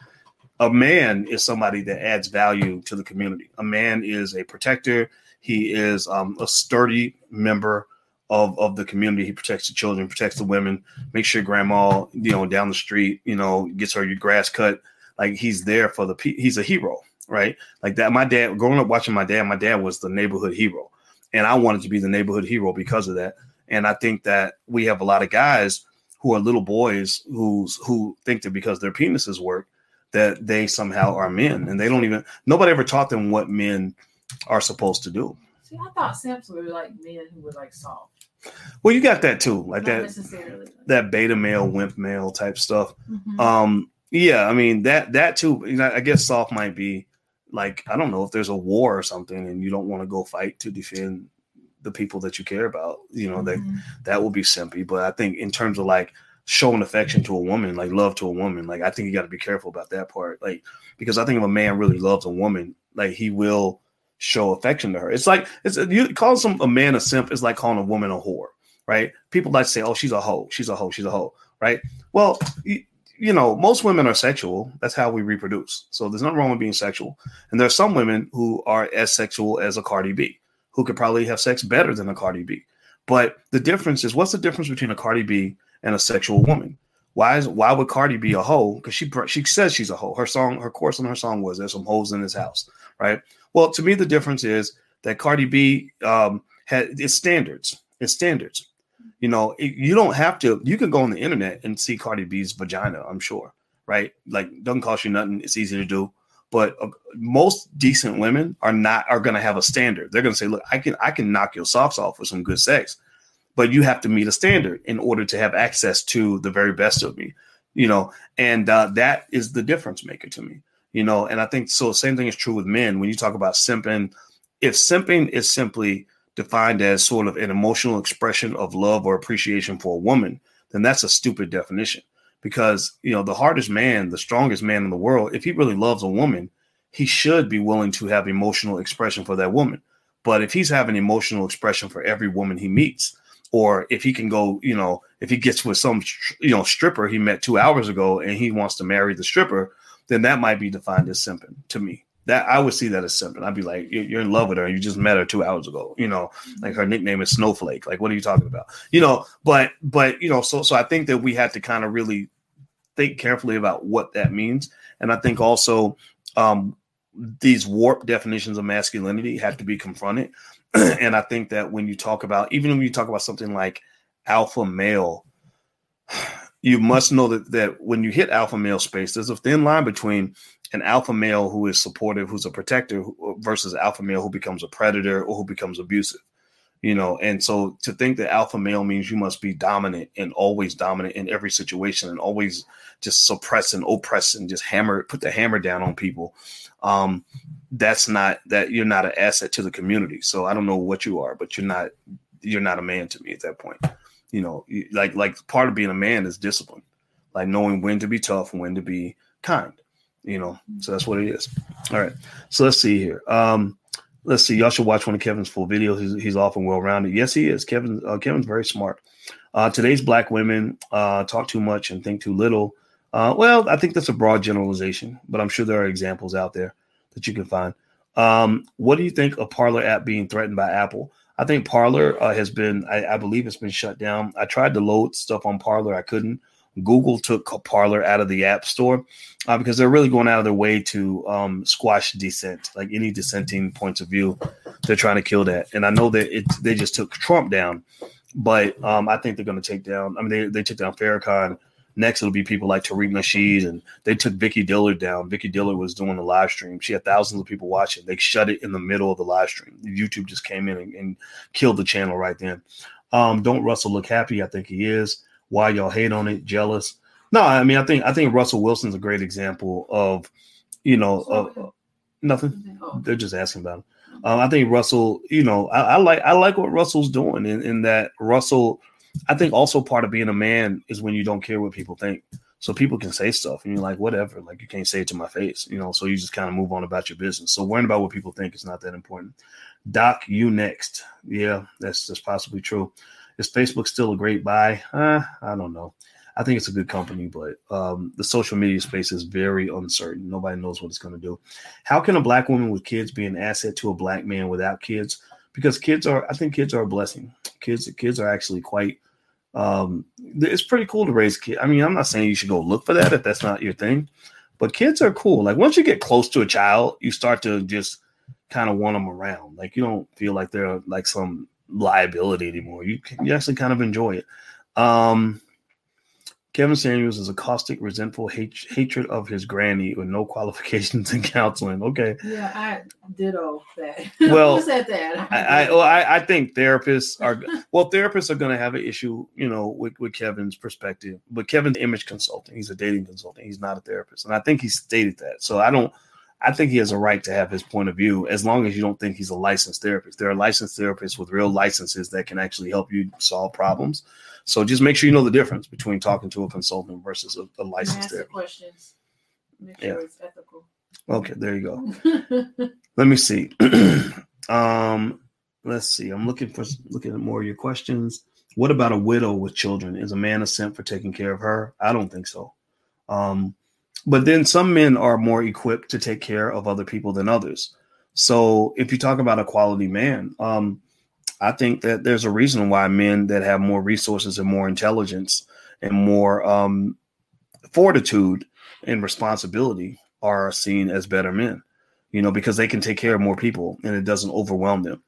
A man is somebody that adds value to the community. A man is a protector. He is um, a sturdy member of of the community. He protects the children, protects the women, makes sure grandma, you know, down the street, you know, gets her your grass cut. Like he's there for the he's a hero, right? Like that. My dad, growing up watching my dad, my dad was the neighborhood hero, and I wanted to be the neighborhood hero because of that. And I think that we have a lot of guys who are little boys who's who think that because their penises work that they somehow are men, and they don't even nobody ever taught them what men are supposed to do. See, I thought simps were like men who were like soft. Well, you got that too, like Not that that beta male, wimp male type stuff. Mm-hmm. Um, yeah, I mean that that too. You know, I guess soft might be like I don't know if there's a war or something, and you don't want to go fight to defend the people that you care about. You know, mm-hmm. that that will be simpy. But I think in terms of like showing affection to a woman, like love to a woman, like I think you got to be careful about that part. Like because I think if a man really loves a woman, like he will show affection to her. It's like it's you call some a man a simp is like calling a woman a whore, right? People like to say, "Oh, she's a hoe, she's a hoe, she's a hoe," right? Well, you, you know, most women are sexual. That's how we reproduce. So there's nothing wrong with being sexual. And there are some women who are as sexual as a Cardi B, who could probably have sex better than a Cardi B. But the difference is, what's the difference between a Cardi B and a sexual woman? Why is why would Cardi B a hoe? Because she she says she's a hoe. Her song, her course on her song was "There's some hoes in this house," right? Well, to me, the difference is that Cardi B um, had its standards. Its standards. You know, it, you don't have to. You can go on the internet and see Cardi B's vagina. I'm sure, right? Like, doesn't cost you nothing. It's easy to do. But uh, most decent women are not are going to have a standard. They're going to say, "Look, I can I can knock your socks off with some good sex, but you have to meet a standard in order to have access to the very best of me." You know, and uh, that is the difference maker to me you know and i think so same thing is true with men when you talk about simping if simping is simply defined as sort of an emotional expression of love or appreciation for a woman, then that's a stupid definition. Because you know the hardest man, the strongest man in the world, if he really loves a woman, he should be willing to have emotional expression for that woman. But if he's having emotional expression for every woman he meets, or if he can go, you know, if he gets with some, you know, stripper he met two hours ago and he wants to marry the stripper, then that might be defined as simping to me. That I would see that as simping. I'd be like, you're in love with her. You just met her two hours ago. You know, like her nickname is Snowflake. Like, what are you talking about? You know, but but you know, so so I think that we have to kind of really think carefully about what that means, and I think also um, these warped definitions of masculinity have to be confronted. and I think that when you talk about, even when you talk about something like alpha male, you must know that that when you hit alpha male space, there's a thin line between an alpha male who is supportive, who's a protector, versus alpha male who becomes a predator or who becomes abusive. You know, and so to think that alpha male means you must be dominant and always dominant in every situation and always just suppress and oppress and just hammer, put the hammer down on people. Um, that's not that you're not an asset to the community. So I don't know what you are, but you're not you're not a man to me at that point. You know, like like part of being a man is discipline, like knowing when to be tough and when to be kind. You know, so that's what it is. All right, so let's see here. Um, let's see. Y'all should watch one of Kevin's full videos. He's, he's often well rounded. Yes, he is. Kevin uh, Kevin's very smart. Uh, today's black women uh, talk too much and think too little. Uh, well, I think that's a broad generalization, but I'm sure there are examples out there that you can find. Um, what do you think of Parler app being threatened by Apple? I think Parler uh, has been, I, I, believe it's been shut down. I tried to load stuff on Parler, I couldn't. Google took Parler out of the App Store uh, because they're really going out of their way to um, squash dissent, like any dissenting points of view. They're trying to kill that, and I know that it, they just took Trump down, but um, I think they're going to take down. I mean, they, they took down Farrakhan Next, it'll be people like Tariq Nasheed, and they took Vicky Dillard down. Vicky Dillard was doing the live stream. She had thousands of people watching. They shut it in the middle of the live stream. YouTube just came in and, and killed the channel right then. Um, don't Russell look happy? I think he is. Why y'all hate on it? Jealous? No, I mean, I think I think Russell Wilson's a great example of, you know, uh, nothing. Oh. They're just asking about him. Um, I think Russell, you know, I, I, like I like what Russell's doing in, in that Russell I think also part of being a man is when you don't care what people think. So people can say stuff and you're like, whatever, like you can't say it to my face, you know. So you just kind of move on about your business. So worrying about what people think is not that important. Doc, you next. Yeah, that's that's possibly true. Is Facebook still a great buy? Uh, I don't know. I think it's a good company, but um, the social media space is very uncertain. Nobody knows what it's going to do. How can a black woman with kids be an asset to a black man without kids? Because kids are, I think kids are a blessing. Kids, kids are actually quite um, it's pretty cool to raise kids. I mean, I'm not saying you should go look for that if that's not your thing, but kids are cool. Like once you get close to a child, you start to just kind of want them around. Like you don't feel like they're like some liability anymore. You you actually kind of enjoy it. Um, Kevin Samuels is a caustic, resentful hate, hatred of his granny with no qualifications in counseling. Okay. Yeah, I ditto that. Well, Who said that? I, I, well, I, I think therapists are well, therapists are going to have an issue, you know, with, with Kevin's perspective. But Kevin's image consulting, he's a dating consultant. He's not a therapist, and I think he stated that. So I don't. I think he has a right to have his point of view as long as you don't think he's a licensed therapist. There are licensed therapists with real licenses that can actually help you solve problems. So just make sure you know the difference between talking to a consultant versus a, a licensed therapist. Questions. Make sure yeah. it's ethical. Okay, there you go. Let me see. um, let's see. I'm looking for looking at more of your questions. What about a widow with children? Is a man a simp for taking care of her? I don't think so. Um, but then some men are more equipped to take care of other people than others. So if you talk about a quality man, um, I think that there's a reason why men that have more resources and more intelligence and more um, fortitude and responsibility are seen as better men, you know, because they can take care of more people and it doesn't overwhelm them.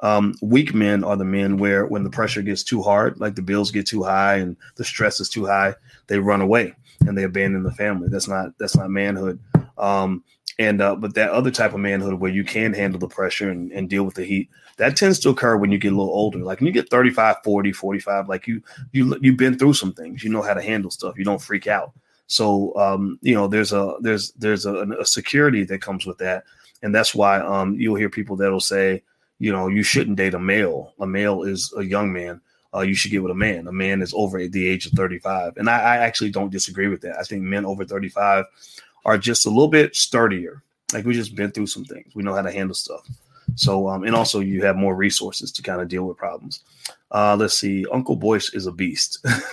Um, weak men are the men where when the pressure gets too hard, like the bills get too high and the stress is too high, they run away and they abandon the family. That's not that's not manhood. Um, and uh, but that other type of manhood where you can handle the pressure and, and deal with the heat that tends to occur when you get a little older like when you get 35 40 45 like you you you've been through some things you know how to handle stuff you don't freak out so um, you know there's a there's there's a, a, security that comes with that and that's why um, you'll hear people that'll say you know, you shouldn't date a male. A male is a young man. Uh, you should get with a man. A man is over the age of 35. And I, I actually don't disagree with that. I think men over 35 are just a little bit sturdier. Like we just been through some things. We know how to handle stuff. So, um, and also you have more resources to kind of deal with problems. Uh, let's see. Uncle Boyce is a beast.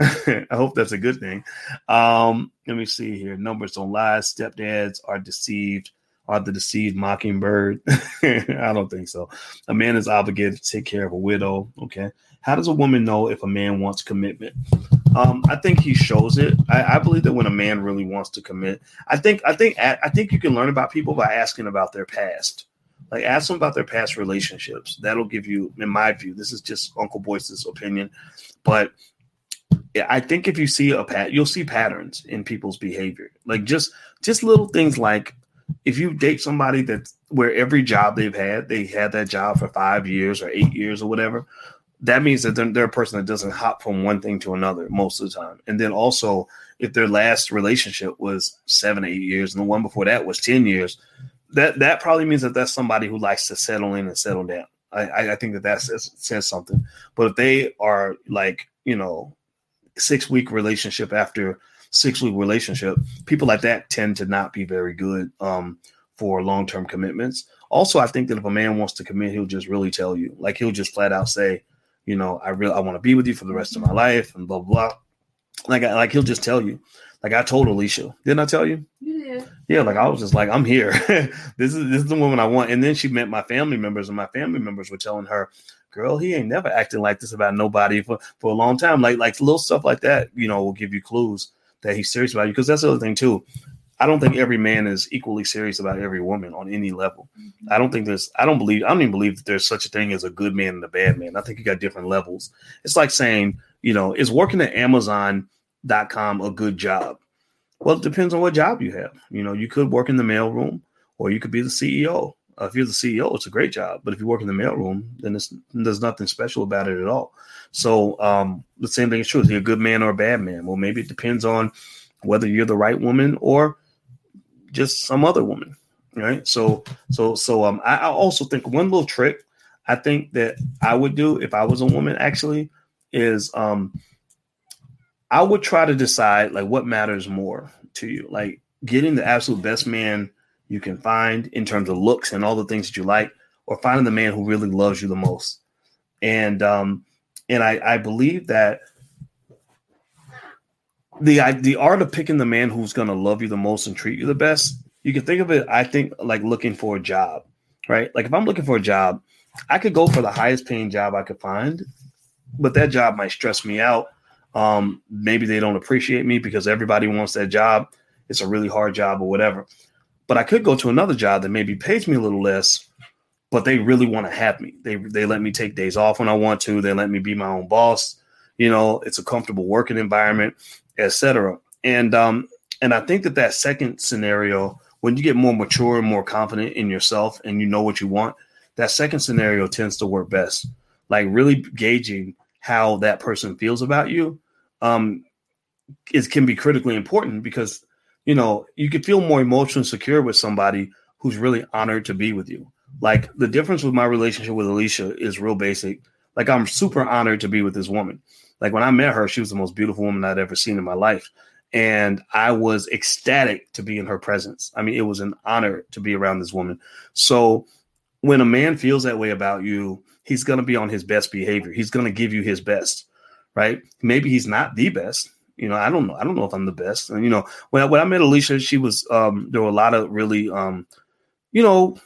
I hope that's a good thing. Um, let me see here. Numbers don't lie. Stepdads are deceived. Are the deceived mockingbird? I don't think so. A man is obligated to take care of a widow. Okay. How does a woman know if a man wants commitment? Um, I think he shows it. I, I, believe that when a man really wants to commit, I think I think I think you can learn about people by asking about their past. Like ask them about their past relationships. That'll give you, in my view, this is just Uncle Boyce's opinion, but I think if you see a pat, you'll see patterns in people's behavior. Like just just little things like if you date somebody that's where every job they've had, they had that job for five years or eight years or whatever that means that they're, they're, a person that doesn't hop from one thing to another most of the time. And then also, if their last relationship was seven, eight years, and the one before that was ten years, that that probably means that that's somebody who likes to settle in and settle down. I, I think that that says, says something. But if they are like you know six week relationship after six week relationship, people like that tend to not be very good um, for long term commitments. Also, I think that if a man wants to commit, he'll just really tell you. Like he'll just flat out say, you know, I really I want to be with you for the rest of my life and blah blah. Like I, like he'll just tell you. Like I told Alicia, didn't I tell you? Yeah. Yeah, like I was just like, I'm here. this is this is the woman I want. And then she met my family members, and my family members were telling her, "Girl, he ain't never acting like this about nobody for for a long time." Like like little stuff like that, you know, will give you clues that he's serious about you. Because that's the other thing too. I don't think every man is equally serious about every woman on any level. I don't think there's, I don't believe, I don't even believe that there's such a thing as a good man and a bad man. I think you got different levels. It's like saying, you know, is working at Amazon.com a good job? Well, it depends on what job you have. You know, you could work in the mailroom or you could be the CEO. Uh, if you're the CEO, it's a great job. But if you work in the mailroom, then there's nothing special about it at all. So um, the same thing is true. Is he a good man or a bad man? Well, maybe it depends on whether you're the right woman or just some other woman, right? So, so, so, um, I, I also think one little trick I think that I would do if I was a woman actually is, um, I would try to decide like what matters more to you, like getting the absolute best man you can find in terms of looks and all the things that you like, or finding the man who really loves you the most. And um, and I, I believe that the the art of picking the man who's going to love you the most and treat you the best you can think of it i think like looking for a job right? Like if i'm looking for a job i could go for the highest paying job i could find but that job might stress me out. Um, maybe they don't appreciate me because everybody wants that job. It's a really hard job or whatever. But i could go to another job that maybe pays me a little less but they really want to have me. They they let me take days off when i want to. They let me be my own boss. You know it's a comfortable working environment etc. And um, and I think that that second scenario, when you get more mature and more confident in yourself, and you know what you want, that second scenario tends to work best. Like really gauging how that person feels about you, um, it can be critically important because you know you can feel more emotionally secure with somebody who's really honored to be with you. Like the difference with my relationship with Alicia is real basic. Like I'm super honored to be with this woman. Like when I met her, she was the most beautiful woman I'd ever seen in my life. And I was ecstatic to be in her presence. I mean, it was an honor to be around this woman. So when a man feels that way about you, he's going to be on his best behavior. He's going to give you his best, right? Maybe he's not the best. You know, I don't know. I don't know if I'm the best. And, you know, when I, when I met Alicia, she was, um, there were a lot of really, um, you know,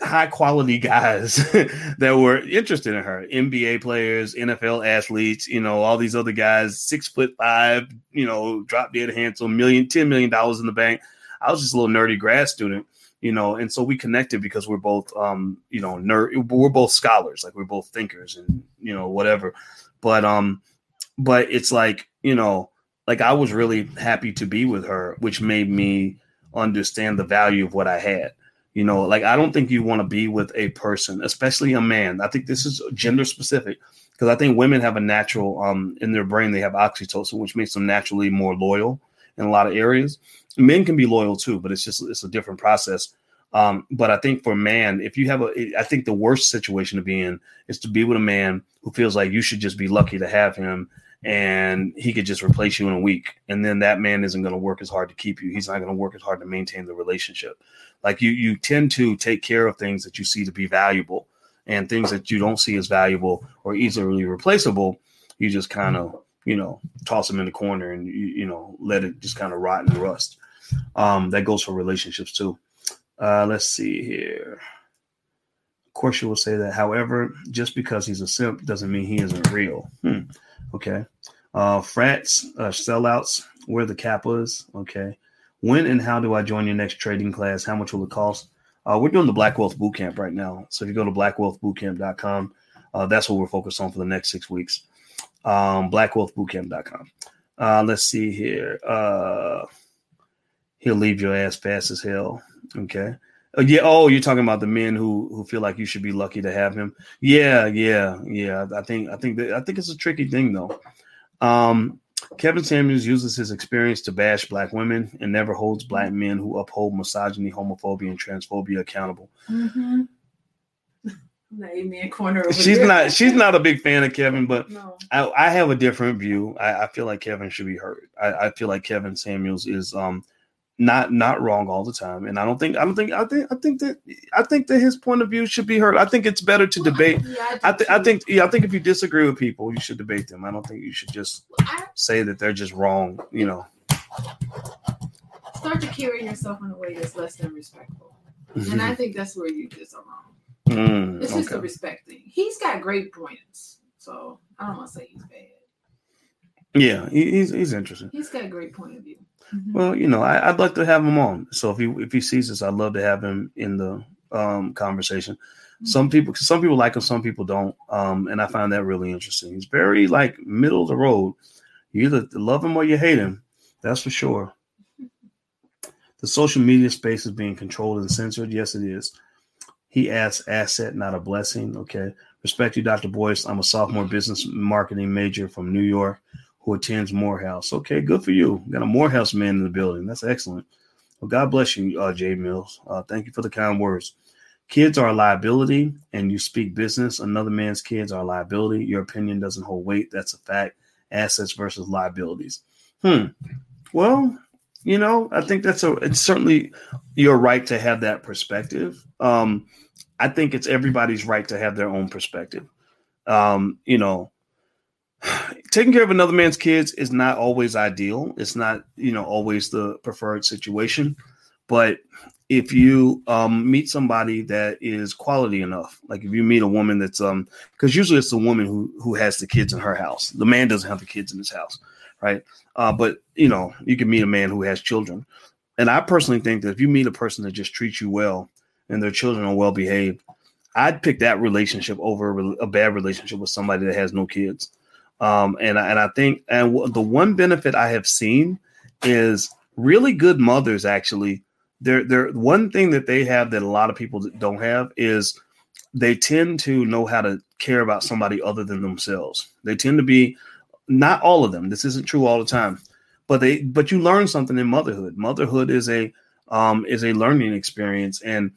high quality guys that were interested in her NBA players, NFL athletes, you know, all these other guys, six foot five, you know, drop dead handsome, million, $10 million in the bank. I was just a little nerdy grad student, you know, and so we connected because we're both, um, you know, nerd, we're both scholars, like we're both thinkers and, you know, whatever. But, um, but it's like, you know, like I was really happy to be with her, which made me understand the value of what I had you know, like I don't think you want to be with a person, especially a man. I think this is gender specific because I think women have a natural um in their brain they have oxytocin, which makes them naturally more loyal in a lot of areas. Men can be loyal too, but it's just it's a different process. Um, but I think for man, if you have a, I think the worst situation to be in is to be with a man who feels like you should just be lucky to have him and he could just replace you in a week. And then that man isn't going to work as hard to keep you. He's not going to work as hard to maintain the relationship. Like you, you tend to take care of things that you see to be valuable and things that you don't see as valuable or easily replaceable. You just kind of, you know, toss them in the corner and you, you know, let it just kind of rot and rust. Um, that goes for relationships too. Uh, let's see here. Of course, you will say that. However, just because he's a simp doesn't mean he isn't real. Hmm. Okay. Uh, frats, uh, sellouts, where the kappas. Okay. When and how do I join your next trading class? How much will it cost? Uh, we're doing the Black Wealth Bootcamp right now. So if you go to blackwealthbootcamp.com, uh, that's what we're focused on for the next six weeks. Um, blackwealthbootcamp.com. Uh, let's see here. Uh, he'll leave your ass fast as hell. Okay. Uh, yeah. Oh, you're talking about the men who who feel like you should be lucky to have him. Yeah, yeah, yeah. I think I think that, I think it's a tricky thing though. Um, Kevin Samuels uses his experience to bash black women and never holds black men who uphold misogyny, homophobia, and transphobia accountable. Mm-hmm. Amen corner. she's here. not she's not a big fan of Kevin, but No. I, I have a different view. I, I feel like Kevin should be heard. I, I feel like Kevin Samuels is um not not wrong all the time, and I don't think I don't think I think I think that I think that his point of view should be heard. I think it's better to debate. Yeah, I, do th- I think yeah, I think if you disagree with people, you should debate them. I don't think you should just say that they're just wrong. You know. start to carry yourself in a way that's less than respectful, and I think that's where you just are wrong. Mm, It's just a okay. respect thing. He's got great points, so I don't want to say he's bad. Yeah, he, he's he's interesting. He's got a great point of view. Well, you know, I, I'd like to have him on. So if he if he sees this, I'd love to have him in the um, conversation. Some people some people like him, some people don't, um, and I find that really interesting. He's very like middle of the road. You either love him or you hate him. That's for sure. The social media space is being controlled and censored. Yes, it is. He asks asset, not a blessing. Okay. Respect you, Dr. Boyce. I'm a sophomore business marketing major from New York who attends Morehouse. Okay, good for you. Got a Morehouse man in the building. That's excellent. Well, God bless you, uh, Jay Mills. Uh, thank you for the kind words. Kids are a liability, and you speak business. Another man's kids are a liability. Your opinion doesn't hold weight. That's a fact. Assets versus liabilities. Hmm. Well, you know, I think that's a. It's certainly your right to have that perspective. Um, I think it's everybody's right to have their own perspective. Um, you know, taking care of another man's kids is not always ideal. It's not, you know, always the preferred situation. But if you um, meet somebody that is quality enough, like if you meet a woman that's um, because usually it's the woman who who has the kids in her house. The man doesn't have the kids in his house, right? Uh, but you know, you can meet a man who has children, and I personally think that if you meet a person that just treats you well and their children are well behaved, I'd pick that relationship over a, bad relationship with somebody that has no kids. Um, and and I think and the one benefit I have seen is really good mothers actually. They're, they're one thing that they have that a lot of people don't have is they tend to know how to care about somebody other than themselves. They tend to be not all of them. This isn't true all the time, but they but you learn something in motherhood. Motherhood is a um, is a learning experience, and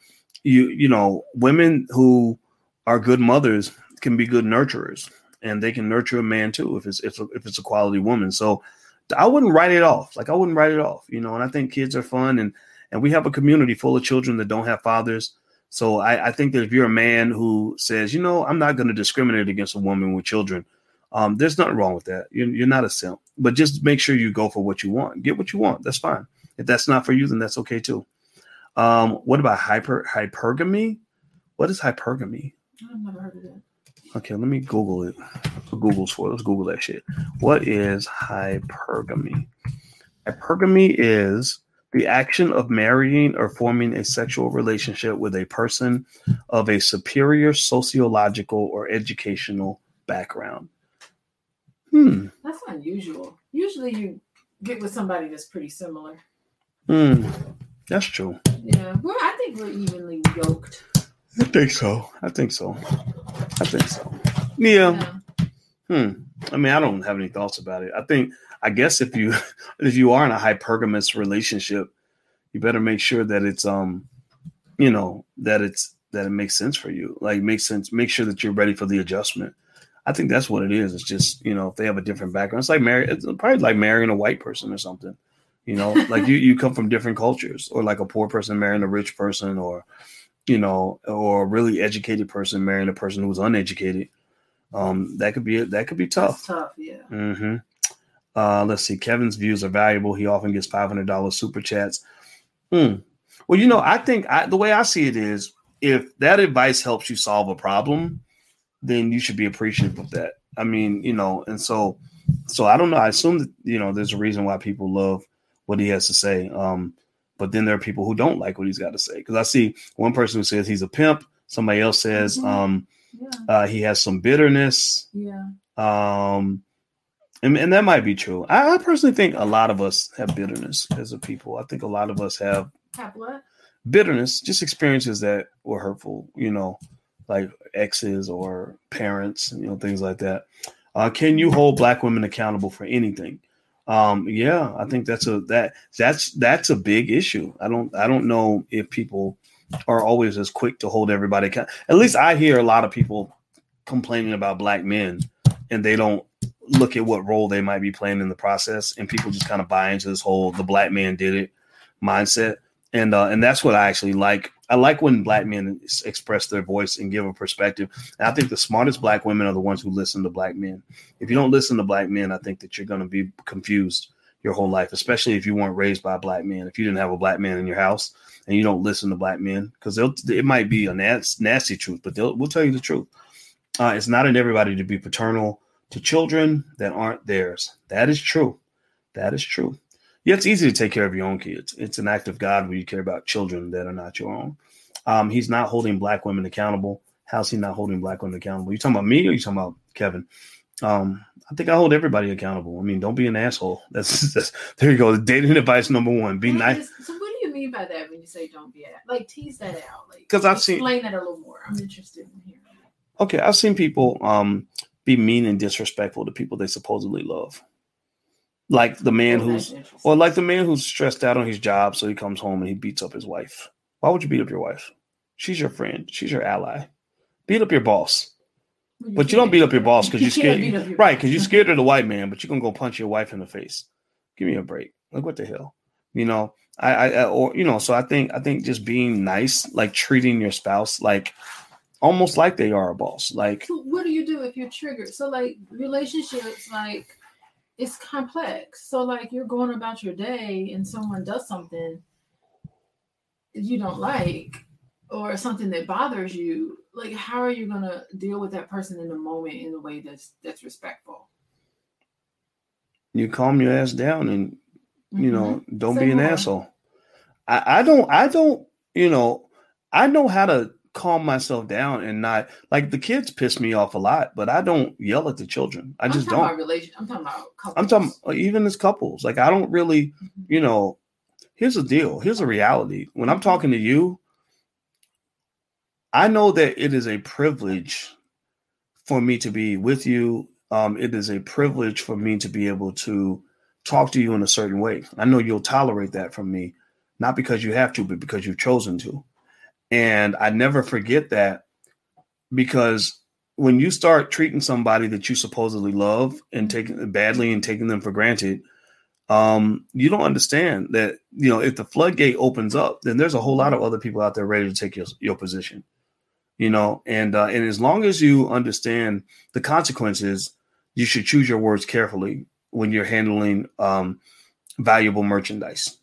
you you know women who are good mothers can be good nurturers, and they can nurture a man too if it's if, if it's a quality woman. So I wouldn't write it off. Like I wouldn't write it off, you know. And I think kids are fun, and and we have a community full of children that don't have fathers. So I, I think that if you're a man who says, you know, I'm not going to discriminate against a woman with children, um, there's nothing wrong with that. You're, you're not a simp, but just make sure you go for what you want. Get what you want. That's fine. If that's not for you, then that's okay too. Um, what about hyper hypergamy? What is hypergamy? I've never heard of that. Okay, let me Google it. Google's for let's Google that shit. What is hypergamy? Hypergamy is the action of marrying or forming a sexual relationship with a person of a superior sociological or educational background. Hmm. That's unusual. Usually you get with somebody that's pretty similar. Hmm. That's true. Yeah. Well, I think we're evenly yoked. I think so. I think so. I think so. Yeah. Yeah. Hmm. I mean, I don't have any thoughts about it. I think, I guess, if you if you are in a hypergamous relationship, you better make sure that it's um you know, that it's that it makes sense for you. Like makes sense, make sure that you're ready for the adjustment. I think that's what it is. It's just, you know, if they have a different background, it's like marry it's probably like marrying a white person or something. You know, like you you come from different cultures, or like a poor person marrying a rich person, or you know, or a really educated person marrying a person who's uneducated. Um, that could be that could be tough. That's tough, yeah. Mm-hmm. Uh, let's see. Kevin's views are valuable. He often gets five hundred dollars super chats. Hmm. Well, you know, I think I, the way I see it is, if that advice helps you solve a problem, then you should be appreciative of that. I mean, you know, and so, so I don't know. I assume that you know there's a reason why people love what he has to say. Um, but then there are people who don't like what he's got to say. Because I see one person who says he's a pimp. Somebody else says Mhm. um, Yeah. uh, he has some bitterness. Yeah. Um, and, and that might be true. I, I personally think a lot of us have bitterness as a people. I think a lot of us have Have what? bitterness, just experiences that were hurtful, you know, like exes or parents, you know, things like that. Uh, can you hold black women accountable for anything? Um, yeah, I think that's a that that's that's a big issue. I don't I don't know if people are always as quick to hold everybody. At least I hear a lot of people complaining about black men and they don't look at what role they might be playing in the process and people just kind of buy into this whole the black man did it mindset and uh, and that's what I actually like. I like when black men express their voice and give a perspective. And I think the smartest black women are the ones who listen to black men. If you don't listen to black men, I think that you're going to be confused your whole life, especially if you weren't raised by black man. If you didn't have a black man in your house and you don't listen to black men, because it might be a nas- nasty truth, but they'll we'll tell you the truth. Uh, it's not in everybody to be paternal to children that aren't theirs. That is true. That is true. Yeah, it's easy to take care of your own kids. It's an act of God when you care about children that are not your own. Um, he's not holding black women accountable. How's he not holding black women accountable? You talking about me or you talking about Kevin? Um, I think I hold everybody accountable. I mean, don't be an asshole. That's, that's there you go. Dating advice number one: be nice. is- So what do you mean by that when you say don't be a like tease that out? Like 'Cause I've seen- explain that a little more. I'm interested in hearing. Okay, I've seen people um be mean and disrespectful to people they supposedly love, like the man who's or like the man who's stressed out on his job, so he comes home and he beats up his wife. Why would you beat up your wife? She's your friend. She's your ally. Beat up your boss, Well, but you don't beat up your boss because you're scared. Right, because you're scared of the white man, but you're gonna go punch your wife in the face. Give me a break. Like what the hell? You know, I, I, I or you know, so I think I think just being nice, like treating your spouse like almost like they are a boss. Like So what do you do if you're triggered? So like relationships, like it's complex. So like you're going about your day and someone does something you don't like or something that bothers you. Like how are you gonna deal with that person in the moment in a way that's that's respectful? you calm your ass down and you know mm-hmm. don't Say be an asshole. I, I don't I don't you know I know how to calm myself down and not like the kids piss me off a lot, but I don't yell at the children. I just don't. about relation. I'm talking about couples. I'm talking even as couples. Like I don't really, Mhm. you know, here's the deal. Here's the reality. When I'm talking to you, I know that it is a privilege for me to be with you. Um, it is a privilege for me to be able to talk to you in a certain way. I know you'll tolerate that from me, not because you have to, but because you've chosen to. And I never forget that because when you start treating somebody that you supposedly love and taking badly and taking them for granted, um, you don't understand that you know if the floodgate opens up, then there's a whole lot of other people out there ready to take your your position. You know, and uh, and as long as you understand the consequences, you should choose your words carefully when you're handling um, valuable merchandise.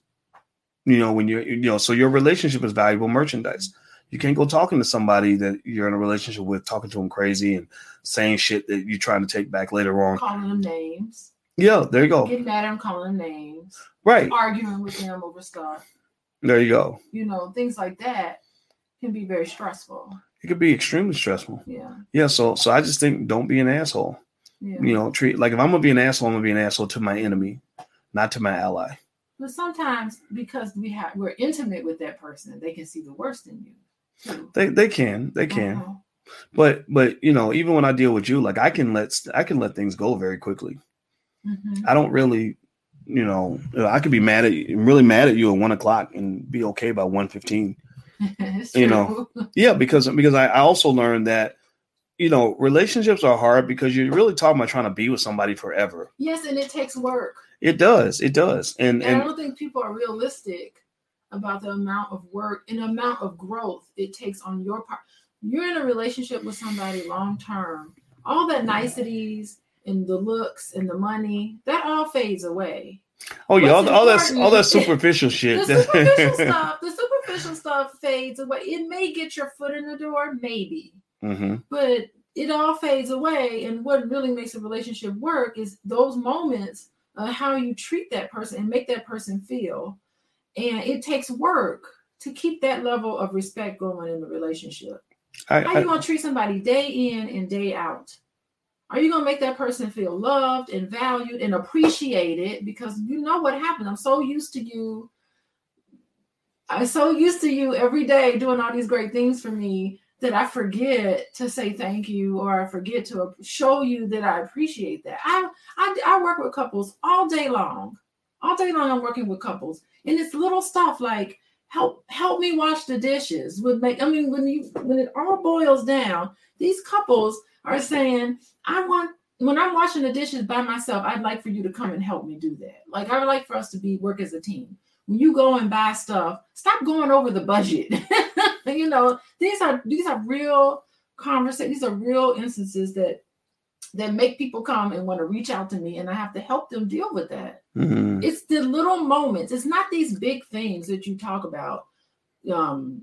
You know, when you're you know, so your relationship is valuable merchandise. You can't go talking to somebody that you're in a relationship with, talking to them crazy and saying shit that you're trying to take back later on. calling them names, Yeah, there you go. getting mad at them, calling them names, Right. arguing with them over stuff. There you go. You know, things like that can be very stressful. It could be extremely stressful. Yeah. Yeah, so so I just think don't be an asshole. Yeah. You know, treat like if I'm gonna be an asshole, I'm gonna be an asshole to my enemy, not to my ally. But sometimes because we have we're intimate with that person, they can see the worst in you. too. They they can, they can. Uh-huh. But but you know, even when I deal with you, like I can let I can let things go very quickly. Mhm. I don't really, you know, I could be mad at you, really mad at you at one o'clock and be okay by one fifteen. You know. Yeah, because because I, I also learned that you know relationships are hard because you're really talking about trying to be with somebody forever. yes, and it takes work. It does, it does, and And I don't think people are realistic about the amount of work and the amount of growth it takes on your part. You're in a relationship with somebody long term. All that niceties and the looks and the money, that all fades away. oh yeah, all, all that all that superficial The superficial stuff, the superficial stuff fades away. It may get your foot in the door, maybe, hmm but it all fades away. And what really makes a relationship work is those moments of how you treat that person and make that person feel. And it takes work to keep that level of respect going in the relationship. I, How you gonna treat somebody day in and day out? Are you gonna make that person feel loved and valued and appreciated? Because you know what happened. I'm so used to you. I'm so used to you every day doing all these great things for me that I forget to say thank you or I forget to show you that I appreciate that. I I, I work with couples all day long. All day long I'm working with couples. And it's little stuff like help help me wash the dishes would make i mean when you when it all boils down these couples are saying i want when i'm washing the dishes by myself i'd like for you to come and help me do that like i would like for us to be work as a team you go and buy stuff stop going over the budget. You know these are these are real conversations these are real instances that that make people come and want to reach out to me and i have to help them deal with that. Mhm. it's the little moments. It's not these big things that you talk about um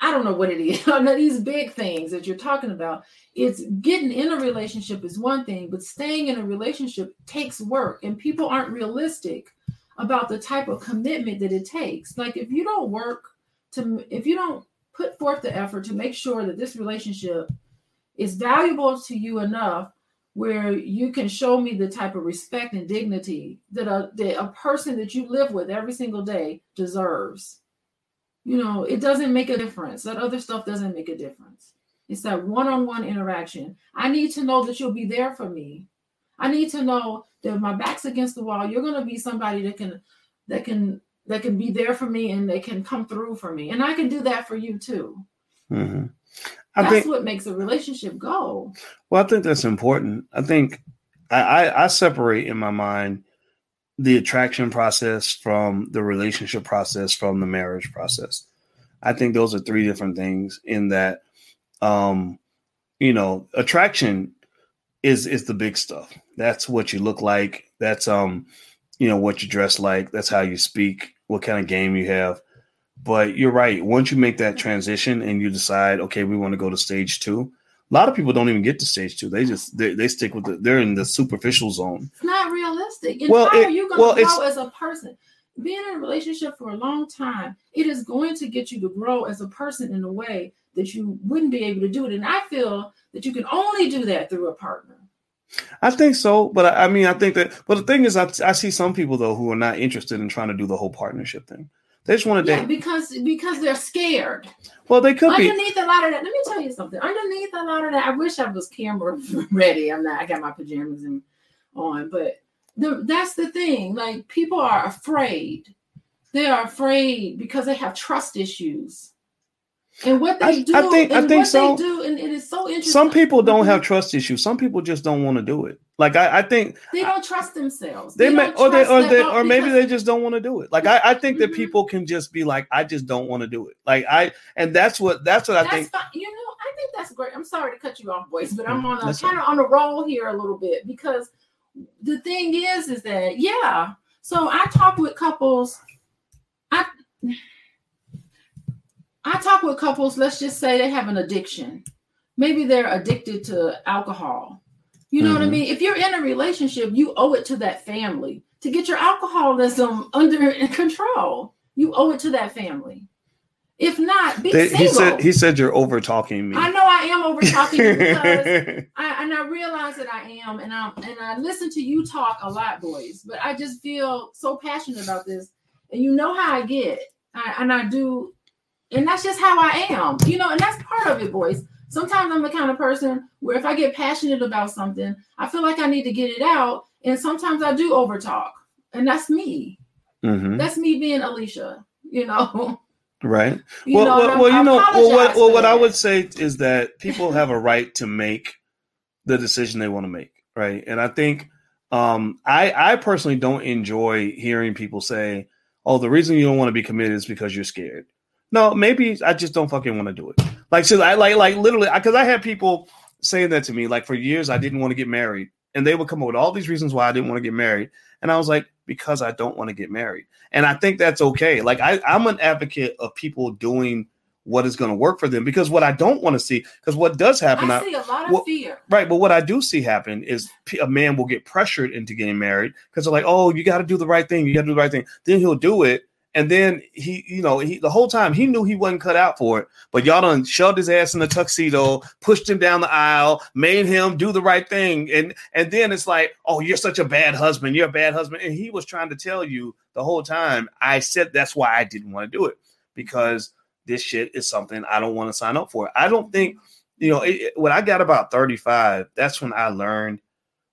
i don't know what it is not these big things that you're talking about. It's getting in a relationship is one thing but staying in a relationship takes work and people aren't realistic about the type of commitment that it takes like if you don't work to if you don't put forth the effort to make sure that this relationship is valuable to you enough where you can show me the type of respect and dignity that a, that a person that you live with every single day deserves. You know, it doesn't make a difference. That other stuff doesn't make a difference. It's that one on one interaction. I need to know that you'll be there for me. I need to know that my back's against the wall, you're going to be somebody that can, that can, that can be there for me and they can come through for me. And I can do that for you too. Mhm. I That's think what makes a relationship go. Well, I think that's important. I think I, I, I separate in my mind the attraction process from the relationship process from the marriage process. I think those are three different things in that um you know, attraction is is the big stuff. That's what you look like. That's um you know what you dress like. That's how you speak, what kind of game you have. But you're right. Once you make that transition and you decide, okay, we want to go to stage two, a lot of people don't even get to stage two. They just they, they stick with the they're in the superficial zone. It's not realistic. And Well, how it- are you going well, to it's- grow as a person? Being in a relationship for a long time, it is going to get you to grow as a person in a way that you wouldn't be able to do it. And I feel that you can only do that through a partner. I think so, but I, I mean, I think that. But the thing is, I, I see some people though who are not interested in trying to do the whole partnership thing. They just want to Yeah, date. because because they're scared. Well, they could be. Underneath a lot of that, let me tell you something. Underneath a lot of that, I wish I was camera ready. I'm not. I got my pajamas in, on, but the, that's the thing. Like people are afraid. They are afraid because they have trust issues. And what they I- do, I think- I think what so. they do, and it is so interesting. Some people don't have trust issues. Some people just don't want to do it. Like I, I think They don't trust themselves. they, may, or they, or they, or maybe they just don't want to do it. Like I, I think that Mhm. people can just be like, I just don't want to do it. Like I, and that's what that's what I think. fine. You know, I think that's great. I'm sorry to cut you off, Boyce, but I'm on a kind of on a roll here a little bit because the thing is, is that yeah. So I talk with couples. I I talk with couples. Let's just say they have an addiction. Maybe they're addicted to alcohol. You know what I Mhm. mean? If you're in a relationship, you owe it to that family to get your alcoholism under control. You owe it to that family. If not, be They- single. he said he said you're over talking me. I know I am over talking because I and I realize that I am, and I and I listen to you talk a lot, Boyce. But I just feel so passionate about this, and you know how I get, I, and I do, and that's just how I am, you know, and that's part of it, Boyce. Sometimes I'm the kind of person where if I get passionate about something, I feel like I need to get it out, and sometimes I do over talk, and that's me. Mhm. That's me being Alicia, you know. Right. You well, know, well, well you know, well, what, well, what I would say is that people have a right to make the decision they want to make, right? And I think um, I, I personally don't enjoy hearing people say, "Oh, the reason you don't want to be committed is because you're scared." No, maybe I just don't fucking want to do it. Like, so I like, like literally, because I, I had people saying that to me. Like for years, I didn't want to get married, and they would come up with all these reasons why I didn't want to get married, and I was like, because I don't want to get married. And I think that's okay. Like I, I'm an advocate of people doing what is going to work for them because what I don't want to see, because what does happen, I see a lot of what, fear. Right, but what I do see happen is a man will get pressured into getting married because they're like, "Oh, you got to do the right thing. You got to do the right thing." Then he'll do it, and then he, you know, he the whole time he knew he wasn't cut out for it, but y'all done shoved his ass in the tuxedo, pushed him down the aisle, made him do the right thing, and and then it's like, oh, you're such a bad husband, you're a bad husband, and he was trying to tell you the whole time. I said that's why I didn't want to do it because this shit is something I don't want to sign up for. I don't think, you know, it, when I got about 35, that's when I learned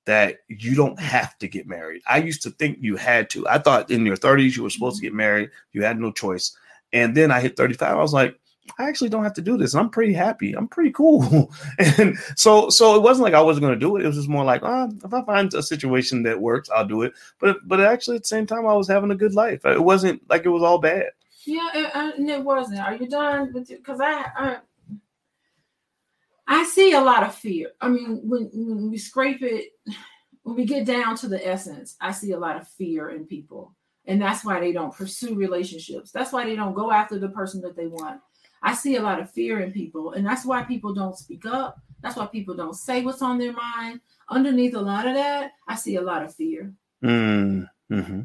that you don't have to get married. I used to think you had to. I thought in your 30s you were supposed to get married. You had no choice. And then I hit 35. I was like, I actually don't have to do this. I'm pretty happy. I'm pretty cool. and so so it wasn't like I wasn't going to do it. It was just more like, oh, if I find a situation that works, I'll do it. But but actually at the same time I was having a good life. It wasn't like it was all bad. Yeah, and it wasn't. Are you done with? Because I, I I see a lot of fear. I mean, when, when we scrape it, when we get down to the essence, I see a lot of fear in people. And that's why they don't pursue relationships. That's why they don't go after the person that they want. I see a lot of fear in people. And that's why people don't speak up. That's why people don't say what's on their mind. Underneath a lot of that, I see a lot of fear. Mm, mm-hmm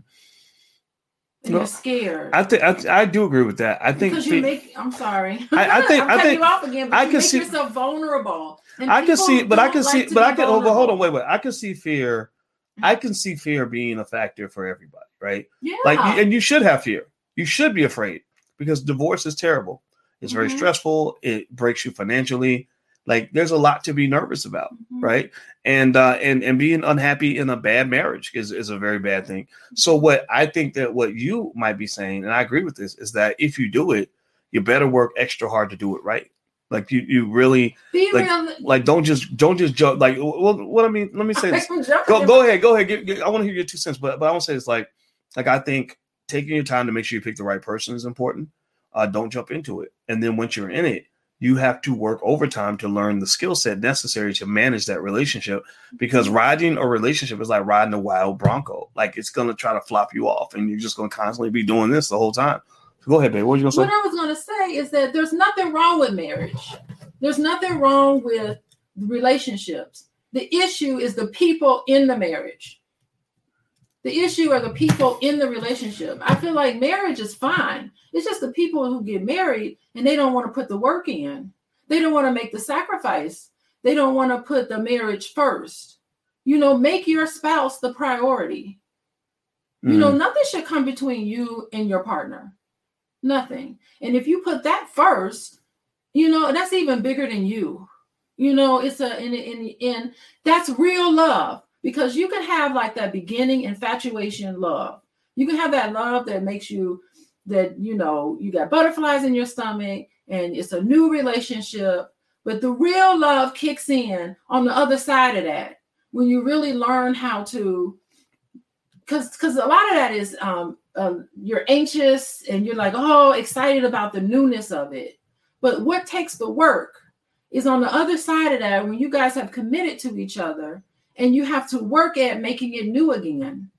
you're scared. I think I, I, do agree with that. I think because you make. I'm sorry. I, I think I think you off again, I can see yourself vulnerable. I can see, but I can see, but I can. Oh, hold on, wait, wait. I can see fear. I can see fear being a factor for everybody, right? Yeah. Like, and you should have fear. You should be afraid because divorce is terrible. It's very mm-hmm. stressful. It breaks you financially. Like there's a lot to be nervous about, mm-hmm. right? And uh, and and being unhappy in a bad marriage is is a very bad thing. So what I think that what you might be saying, and I agree with this, is that if you do it, you better work extra hard to do it right. Like you, you really like, like don't just don't just jump. Like well, what I mean, let me say this. Go, go ahead, go ahead. Get, get, I want to hear your two cents, but but I want to say it's like like I think taking your time to make sure you pick the right person is important. Uh, don't jump into it, and then once you're in it, you have to work overtime to learn the skill set necessary to manage that relationship because mm-hmm. riding a relationship is like riding a wild bronco. Like it's going to try to flop you off and you're just going to constantly be doing this the whole time. So go ahead babe. What you going to say? What i was going to say is that there's nothing wrong with marriage. There's nothing wrong with relationships. The issue is the people in the marriage the issue are the people in the relationship. I feel like marriage is fine. It's just the people who get married and they don't want to put the work in. They don't want to make the sacrifice. They don't want to put the marriage first. You know, make your spouse the priority. Mm. You know, mm. nothing should come between you and your partner. Nothing. And if you put that first, you know, that's even bigger than you. You know, it's a in in in that's real love because you can have like that beginning infatuation love. You can have that love that makes you that you know you got butterflies in your stomach and it's a new relationship. But the real love kicks in on the other side of that when you really learn how to because because a lot of that is um, uh, you're anxious and you're like oh excited about the newness of it but what takes the work is on the other side of that when you guys have committed to each other and you have to work at making it new again.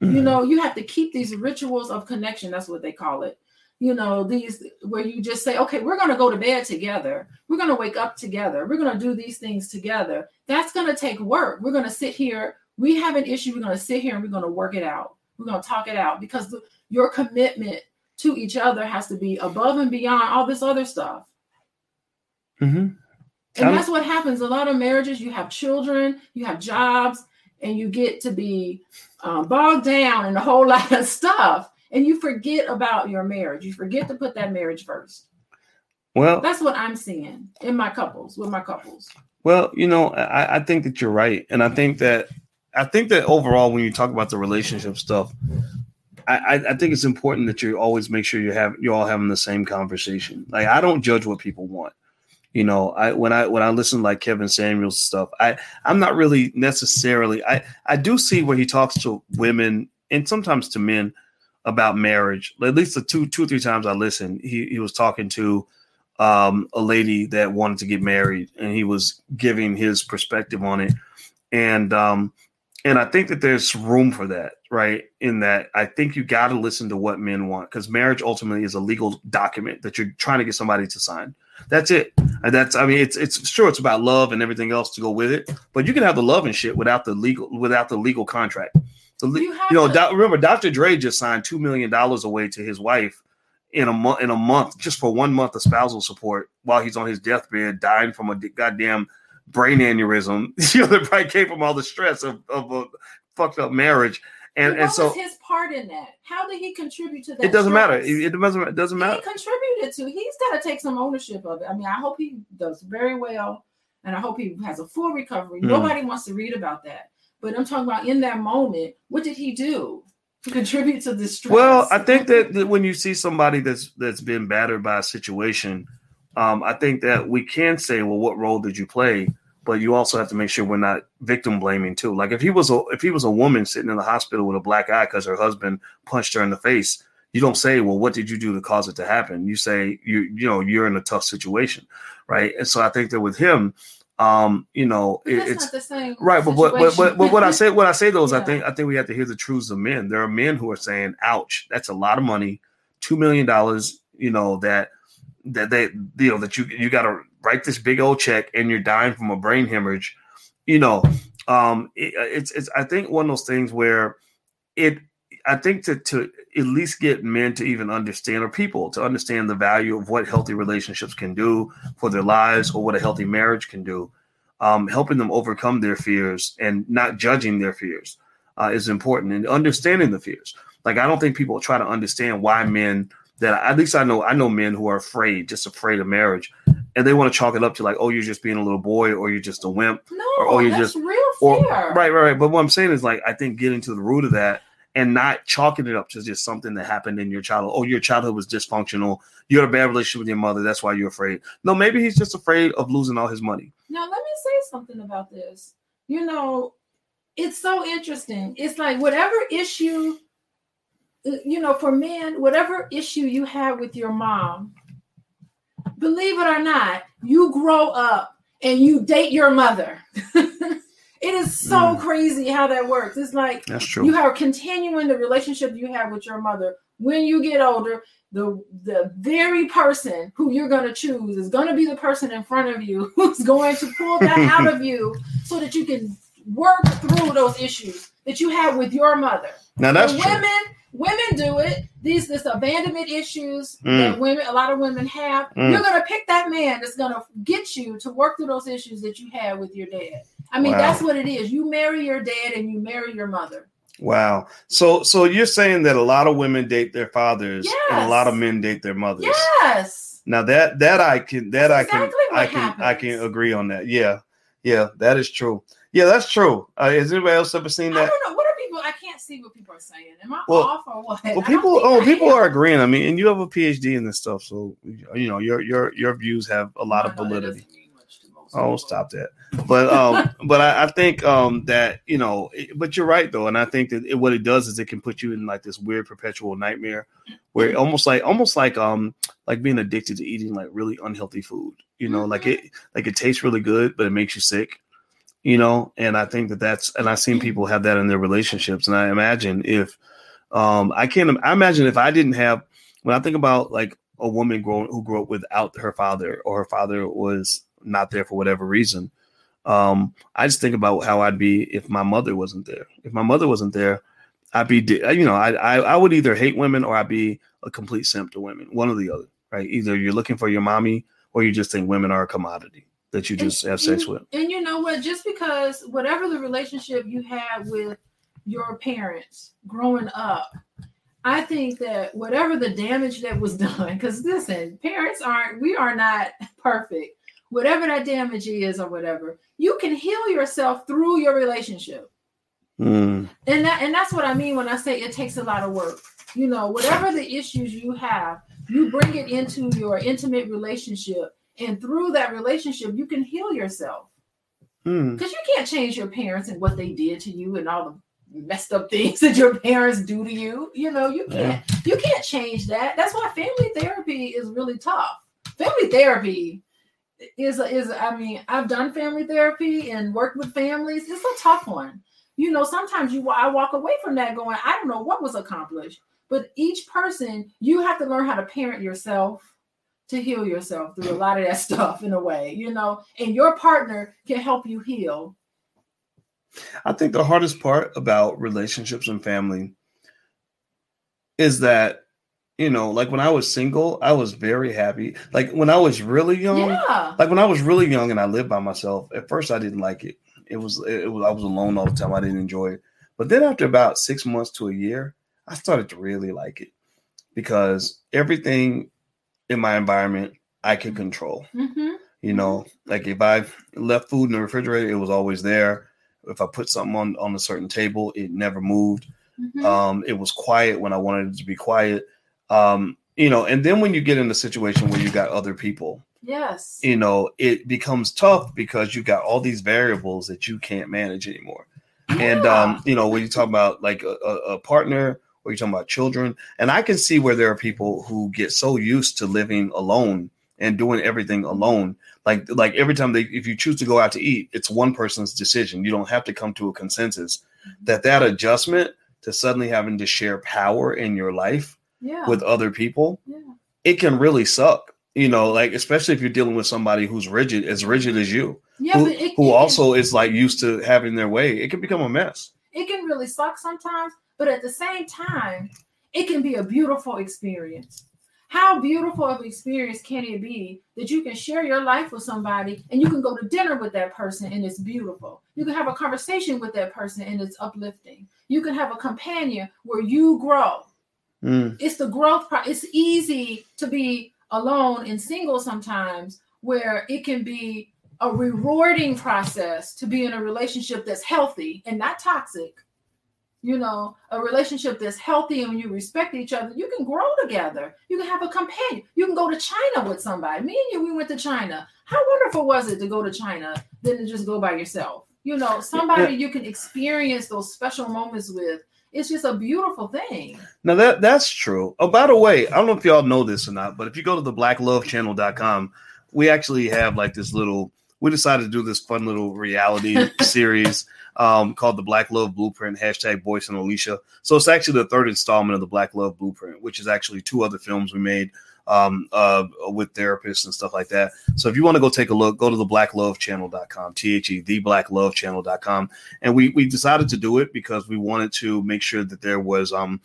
Mm-hmm. You know, you have to keep these rituals of connection. That's what they call it. You know, these where you just say, okay, we're going to go to bed together. We're going to wake up together. We're going to do these things together. That's going to take work. We're going to sit here. We have an issue. We're going to sit here and we're going to work it out. We're going to talk it out because the, your commitment to each other has to be above and beyond all this other stuff. Mm-hmm. And that's what happens. A lot of marriages, you have children, you have jobs, and you get to be um, bogged down in a whole lot of stuff, and you forget about your marriage. You forget to put that marriage first. Well, that's what I'm seeing in my couples, with my couples. Well, you know, I, I think that you're right, and I think that I think that overall, when you talk about the relationship stuff, I, I think it's important that you always make sure you have you're all having the same conversation. Like I don't judge what people want. You know, I when I when I listen to like Kevin Samuels stuff, I I'm not really necessarily I I do see where he talks to women and sometimes to men about marriage. At least the two two or three times I listened, he he was talking to um, a lady that wanted to get married, and he was giving his perspective on it. And um, and I think that there's room for that, right? In that, I think you got to listen to what men want because marriage ultimately is a legal document that you're trying to get somebody to sign. That's it. And that's I mean, it's it's sure it's about love and everything else to go with it, but you can have the love and shit without the legal without the legal contract. The, you, you know, to- do, remember, Dr. Dre just signed two million dollars away to his wife in a month in a month just for one month of spousal support while he's on his deathbed, dying from a goddamn brain aneurysm. you know, that probably came from all the stress of, of a fucked up marriage. And, and, so his part in that? How did he contribute to that? It doesn't stress? matter. It, it, doesn't. It doesn't matter. He contributed to. He's got to take some ownership of it. I mean, I hope he does very well, and I hope he has a full recovery. Mm. Nobody wants to read about that, but I'm talking about in that moment. What did he do? To contribute to this stress. Well, I think that, that when you see somebody that's that's been battered by a situation, um, I think that we can say, well, what role did you play? But you also have to make sure we're not victim blaming too. Like if he was a if he was a woman sitting in the hospital with a black eye because her husband punched her in the face, you don't say, "Well, what did you do to cause it to happen?" You say, "You you know you're in a tough situation, right?" And so I think that with him, um, you know, it, it's the same right. But what, but, but, but what I say what I say though is yeah. I think I think we have to hear the truths of men. There are men who are saying, "Ouch, that's a lot of money, two million dollars." You know that that they you know that you you got to write this big old check and you're dying from a brain hemorrhage, you know, um, it, it's it's I think one of those things where it I think to to at least get men to even understand or people to understand the value of what healthy relationships can do for their lives or what a healthy marriage can do, um, helping them overcome their fears and not judging their fears uh, is important and understanding the fears. Like I don't think people try to understand why men that at least I know I know men who are afraid, just afraid of marriage, and they want to chalk it up to like, oh, you're just being a little boy, or you're just a wimp, no, or oh, you're just real or, right, right, right. But what I'm saying is like I think getting to the root of that and not chalking it up to just something that happened in your childhood. Oh, your childhood was dysfunctional. You had a bad relationship with your mother. That's why you're afraid. No, maybe he's just afraid of losing all his money. Now, let me say something about this. You know, it's so interesting. It's like whatever issue you know, for men, whatever issue you have with your mom, believe it or not, you grow up and you date your mother. it is so mm. crazy how that works. It's like That's true. you are continuing the relationship you have with your mother. When you get older, the the very person who you're going to choose is going to be the person in front of you who's going to pull that out of you so that you can work through those issues that you have with your mother. Now that's women Women do it. These this abandonment issues mm. that women, a lot of women have. Mm. You're gonna pick that man that's gonna get you to work through those issues that you had with your dad. I mean, wow. that's what it is. You marry your dad and you marry your mother. Wow. So so you're saying that a lot of women date their fathers yes. and a lot of men date their mothers. Yes. Now that that I can that that's I can exactly I can happens. I can agree on that. Yeah. Yeah, that is true. Yeah, that's true. Uh, has anybody else ever seen that? I don't know people. I can't see what people are saying. Am I well, off or what? Well, people. Oh, people are agreeing. I mean, and you have a PhD in this stuff, so you know your your your views have a lot of validity. Oh, stop that. But um, but I, I, think um that you know, it, but you're right though, and I think that it, what it does is it can put you in like this weird perpetual nightmare, where almost like almost like um like being addicted to eating like really unhealthy food. You know, mm-hmm. like it like it tastes really good, but it makes you sick you know and i think that that's and i've seen people have that in their relationships and i imagine if um i can't i imagine if i didn't have when i think about like a woman growing who grew up without her father or her father was not there for whatever reason um i just think about how i'd be if my mother wasn't there. If my mother wasn't there i'd be you know i i, I would either hate women or i'd be a complete simp to women one or the other right? Either you're looking for your mommy or you just think women are a commodity that you just and, have sex with. And you know what? Just because whatever the relationship you had with your parents growing up, I think that whatever the damage that was done, because listen, parents aren't, we are not perfect. Whatever that damage is or whatever, you can heal yourself through your relationship. Mm. And that and that's what I mean when I say it takes a lot of work. You know, whatever the issues you have, you bring it into your intimate relationship, and through that relationship, you can heal yourself. Hmm. Because you can't change your parents and what they did to you and all the messed up things that your parents do to you. You know, you can't you can't change that. That's why family therapy is really tough. Family therapy is is I mean, I've done family therapy and worked with families. It's a tough one. You know, sometimes you I walk away from that going, I don't know what was accomplished. But each person, you have to learn how to parent yourself to heal yourself through a lot of that stuff in a way, you know, and your partner can help you heal I think the hardest part about relationships and family is that, you know, like when I was single, I was very happy. Like when I was really young, Yeah. like when I was really young and I lived by myself, at first I didn't like it. It was, it was, I was alone all the time. I didn't enjoy it. But then after about six months to a year, I started to really like it because everything in my environment I could control. hmm You know, like if I left food in the refrigerator, it was always there. If I put something on on a certain table, it never moved. hmm Um, it was quiet when I wanted it to be quiet. Um, you know, and then when you get in a situation where you got other people, yes. you know, it becomes tough because you got all these variables that you can't manage anymore. And um, you know, when you talk about like a, a, a partner or you're talking about children, and I can see where there are people who get so used to living alone and doing everything alone. Like like every time they if you choose to go out to eat, it's one person's decision. You don't have to come to a consensus. Mm-hmm. That that adjustment to suddenly having to share power in your life yeah. with other people, yeah. it can really suck. You know, like especially if you're dealing with somebody who's rigid, as rigid as you, Yeah, who, but it, who it also is like used to having their way. It can become a mess. it can really suck sometimes, but at the same time, it can be a beautiful experience. How beautiful of an experience can it be that you can share your life with somebody and you can go to dinner with that person and it's beautiful? You can have a conversation with that person and it's uplifting. You can have a companion where you grow. Mm. It's the growth part. It's easy to be alone and single sometimes where it can be a rewarding process to be in a relationship that's healthy and not toxic. You know, a relationship that's healthy and you respect each other, you can grow together. You can have a companion. You can go to China with somebody. Me and you, we went to China. How wonderful was it to go to China than to just go by yourself? You know, somebody you can experience those special moments with. It's just a beautiful thing. Now that that's true. Oh, by the way, I don't know if y'all know this or not, but if you go to the blacklovechannel.com, we actually have like this little we decided to do this fun little reality series um, called the Black Love Blueprint, hashtag Boyce and Alicia. So it's actually the third installment of the Black Love Blueprint, which is actually two other films we made um, uh, with therapists and stuff like that. So if you want to go take a look, go to the blacklovechannel.com, T-H-E, the blacklovechannel.com. And we, we decided to do it because we wanted to make sure that there was um,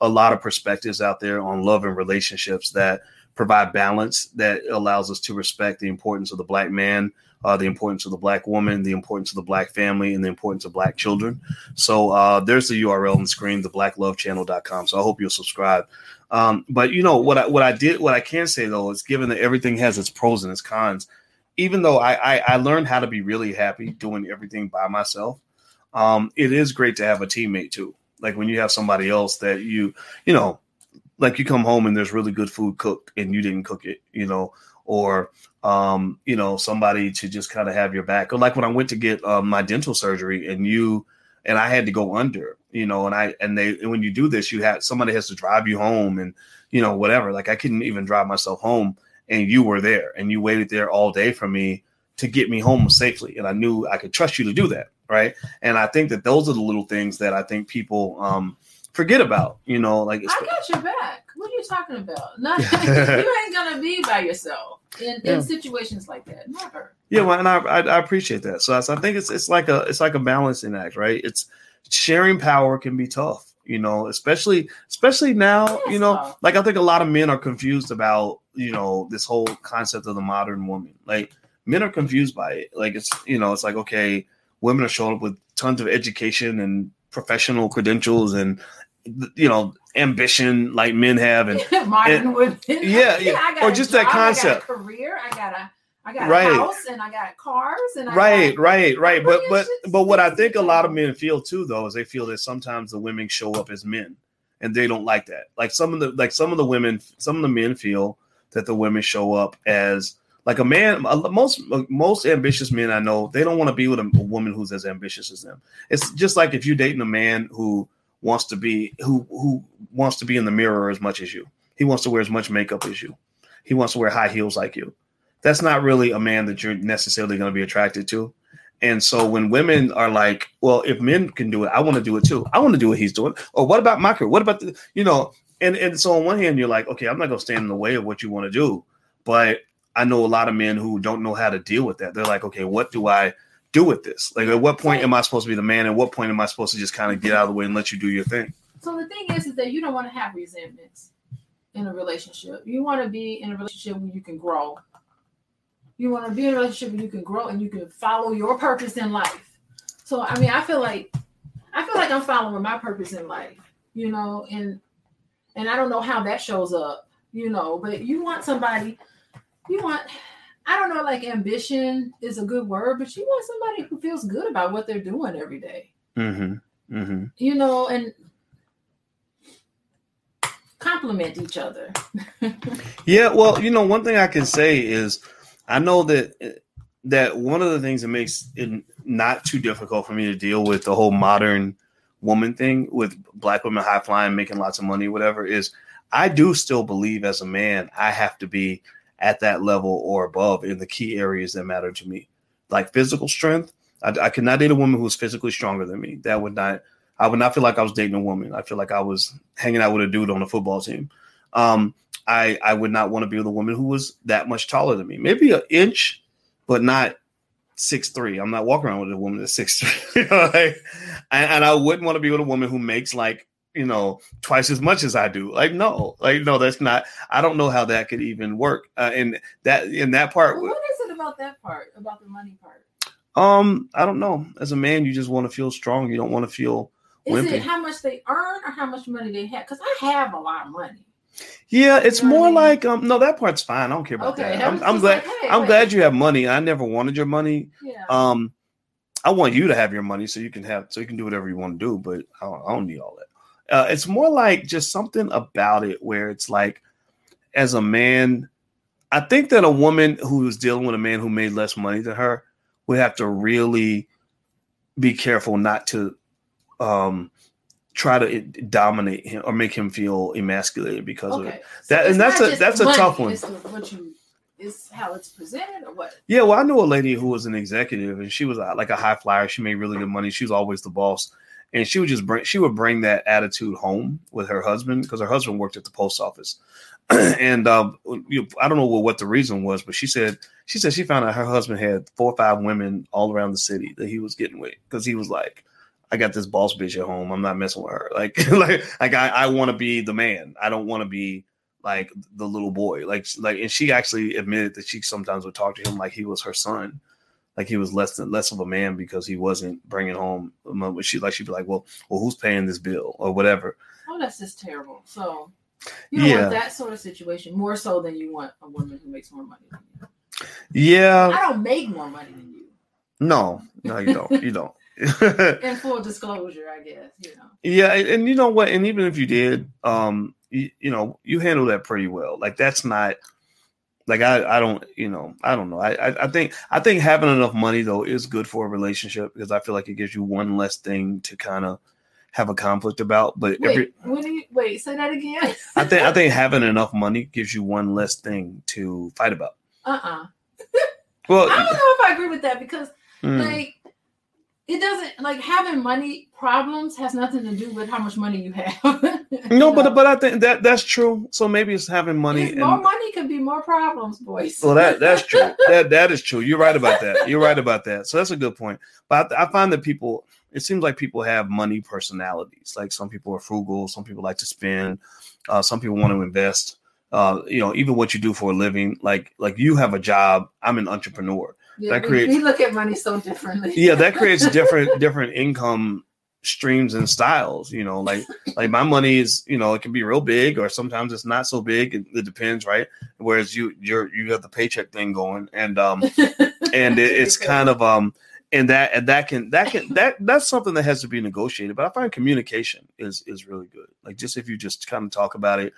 a lot of perspectives out there on love and relationships that provide balance that allows us to respect the importance of the black man, uh, the importance of the black woman, the importance of the black family, and the importance of black children. So uh, there's the URL on the screen, the blacklovechannel.com. So I hope you'll subscribe. Um, but you know what I what I did what I can say though is given that everything has its pros and its cons, even though I I, I learned how to be really happy doing everything by myself, um, it is great to have a teammate too. Like when you have somebody else that you you know, like you come home and there's really good food cooked and you didn't cook it, you know, or um, you know, somebody to just kind of have your back. Or like when I went to get um, my dental surgery and you and I had to go under, you know, and I and they and when you do this, you have somebody has to drive you home and you know whatever. Like I couldn't even drive myself home, and you were there and you waited there all day for me to get me home safely, and I knew I could trust you to do that, right? And I think that those are the little things that I think people um, forget about, you know, like I got your back. What are you talking about? Not, you ain't gonna be by yourself in, Yeah. in situations like that. Never. Yeah, well, and I, I I appreciate that. So, I- so I think it's it's like a it's like a balancing act, right? It's sharing power can be tough, you know, especially especially now, you know, tough. like I think a lot of men are confused about you know this whole concept of the modern woman. Like men are confused by it. Like it's you know it's like okay, women are showing up with tons of education and professional credentials and you know ambition like men have and Modern and- women. yeah, yeah. Or just that concept. I got a career. I got a. I got Right. a house and I got cars and I right got, right right but but but what i think a lot of men feel too though is they feel that sometimes the women show up as men and they don't like that. Like some of the like some of the women, some of the men feel that the women show up as like a man. Most most ambitious men I know they don't want to be with a, a woman who's as ambitious as them. It's just like if you're dating a man who wants to be who who wants to be in the mirror as much as you. He wants to wear as much makeup as you. He wants to wear high heels like you. That's not really a man that you're necessarily going to be attracted to. And so when women are like, well, if men can do it, I want to do it too. I want to do what he's doing. Or what about my career? What about the, you know, and, and so on one hand, you're like, okay, I'm not going to stand in the way of what you want to do. But I know a lot of men who don't know how to deal with that. They're like, okay, what do I do with this? Like, at what point am I supposed to be the man? At what point am I supposed to just kind of get out of the way and let you do your thing? So the thing is, is that you don't want to have resentments in a relationship. You want to be in a relationship where you can grow you want to be in a relationship where you can grow and you can follow your purpose in life. So I mean, I feel like I feel like I'm following my purpose in life, you know, and and I don't know how that shows up, you know, but you want somebody, you want I don't know, like ambition is a good word, but you want somebody who feels good about what they're doing every day. Mm-hmm. Mm-hmm. You know, and compliment each other. yeah, well, you know, one thing I can say is I know that that one of the things that makes it not too difficult for me to deal with the whole modern woman thing with black women high flying, making lots of money, whatever, is I do still believe as a man I have to be at that level or above in the key areas that matter to me, like physical strength. I, I could not date a woman who was physically stronger than me. That would not. I would not feel like I was dating a woman. I feel like I was hanging out with a dude on a football team. Um, I I would not want to be with a woman who was that much taller than me. Maybe an inch, but not six three. I'm not walking around with a woman that's six three. and, and I wouldn't want to be with a woman who makes like you know twice as much as I do. Like no, like no, that's not. I don't know how that could even work. Uh, and that in that part. Well, what is it about that part? About the money part? Um, I don't know. As a man, you just want to feel strong. You don't want to feel. Is wimpy. it how much they earn or how much money they have? Because I have a lot of money. Yeah, it's more like um no that part's fine. I don't care about okay, that. I'm, I'm glad like, hey, I'm wait. glad you have money. I never wanted your money. Yeah. Um I want you to have your money so you can have so you can do whatever you want to do, but I don't, I don't need all that. Uh, it's more like just something about it where it's like as a man, I think that a woman who is dealing with a man who made less money than her would have to really be careful not to um try to dominate him or make him feel emasculated because okay. of it. That so and that's a that's a tough one. what you is how it's presented or what? Yeah, well, I knew a lady who was an executive and she was like a high flyer. She made really good money. She was always the boss, and she would just bring she would bring that attitude home with her husband because her husband worked at the post office. and um, you, I don't know what, the reason was, but she said she said she found out her husband had four or five women all around the city that he was getting with because he was like I got this boss bitch at home. I'm not messing with her. Like, like, like I, I want to be the man. I don't want to be like the little boy. Like, like, and she actually admitted that she sometimes would talk to him like he was her son, like he was less than less of a man because he wasn't bringing home. She like she'd be like, well, well, who's paying this bill or whatever. Oh, that's just terrible. So you yeah. want that sort of situation more so than you want a woman who makes more money than you. Yeah, I don't make more money than you. No, no, you don't. You don't. in full disclosure, I guess, you know. Yeah, and you know what? And even if you did, um, you, you know, you handle that pretty well. Like that's not like I, I don't, you know, I don't know. I, I think I think having enough money though is good for a relationship because I feel like it gives you one less thing to kind of have a conflict about. But wait, every, when you, wait, say that again. I think I think having enough money gives you one less thing to fight about. Uh uh-uh. uh well, I don't know if I agree with that because mm. like it doesn't like having money problems has nothing to do with how much money you have. no, but but I think that that's true. So maybe it's having money. It's and, more money could be more problems, Boyce. Well, that that's true. that that is true. You're right about that. You're right about that. So that's a good point. But I, I find that people, it seems like people have money personalities. Like some people are frugal, some people like to spend, uh, some people want to invest. Uh, you know, even what you do for a living. Like like you have a job. I'm an entrepreneur. Yeah, that creates. We, we look at money so differently. yeah, that creates different different income streams and styles you know like like my money is you know it can be real big or sometimes it's not so big it, it depends right whereas you you're you have the paycheck thing going and um and it, it's kind of um and that and that can that can that that's something that has to be negotiated. But I find communication is is really good. Like just if you just kind of talk about it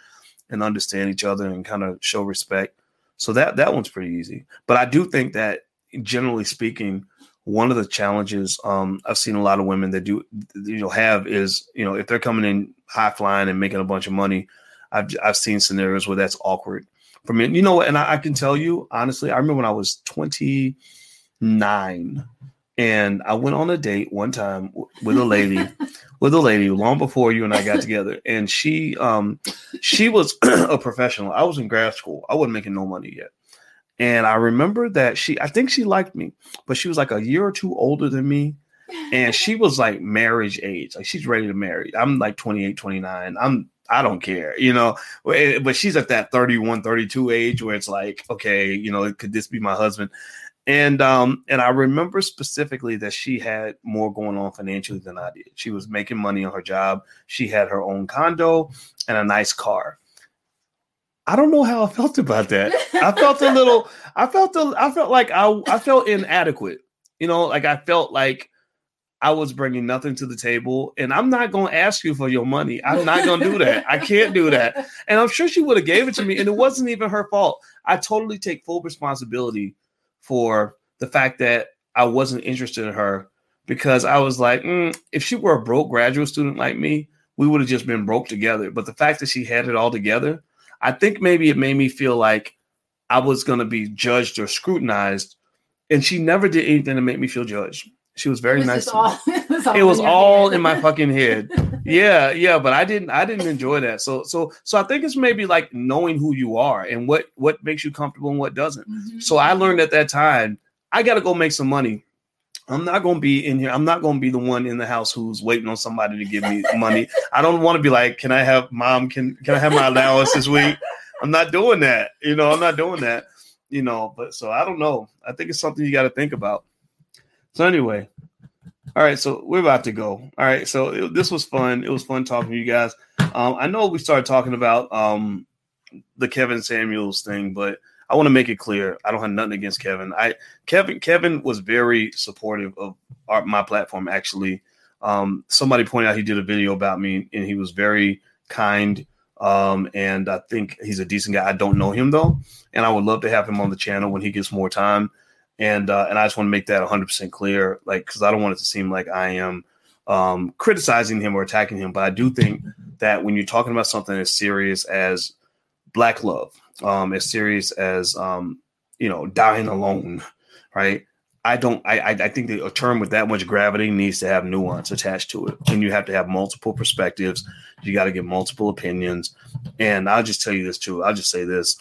and understand each other and kind of show respect. So that that one's pretty easy. But I do think that generally speaking, one of the challenges um, I've seen a lot of women that do you know have is you know if they're coming in high flying and making a bunch of money, I've I've seen scenarios where that's awkward for me. You know, what? and I, I can tell you honestly, I remember when I was 29 and I went on a date one time with a lady, with a lady long before you and I got together, and she um she was a professional. I was in grad school. I wasn't making no money yet. And I remember that she, I think she liked me, but she was like a year or two older than me. And she was like marriage age. Like she's ready to marry. I'm like 28, 29. I'm, I don't care, you know, eh, but she's at that 31, 32 age where it's like, okay, you know, could this be my husband? And um, and I remember specifically that she had more going on financially than I did. She was making money on her job. She had her own condo and a nice car. I don't know how I felt about that. I felt a little. I felt. A, I felt like I. I felt inadequate. You know, like I felt like I was bringing nothing to the table, and I'm not going to ask you for your money. I'm not going to do that. I can't do that. And I'm sure she would have gave it to me, and it wasn't even her fault. I totally take full responsibility for the fact that I wasn't interested in her because I was like, mm, if she were a broke graduate student like me, we would have just been broke together. But the fact that she had it all together I think maybe it made me feel like I was going to be judged or scrutinized. And she never did anything to make me feel judged. She was very was nice. All, it was all, it was in, all in my fucking head. yeah, yeah, but I didn't I didn't enjoy that. So so so I think it's maybe like knowing who you are and what what makes you comfortable and what doesn't. Mm-hmm. So I learned at that time, I got to go make some money I'm not to be in here. I'm not to be the one in the house who's waiting on somebody to give me money. I don't want to be like, can I have mom? Can can I have my allowance this week? I'm not doing that. You know, I'm not doing that. You know, but so I don't know. I think it's something you got to think about. So anyway, all right. So we're about to go. All right. So it, this was fun. It was fun talking to you guys. Um, I know we started talking about um, the Kevin Samuels thing, but I want to make it clear I don't have nothing against Kevin. I Kevin Kevin was very supportive of our, my platform. Actually, um, somebody pointed out he did a video about me, and he was very kind. Um, and I think he's a decent guy. I don't know him though, and I would love to have him on the channel when he gets more time. And uh, and I just want to make that 100 percent clear, like because I don't want it to seem like I am um, criticizing him or attacking him. But I do think that when you're talking about something as serious as black love, um, as serious as um, you know dying alone, right? I don't. I I think that a term with that much gravity needs to have nuance attached to it, and you have to have multiple perspectives. You got to get multiple opinions, and I'll just tell you this too. I'll just say this: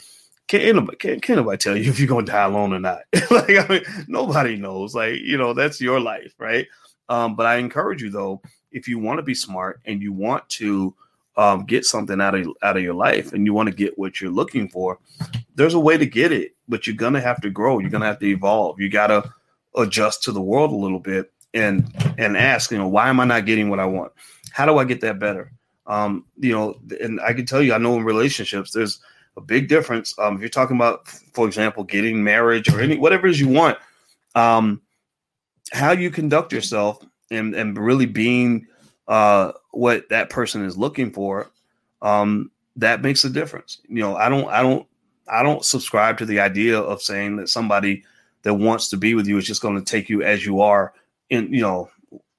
can't anybody, can't, can't tell you if you're gonna die alone or not? like I mean, nobody knows. Like you know, that's your life, right? Um, but I encourage you though, if you want to be smart and you want to um, get something out of out of your life and you want to get what you're looking for, there's a way to get it, but you're gonna have to grow. You're gonna have to evolve. You gotta adjust to the world a little bit and and ask, you know, why am I not getting what I want? How do I get that better? Um, you know, and I can tell you, I know in relationships, there's a big difference. Um, if you're talking about, for example, getting marriage or any whatever it is you want, um, how you conduct yourself and and really being uh, what that person is looking for, um, that makes a difference. You know, I don't, I don't, I don't subscribe to the idea of saying that somebody that wants to be with you is just going to take you as you are in, you know,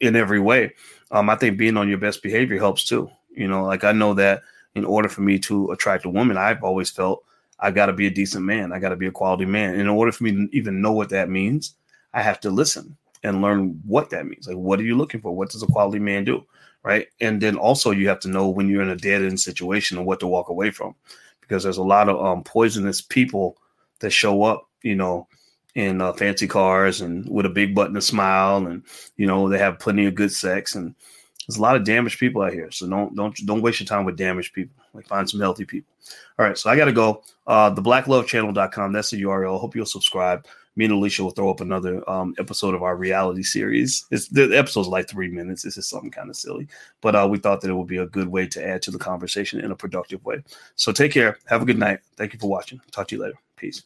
in every way. Um, I think being on your best behavior helps too. You know, like I know that in order for me to attract a woman, I've always felt I got to be a decent man. I got to be a quality man. In order for me to even know what that means, I have to listen and learn what that means. Like, what are you looking for? What does a quality man do? Right. And then also you have to know when you're in a dead end situation and what to walk away from because there's a lot of um, poisonous people that show up, you know, in uh, fancy cars and with a big button to smile and, you know, they have plenty of good sex and there's a lot of damaged people out here. So don't, don't, don't waste your time with damaged people. Like find some healthy people. All right. So I got to go. Uh, the blacklovechannel.com. That's the URL. Hope you'll subscribe me and Alicia will throw up another um, episode of our reality series. It's the episode's like three minutes. This is something kind of silly, but uh, we thought that it would be a good way to add to the conversation in a productive way. So take care. Have a good night. Thank you for watching. Talk to you later. Peace.